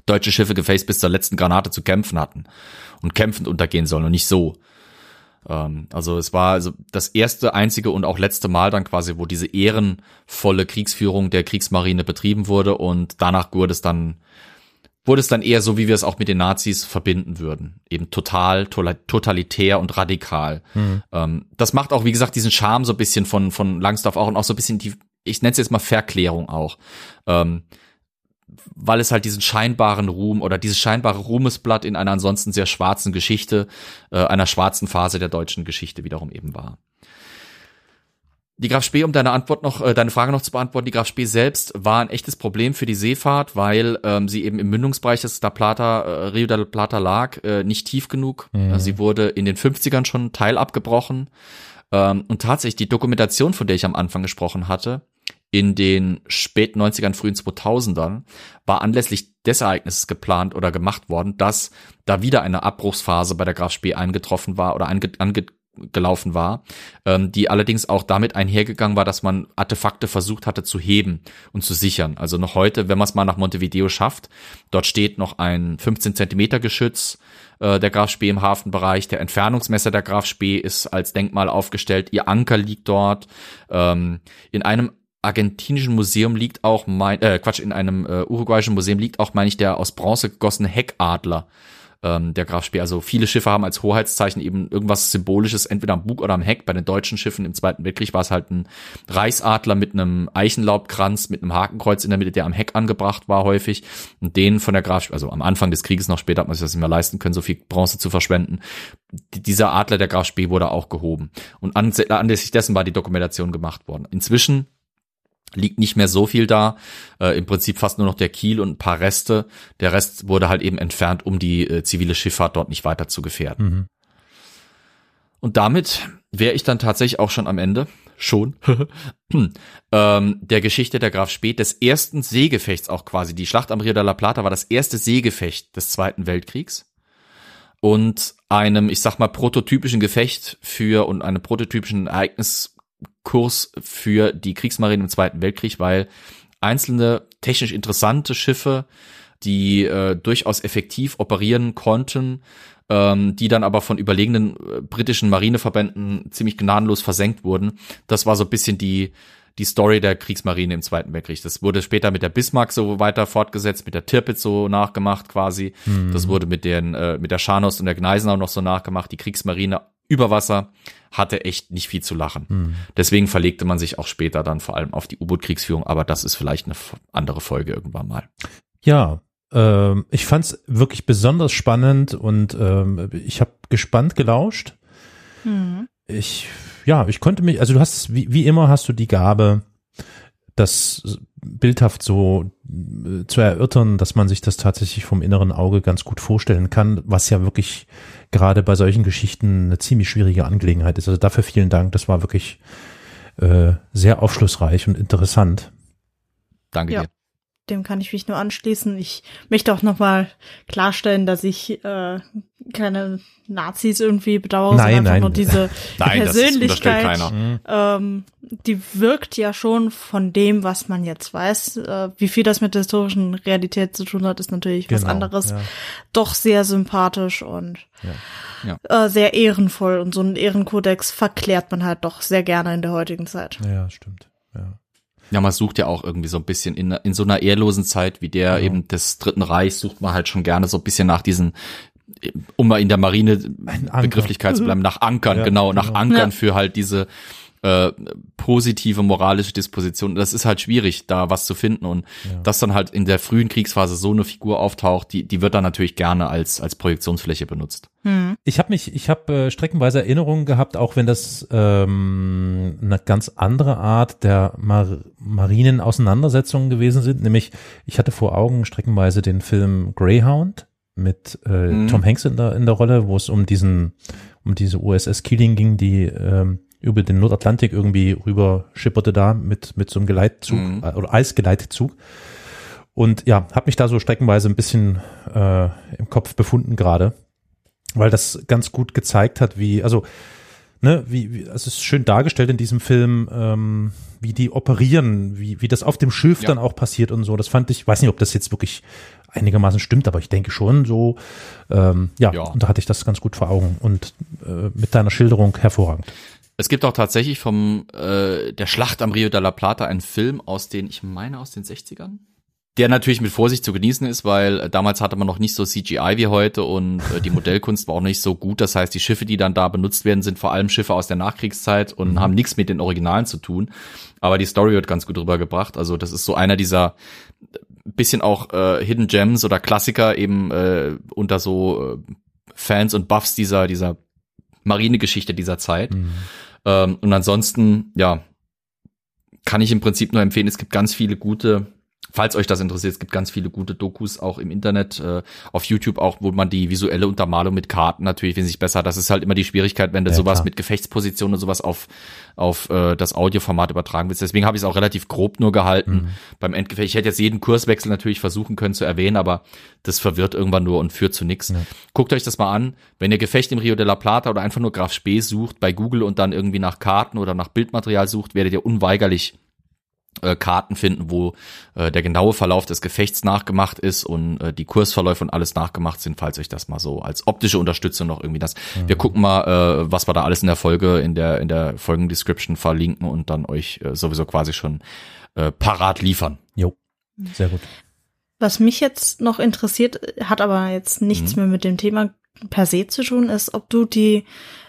S2: deutsche Schiffe gefälligst bis zur letzten Granate zu kämpfen hatten und kämpfend untergehen sollen und nicht so. Ähm, also es war also das erste, einzige und auch letzte Mal dann quasi, wo diese ehrenvolle Kriegsführung der Kriegsmarine betrieben wurde und danach wurde es dann wurde es dann eher so, wie wir es auch mit den Nazis verbinden würden. Eben total, totalitär und radikal. Ähm, das macht auch, wie gesagt, diesen Charme so ein bisschen von, von Langsdorff auch und auch so ein bisschen die, ich nenne es jetzt mal Verklärung auch. Weil es halt diesen scheinbaren Ruhm oder dieses scheinbare Ruhmesblatt in einer ansonsten sehr schwarzen Geschichte, äh, einer schwarzen Phase der deutschen Geschichte wiederum eben war. Die Graf Spee, um deine Antwort noch, äh, deine Frage noch zu beantworten, die Graf Spee selbst war ein echtes Problem für die Seefahrt, weil ähm, sie eben im Mündungsbereich des La Plata, äh, Rio de la Plata lag, äh, nicht tief genug.
S1: Mhm.
S2: Sie wurde in den 50ern schon teilabgebrochen. Ähm, und tatsächlich die Dokumentation, von der ich am Anfang gesprochen hatte, in den späten 90ern, frühen 2000ern, war anlässlich des Ereignisses geplant oder gemacht worden, dass da wieder eine Abbruchsphase bei der Graf Spee eingetroffen war oder ange, ange, war, ähm, die allerdings auch damit einhergegangen war, dass man Artefakte versucht hatte zu heben und zu sichern. Also noch heute, wenn man es mal nach Montevideo schafft, dort steht noch ein 15 Zentimeter Geschütz äh, der Graf Spee im Hafenbereich, der Entfernungsmesser der Graf Spee ist als Denkmal aufgestellt, ihr Anker liegt dort. Ähm, in einem argentinischen Museum liegt auch mein, äh, Quatsch, in einem äh, uruguayischen Museum liegt auch, meine ich, der aus Bronze gegossene Heckadler ähm, der Graf Speer. Also viele Schiffe haben als Hoheitszeichen eben irgendwas Symbolisches, entweder am Bug oder am Heck. Bei den deutschen Schiffen im Zweiten Weltkrieg war es halt ein Reichsadler mit einem Eichenlaubkranz, mit einem Hakenkreuz in der Mitte, der am Heck angebracht war häufig. Und den von der Graf, also am Anfang des Krieges noch später hat man sich das nicht mehr leisten können, so viel Bronze zu verschwenden. Dieser Adler der Graf Spee wurde auch gehoben. Und anlässlich dessen war die Dokumentation gemacht worden. Inzwischen liegt nicht mehr so viel da. Äh, Im Prinzip fast nur noch der Kiel und ein paar Reste. Der Rest wurde halt eben entfernt, um die äh, zivile Schifffahrt dort nicht weiter zu gefährden. Mhm. Und damit wäre ich dann tatsächlich auch schon am Ende, schon, ähm, der Geschichte der Graf Speth, des ersten Seegefechts auch quasi. Die Schlacht am Rio de la Plata war das erste Seegefecht des Zweiten Weltkriegs und einem, ich sag mal, prototypischen Gefecht für und einem prototypischen Ereignis Kurs für die Kriegsmarine im Zweiten Weltkrieg, weil einzelne technisch interessante Schiffe, die äh, durchaus effektiv operieren konnten, ähm, die dann aber von überlegenen äh, britischen Marineverbänden ziemlich gnadenlos versenkt wurden. Das war so ein bisschen die die Story der Kriegsmarine im Zweiten Weltkrieg. Das wurde später mit der Bismarck so weiter fortgesetzt, mit der Tirpitz so nachgemacht quasi. Mhm. Das wurde mit den äh, mit der Scharnost und der Gneisenau noch so nachgemacht. Die Kriegsmarine über Wasser hatte echt nicht viel zu lachen. Mhm. Deswegen verlegte man sich auch später dann vor allem auf die U-Boot-Kriegsführung, aber das ist vielleicht eine andere Folge irgendwann mal.
S1: Ja, ähm, ich fand's wirklich besonders spannend und ähm, ich habe gespannt gelauscht. Mhm. Ich, ja, ich konnte mich, also du hast, wie, wie immer hast du die Gabe, das bildhaft so äh, zu erörtern, dass man sich das tatsächlich vom inneren Auge ganz gut vorstellen kann, was ja wirklich gerade bei solchen Geschichten eine ziemlich schwierige Angelegenheit ist. Also dafür vielen Dank. Das war wirklich äh, sehr aufschlussreich und interessant.
S2: Danke
S3: ja.
S2: dir
S3: dem kann ich mich nur anschließen. Ich möchte auch nochmal klarstellen, dass ich äh, keine Nazis irgendwie bedauere,
S1: nein,
S3: sondern
S1: nein.
S3: nur diese
S2: nein,
S3: Persönlichkeit. Ähm, die wirkt ja schon von dem, was man jetzt weiß. Äh, wie viel das mit der historischen Realität zu tun hat, ist natürlich genau, was anderes. Ja. Doch sehr sympathisch und ja. Ja. Äh, sehr ehrenvoll. Und so einen Ehrenkodex verklärt man halt doch sehr gerne in der heutigen Zeit.
S1: Ja, stimmt. Ja.
S2: Man sucht ja auch irgendwie so ein bisschen in, in so einer ehrlosen Zeit wie der genau. eben des Dritten Reichs sucht man halt schon gerne so ein bisschen nach diesen um mal in der Marine Begrifflichkeit zu bleiben, nach Ankern, ja, genau, nach genau. Ankern ja. für halt diese äh, positive moralische Disposition. Das ist halt schwierig, da was zu finden und ja. dass dann halt in der frühen Kriegsphase so eine Figur auftaucht, die die wird dann natürlich gerne als als Projektionsfläche benutzt.
S1: Hm. Ich habe mich, ich habe äh, streckenweise Erinnerungen gehabt, auch wenn das ähm, eine ganz andere Art der Mar Marinen-Auseinandersetzungen gewesen sind. Nämlich, ich hatte vor Augen streckenweise den Film Greyhound mit äh, mhm. Tom Hanks in der in der Rolle, wo es um diesen um diese USS Keeling ging, die ähm, über den Nordatlantik irgendwie rüber schipperte da mit, mit so einem Geleitzug mhm. äh, oder Eisgeleitzug. Und ja, habe mich da so streckenweise ein bisschen äh, im Kopf befunden gerade, weil das ganz gut gezeigt hat, wie, also, ne, wie, wie es ist schön dargestellt in diesem Film, ähm, wie die operieren, wie, wie das auf dem Schiff ja. dann auch passiert und so. Das fand ich, weiß nicht, ob das jetzt wirklich einigermaßen stimmt, aber ich denke schon so, ähm, ja, ja. und da hatte ich das ganz gut vor Augen und äh, mit deiner Schilderung hervorragend.
S2: Es gibt auch tatsächlich vom äh, der Schlacht am Rio de la Plata einen Film aus den, ich meine aus den 60ern. Der natürlich mit Vorsicht zu genießen ist, weil äh, damals hatte man noch nicht so CGI wie heute und äh, die Modellkunst war auch nicht so gut. Das heißt, die Schiffe, die dann da benutzt werden, sind vor allem Schiffe aus der Nachkriegszeit und mhm. haben nichts mit den Originalen zu tun. Aber die Story wird ganz gut rübergebracht. Also das ist so einer dieser äh, bisschen auch äh, Hidden Gems oder Klassiker eben äh, unter so äh, Fans und Buffs dieser dieser Marinegeschichte dieser Zeit. Mhm. Ähm, und ansonsten, ja, kann ich im Prinzip nur empfehlen, es gibt ganz viele gute falls euch das interessiert, es gibt ganz viele gute Dokus auch im Internet, äh, auf YouTube auch, wo man die visuelle Untermalung mit Karten natürlich wesentlich besser. Das ist halt immer die Schwierigkeit, wenn du
S1: Ja,
S2: sowas
S1: klar.
S2: mit Gefechtspositionen und sowas auf, auf äh, das Audioformat übertragen willst. Deswegen habe ich es auch relativ grob nur gehalten
S1: Mhm.
S2: beim Endgefecht. Ich hätte jetzt jeden Kurswechsel natürlich versuchen können zu erwähnen, aber das verwirrt irgendwann nur und führt zu nichts. Guckt euch das mal an. Wenn ihr Gefecht im Rio de la Plata oder einfach nur Graf Spee sucht bei Google und dann irgendwie nach Karten oder nach Bildmaterial sucht, werdet ihr unweigerlich äh, Karten finden, wo äh, der genaue Verlauf des Gefechts nachgemacht ist und äh, die Kursverläufe und alles nachgemacht sind, falls euch das mal so als optische Unterstützung noch irgendwie das. Wir gucken mal, äh, was wir da alles in der Folge, in der in der Folgendescription verlinken und dann euch äh, sowieso quasi schon äh, parat liefern.
S1: Jo, sehr gut.
S3: Was mich jetzt noch interessiert, hat aber jetzt nichts mehr mit dem Thema per se zu tun, ist, ob du die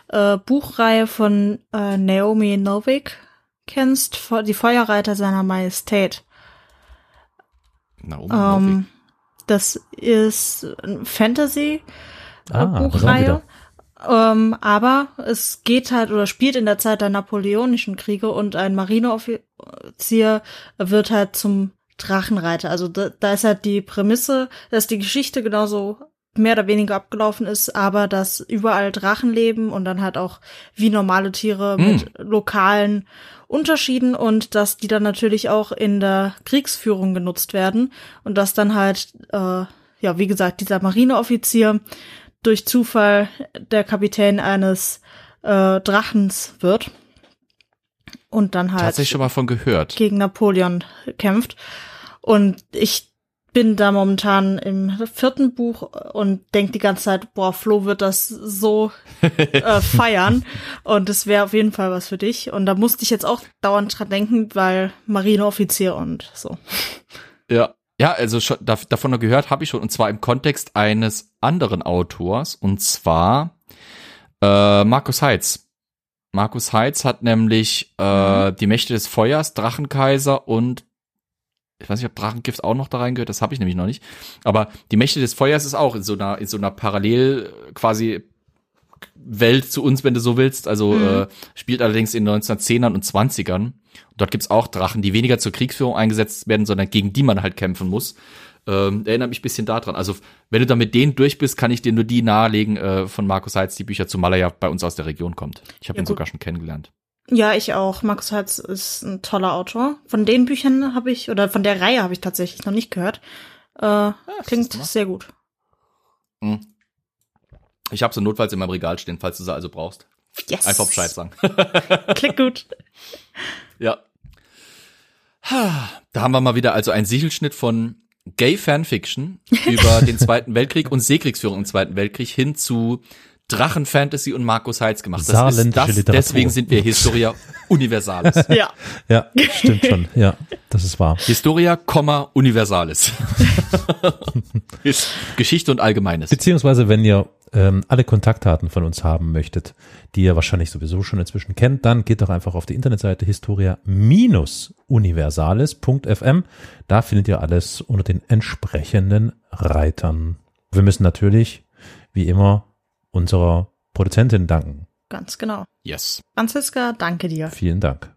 S3: äh, Buchreihe von äh, Naomi Novik kennst, die Feuerreiter seiner Majestät.
S2: Na, um,
S3: Ähm, das ist ein Fantasy äh,
S1: Ah,
S3: Buchreihe. Ähm, aber es geht halt oder spielt in der Zeit der napoleonischen Kriege und ein Marineoffizier wird halt zum Drachenreiter. Also da, da ist halt die Prämisse, dass die Geschichte genauso mehr oder weniger abgelaufen ist, aber dass überall Drachen leben und dann halt auch wie normale Tiere mit lokalen Unterschieden und dass die dann natürlich auch in der Kriegsführung genutzt werden und dass dann halt, äh, ja, wie gesagt, dieser Marineoffizier durch Zufall der Kapitän eines äh, Drachens wird und dann halt
S2: Tatsächlich schon mal von gehört.
S3: gegen Napoleon kämpft. Und ich bin da momentan im vierten Buch und denk die ganze Zeit, boah, Flo wird das so äh, feiern. Und das wäre auf jeden Fall was für dich. Und da musste ich jetzt auch dauernd dran denken, weil Marineoffizier und so.
S2: Ja. Ja, also schon, da, davon noch gehört habe ich schon, und zwar im Kontext eines anderen Autors, und zwar äh, Markus Heitz. Markus Heitz hat nämlich äh, die Mächte des Feuers, Drachenkaiser und ich weiß nicht, ob Drachengift auch noch da reingehört, das habe ich nämlich noch nicht. Aber die Mächte des Feuers ist auch in so einer, in so einer Parallel äh, quasi Welt zu uns, wenn du so willst. Also äh, spielt allerdings in den 1910ern und 20ern. Und dort gibt's auch Drachen, die weniger zur Kriegsführung eingesetzt werden, sondern gegen die man halt kämpfen muss. Ähm, erinnert mich ein bisschen daran. Also, wenn du da mit denen durch bist, kann ich dir nur die nahelegen äh, von Markus Heitz, die Bücher zu Malaya bei uns aus der Region kommt. Ich habe
S3: Ja,
S2: ihn
S3: gut.
S2: sogar schon kennengelernt.
S3: Ja, ich auch. Markus Heitz ist ein toller Autor. Von den Büchern habe ich, oder von der Reihe habe ich tatsächlich noch nicht gehört. Äh, klingt
S2: du mal.
S3: sehr gut.
S2: Hm. Ich habe sie notfalls in meinem Regal stehen, falls du sie also brauchst.
S3: Yes.
S2: Einfach Bescheid sagen.
S3: Klingt gut.
S2: Ja. Da haben wir mal wieder also einen Sichelschnitt von Gay Fanfiction über den Zweiten Weltkrieg und Seekriegsführung im Zweiten Weltkrieg hin zu Drachenfantasy und Markus Heitz gemacht. Das ist das,
S1: Literatur.
S2: deswegen sind wir Historia Universalis.
S3: Ja.
S1: Ja, stimmt schon. Ja, das ist wahr.
S2: Historia, Komma, Universalis. ist Geschichte und Allgemeines.
S1: Beziehungsweise, wenn ihr ähm, alle Kontaktdaten von uns haben möchtet, die ihr wahrscheinlich sowieso schon inzwischen kennt, dann geht doch einfach auf die Internetseite historia-universalis.fm. Da findet ihr alles unter den entsprechenden Reitern. Wir müssen natürlich, wie immer, unserer Produzentin danken.
S3: Ganz genau.
S2: Yes.
S3: Franziska, danke dir.
S1: Vielen Dank.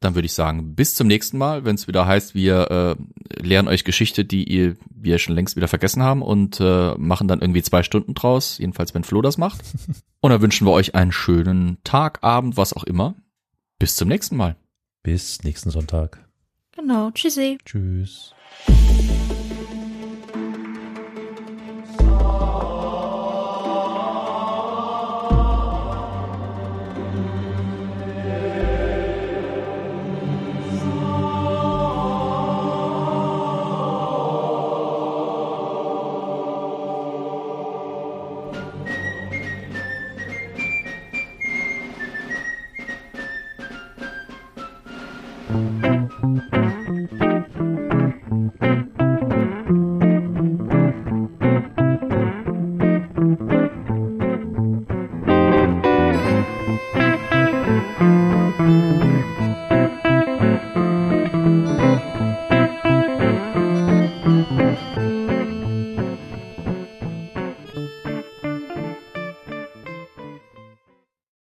S2: Dann würde ich sagen, bis zum nächsten Mal, wenn es wieder heißt, wir äh, lehren euch Geschichte, die ihr, wir schon längst wieder vergessen haben und äh, machen dann irgendwie zwei Stunden draus, jedenfalls wenn Flo das macht. Und dann wünschen wir euch einen schönen Tag, Abend, was auch immer. Bis zum nächsten Mal.
S1: Bis nächsten Sonntag.
S3: Genau. Tschüssi.
S1: Tschüss.